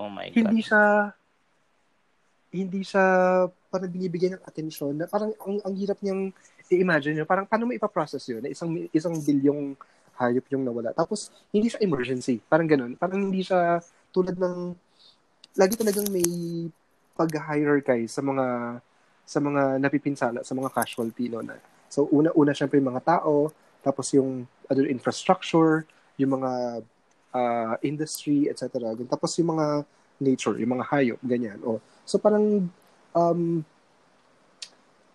Oh my God. hindi siya hindi siya parang binibigyan ng atensyon na parang ang, ang hirap niyang i-imagine yun. Parang paano mo ipaprocess yun na isang isang bilyong hayop yung nawala. Tapos hindi siya emergency. Parang ganun. Parang hindi siya tulad ng lagi talagang may pag-hierarchy sa mga sa mga napipinsala, sa mga casualty no na. So una-una syempre yung mga tao, tapos yung other infrastructure, yung mga uh, industry, etc. Tapos yung mga nature, yung mga hayop, ganyan. O, so parang um,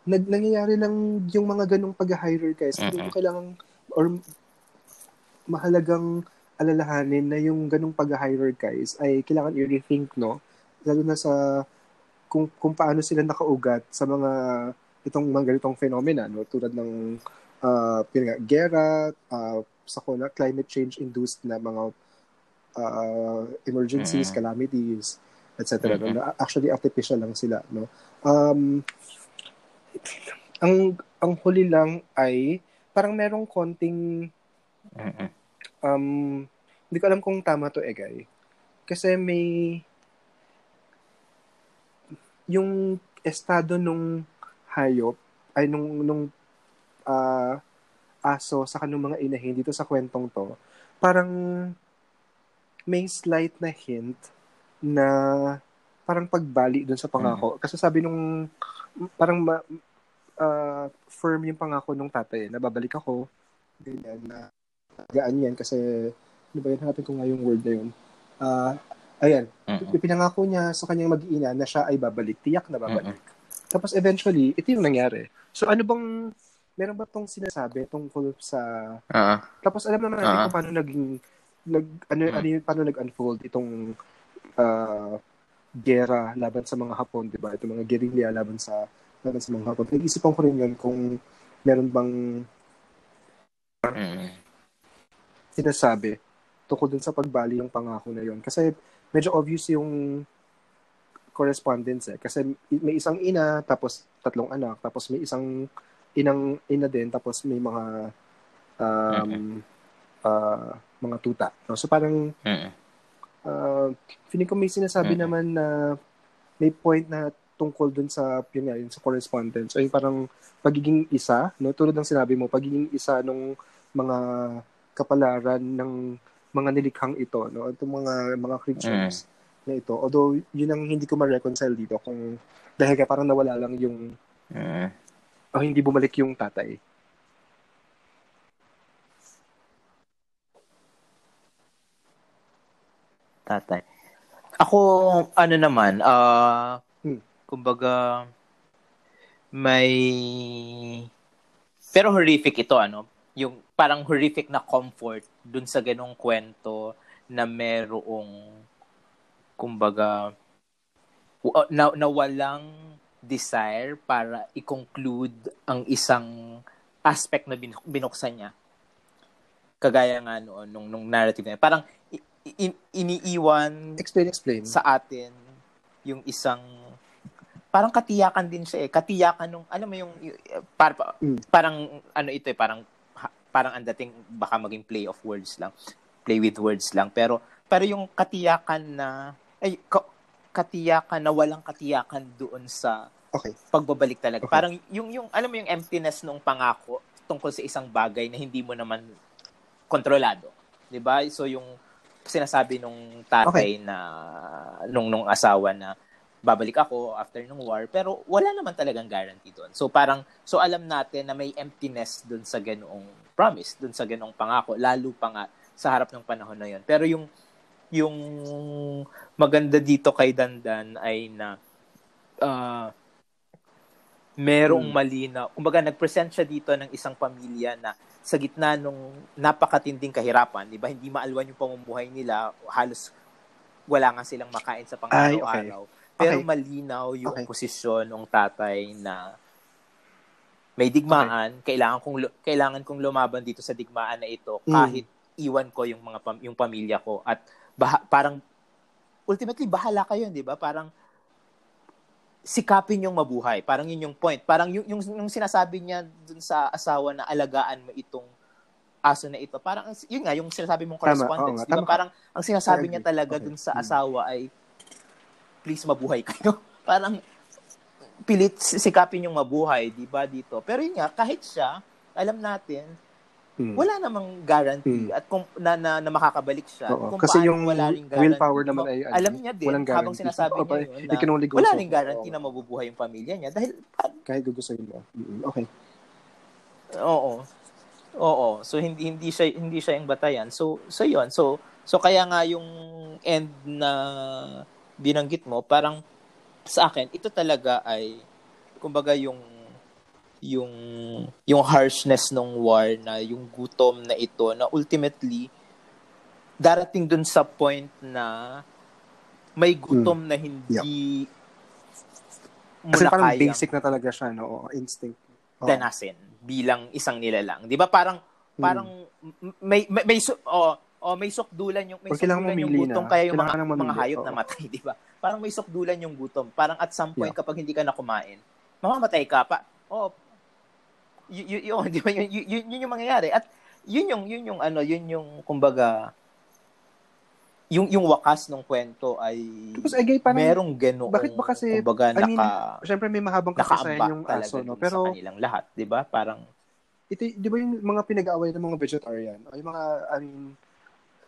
nag, nangyayari lang yung mga ganong. So, hindi mo kailangan or mahalagang alalahanin na yung ganong pag-hierarchize ay kailangan i-rethink, no? Lalo na sa kung, kung paano sila nakaugat sa mga itong mga ganitong phenomena, no? Tulad ng uh, yun nga, gera, uh, sa kuna, climate change induced na mga uh, emergencies, Mm-hmm. calamities, etc. Mhm. No? Na actually artificial lang sila, no? Um, ang ang huli lang ay parang merong konting Mm-mm. um hindi ko alam kung tama to Egay. Kasi may yung estado nung hayop ay nung nung ah, aso sa kanong mga inahin dito sa kwentong to, parang may slight na hint na parang pagbali dun sa pangako. Kasi sabi nung parang ma, ah, firm yung pangako nung tatay na babalik ako. Ganyan na gaan yan kasi ano ba yun? Hanapin ko nga yung word na yun. Ah, ayan. Mm-mm. Ipinangako niya sa kanyang mag-iina na siya ay babalik. Tiyak na babalik. Tapos eventually, ito yung nangyari. So ano bang, meron ba tong sinasabi tungkol sa, Oo. tapos alam naman natin Ah. kung paano naging, nag, ano, Mm. ano paano nag-unfold itong ah, gera laban sa mga Hapon, di ba? Itong mga guerrilla laban sa laban sa mga Hapon. Nag-isipan ko rin yun kung meron bang Mm-mm. sinasabi tungkol dun sa pagbali ng pangako na yon Kasi medyo obvious yung correspondence eh. Kasi may isang ina, tapos tatlong anak, tapos may isang inang ina din, tapos may mga um, ah, mga tuta. No? So parang Mm-mm. uh, feeling ko may sinasabi Mhm. naman na may point na tungkol dun sa yun yun sa correspondence. O yung parang pagiging isa, no? Tulad ng sinabi mo, pagiging isa nung mga kapalaran ng mga nilikhang ito, no? Itong mga mga creatures na ito. Although, yun ang hindi ko ma-reconcile dito kung dahil ka parang nawala lang yung Mm. O hindi bumalik yung tatay. Tatay. Ako, ano naman, ah, Hmm. kumbaga, may, pero horrific ito, ano, yung parang horrific na comfort dun sa ganong kwento na merong, kumbaga, na, na walang desire para i-conclude ang isang aspect na bin- binuksan niya. Kagaya nga noon, nung, nung narrative na yun. Parang i- i- iniiwan Explain, explain. sa atin yung isang parang katiyakan din siya eh. Katiyakan nung alam mo yung par, pa- Mm. parang ano ito eh parang parang ang dating baka maging play of words lang. Play with words lang pero pero yung katiyakan na ay ka- katiyakan na walang katiyakan doon sa Okay. pagbabalik talaga. Okay. Parang yung yung alam mo yung emptiness nung pangako tungkol sa isang bagay na hindi mo naman kontrolado. 'Di ba? So yung sinasabi nung tatay na nung nung asawa na babalik ako after nung war pero wala naman talagang guarantee doon. So parang so alam natin na may emptiness doon sa ganoong promise, doon sa ganoong pangako lalo pa nga sa harap ng panahon na yon. Pero yung yung maganda dito kay Dandan ay na uh, merong hmm. malinaw. Kumbaga nagpresent siya dito ng isang pamilya na sa gitna nung napakatinding kahirapan, 'di ba? Hindi maalwan yung pamumuhay nila, halos wala nga silang makain sa pang-araw-araw. Okay. Pero okay. malinaw yung okay. posisyon ng tatay na may digmaan, okay. kailangan kong kailangan kong lumaban dito sa digmaan na ito mm. kahit iwan ko yung mga yung pamilya ko at bah, parang ultimately bahala kayo, 'di ba? Parang sikapin yung mabuhay. Parang yun yung point. Parang yung, yung, yung sinasabi niya dun sa asawa na alagaan mo itong aso na ito. Parang, yun nga, yung sinasabi mong correspondence. Tama, oh, diba? Parang, ang sinasabi niya talaga okay. dun sa asawa ay, please mabuhay kayo. Parang, pilit sikapin yung mabuhay, di ba, dito. Pero yun nga, kahit siya, alam natin, Hmm. Wala namang guarantee hmm. at kung na, na, na makakabalik siya. Oo, kung kasi yung wala ring guarantee, willpower naman ay alam niya din walang habang sinasabi niya yun na wala ring guarantee na mabubuhay yung pamilya niya dahil kahit gugustuhin mo. Okay. Oo. Oo. So hindi hindi siya hindi siya yung batayan. So so 'yon. So so kaya nga yung end na binanggit mo parang sa akin ito talaga ay kumbaga yung yung yung harshness ng war na yung gutom na ito na ultimately darating dun sa point na may gutom hmm. na hindi yep. Kasi parang basic na talaga siya, no? Instinct. Oh. Danasin bilang isang nilalang. 'Di ba? Parang hmm. parang may may, may oh, oh, may sukdulan yung may sukdulan yung gutom na. kaya yung mga, mga hayop oh. na matay, 'di ba? Parang may sukdulan yung gutom. Parang at some point yeah. kapag hindi ka na kumain, mamamatay ka pa. Oh, y- y- yun, di ba? Yun, yun, yun yung mangyayari. At yun yung, yun yung ano, yun yung, kumbaga, yung yung wakas ng kwento ay Tapos agay parang merong ganoon bakit ba kasi kumbaga I mean, syempre may mahabang kasasayan yung aso no pero sa kanilang lahat 'di ba parang ito 'di ba yung mga pinag-aaway ng mga vegetarian o yung mga I mean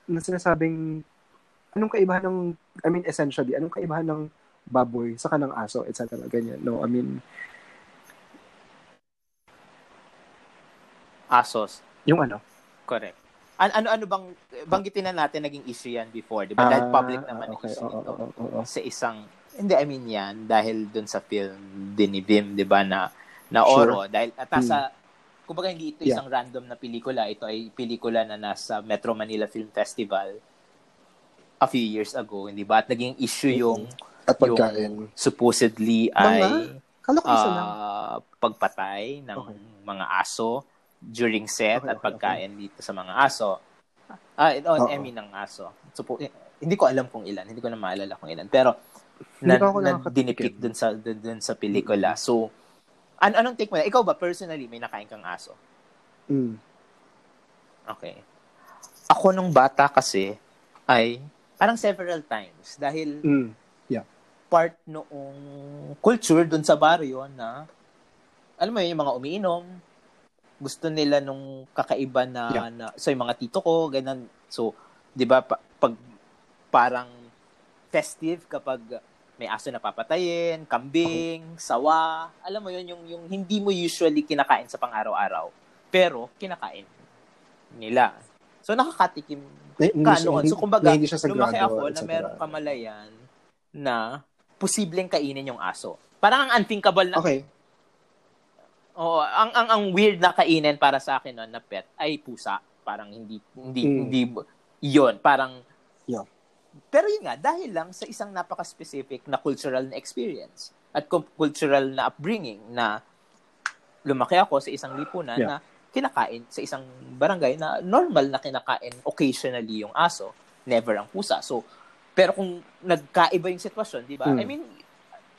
na sinasabing anong kaibahan ng I mean essentially anong kaibahan ng baboy sa kanang aso etc ganyan no I mean Asos. Yung ano? Correct. An ano ano bang banggitin na natin naging issue yan before, 'di ba? Uh, dahil ah, public naman okay. issue oh, ito. Oh, oh, oh. Sa isang hindi I mean yan dahil dun sa film din ni Vim, 'di ba na na Oro sure. dahil at hmm. sa kumbaga hindi ito isang yeah. random na pelikula, ito ay pelikula na nasa Metro Manila Film Festival a few years ago, hindi ba? At naging issue yung at pagkain. Yung supposedly ay uh, pagpatay ng okay. mga aso during set okay, at pagkain okay. dito sa mga aso. Ah, ito, on Emmy ng aso. So, po, eh, hindi ko alam kung ilan. Hindi ko na maalala kung ilan. Pero, na, na dinipik dun sa, dun, dun sa pelikula. So, an anong take mo? Ikaw ba, personally, may nakain kang aso? Mm. Okay. Ako nung bata kasi, ay, parang several times. Dahil, mm. yeah. part noong culture dun sa baryo na, alam mo yun, yung mga umiinom, gusto nila nung kakaiba na, yeah. na so yung mga tito ko ganun so 'di ba pa, pag parang festive kapag may aso na papatayin, kambing, sawa, alam mo yun yung yung hindi mo usually kinakain sa pang-araw-araw pero kinakain nila. So nakakatikim ka noon. So kumbaga, lumaki ako na merong kamalayan na posibleng kainin yung aso. Parang ang unthinkable na okay. Oo, ang ang ang weird na kainin para sa akin noon na pet ay pusa. Parang hindi hindi mm. hindi 'yon, parang yeah. Pero yun nga, dahil lang sa isang napaka-specific na cultural na experience at cultural na upbringing na lumaki ako sa isang lipunan yeah. na kinakain sa isang barangay na normal na kinakain occasionally yung aso, never ang pusa. So, pero kung nagkaiba yung sitwasyon, di ba? Mm. I mean,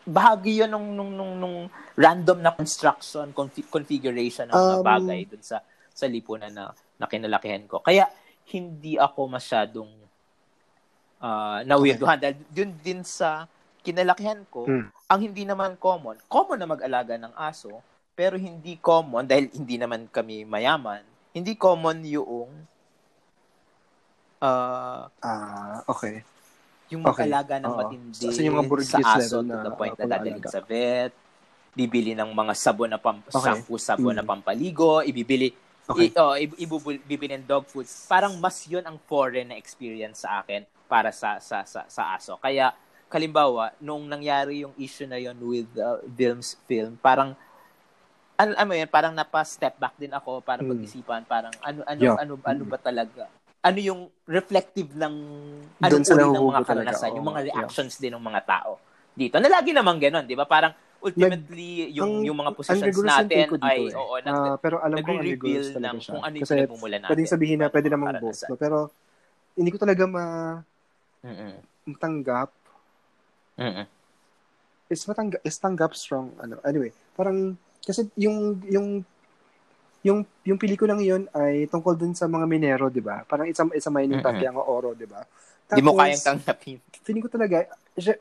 bahagi yun nung, nung, nung, nung random na construction, confi- configuration ng um, bagay dun sa, sa lipunan na, na kinalakihan ko. Kaya, hindi ako masyadong uh, nawirduhan. Okay. Dahil dun din sa kinalakihan ko, hmm. ang hindi naman common, common na mag-alaga ng aso, pero hindi common, dahil hindi naman kami mayaman, hindi common yung uh, ah, okay yung mag-alaga ng matindi so, yung mga sa aso to the point na, na dadaling sa vet, bibili ng mga sabon na pam- okay. shampoo, sabon mm. na pampaligo, ibibili Okay. I, oh, ibubul, bibinin dog food. Parang mas 'yon ang foreign na experience sa akin para sa sa sa, sa aso. Kaya kalimbawa, nung nangyari yung issue na yon with uh, Vilm's film, parang ano, ano yun, parang napa-step back din ako para hmm. pag-isipan, parang ano ano yeah. ano ano ba talaga? Ano yung reflective ng ano uri ng mga karanasan, yung mga reactions yeah. din ng mga tao dito. Na lagi naman ganoon, 'di ba? Parang ultimately yung ang, yung mga positions natin ay eh. oo nag, uh, pero alam ko reveal ng siya. kung ano yung Kasi natin. Pwedeng sabihin na pwede namang both, no? pero hindi ko talaga ma Mm-mm. matanggap. Mm-mm. Is matanggap is tanggap strong ano. Anyway, parang kasi yung yung yung yung pelikulang yon ay tungkol dun sa mga minero, 'di ba? Parang isa isa mining mm-hmm. ang oro, 'di ba? Hindi mo kayang tanggapin. Feeling ko talaga,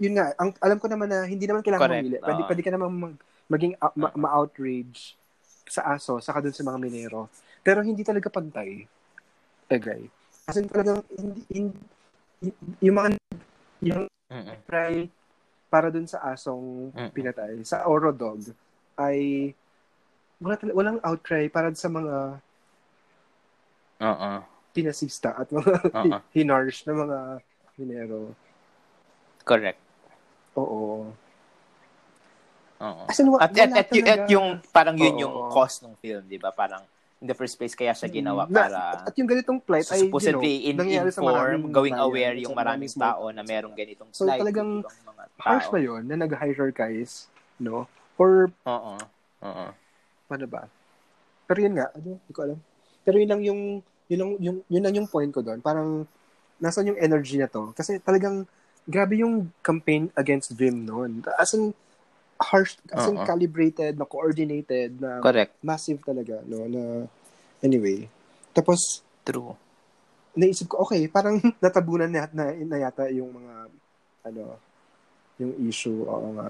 yun nga, ang, alam ko naman na hindi naman kailangan Correct. mamili. Pwede, uh pwede ka naman mag, maging uh, ma, ma-outrage sa aso, saka dun sa mga minero. Pero hindi talaga pantay. Egay. Kasi talagang, hindi, hindi, yung mga, yung try para dun sa asong pinatay, sa Oro Dog, ay wala, walang outcry para sa mga uh-uh pinasista at mga uh-huh. hinarsh na mga minero. Correct. Oo. Oo. As in, at, at, at, at, yung, parang yun Oo. yung cause ng film, di ba? Parang, in the first place, kaya siya ginawa para... at yung ganitong plight ay, supposedly you know, in, inform, going aware yung maraming tao na merong ganitong so, plight. So, talagang mga tao. harsh ba yun na nag-hierarchize, no? Or... Oo. Oo. Paano ba? Pero yun nga, ano, hindi ko alam. Pero yun lang yung yun lang yung yun lang yung point ko doon. Parang nasaan yung energy na to? Kasi talagang grabe yung campaign against Vim noon. As in harsh, as in uh-huh. calibrated, na coordinated, na Correct. massive talaga, no? Na anyway. Tapos true. Naisip ko, okay, parang natabunan na, na, na yata yung mga ano, yung issue. Oo nga.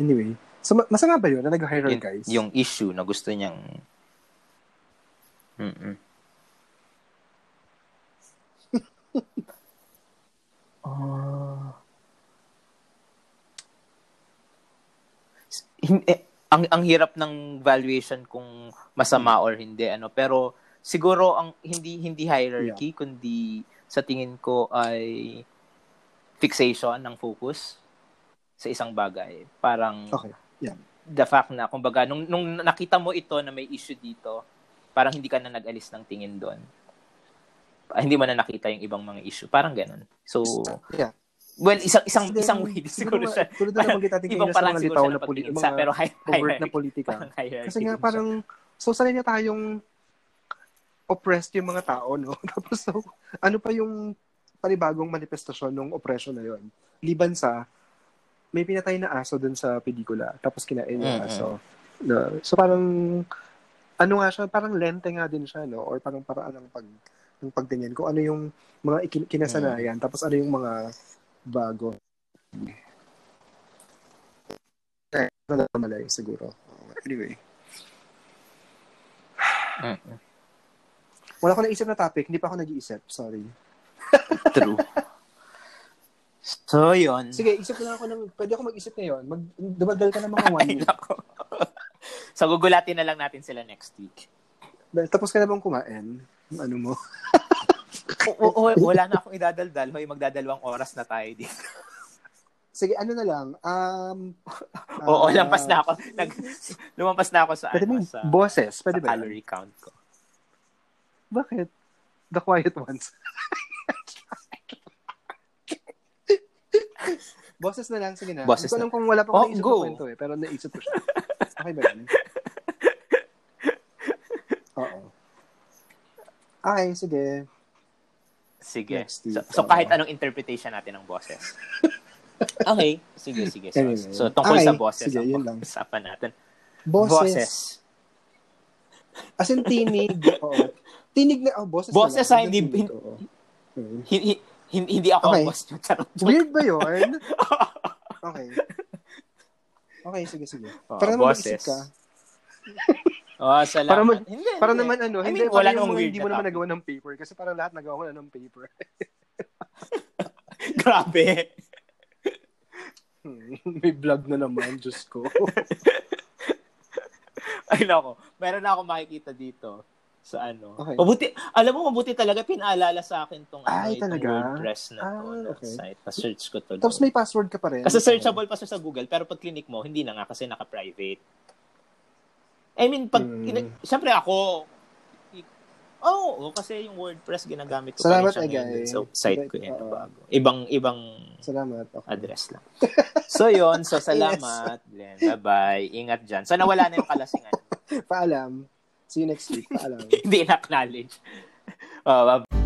Anyway, so masama ba yun na nag-hire guys? Yung issue na gusto niyang Mm. uh, hindi, ang ang hirap ng valuation kung masama or hindi ano pero siguro ang hindi hindi hierarchy yeah. kundi sa tingin ko ay fixation ng focus sa isang bagay parang okay yeah the fact na kumbaga nung nung nakita mo ito na may issue dito parang hindi ka na nag-alis ng tingin doon. Ah, hindi mo na nakita yung ibang mga issue. Parang ganun. So, yeah. Well, isang isang then, isang way siguro siya. Tulad na naman natin ibang parang mga litaw na politika, mga pero high, overt na politika. Kasi nga parang, so sanay na tayong oppressed yung mga tao, no? Tapos, so, ano pa yung panibagong manifestasyon ng oppression na yon Liban sa, may pinatay na aso dun sa pelikula, tapos kinain yung mm-hmm. aso. No? So, parang, ano nga siya, parang lente nga din siya, no? Or parang paraan ng pag ng pagtingin ko ano yung mga kinasanayan mm. tapos ano yung mga bago. Eh, na malay siguro. Anyway. Mm-hmm. Wala ko naisip na topic, hindi pa ako nag-iisip. Sorry. True. So, yun. Sige, isip lang ako ng, pwede ako mag-isip ngayon. Mag, dumagal ka ng mga one week. So, gugulatin na lang natin sila next week. Tapos ka na bang kumain? Ano mo? o, o, wala na akong idadaldal. Hoy, magdadalawang oras na tayo dito. Sige, ano na lang. Um, Oo, uh, lampas na ako. Nag, lumampas na ako sa, pwede ano, sa, boses. Pwede sa ba? calorie count ko. Bakit? The quiet ones. boses na lang. Sige na. Boses Hindi ko alam kung wala pa ko oh, naisip na kwento eh. Pero naisip ko siya. Okay ba yan? Oo. Okay, sige. Sige. So, so, kahit anong interpretation natin ng boses. okay. Sige, sige. So, anyway. so tungkol okay. sa boses, sige, yun lang. usapan natin. Boses. boses. As in tinig. oo. Tinig na, oh, boses Boses na lang. hindi, hindi, hindi, hindi, hindi ako okay. boss. Weird ba yun? okay. Okay, sige, sige. Oh, para naman mag-isip ka. Oh, salamat. Para, mag, hindi, para hindi. naman ano, I hindi, mean, wala nang weird hindi mo naman nagawa ng paper kasi parang lahat nagawa mo na ng paper. Grabe. Hmm, may vlog na naman, Diyos ko. Ay, nako. Meron na ako makikita dito sa ano. Okay. Mabuti, alam mo, mabuti talaga pinaalala sa akin tong, Ay, ano, itong talaga? WordPress na to, Ah, na okay. site. Pa-search ko to. Tapos doon. may password ka pa rin. Kasi searchable pa siya sa Google, pero pag clinic mo, hindi na nga kasi naka-private. I mean, pag, Hmm. ina- syempre ako, Oo, oh, kasi yung WordPress ginagamit ko Salamat, pa rin siya ngayon Egay. sa site ko yan. Oo. bago. Ibang, ibang Salamat. Okay. address lang. So, yon So, salamat, Glenn. Bye-bye. Ingat dyan. Sana wala na yung kalasingan. Paalam. See you next week. Paalam. Hindi na-acknowledge. Oh, bye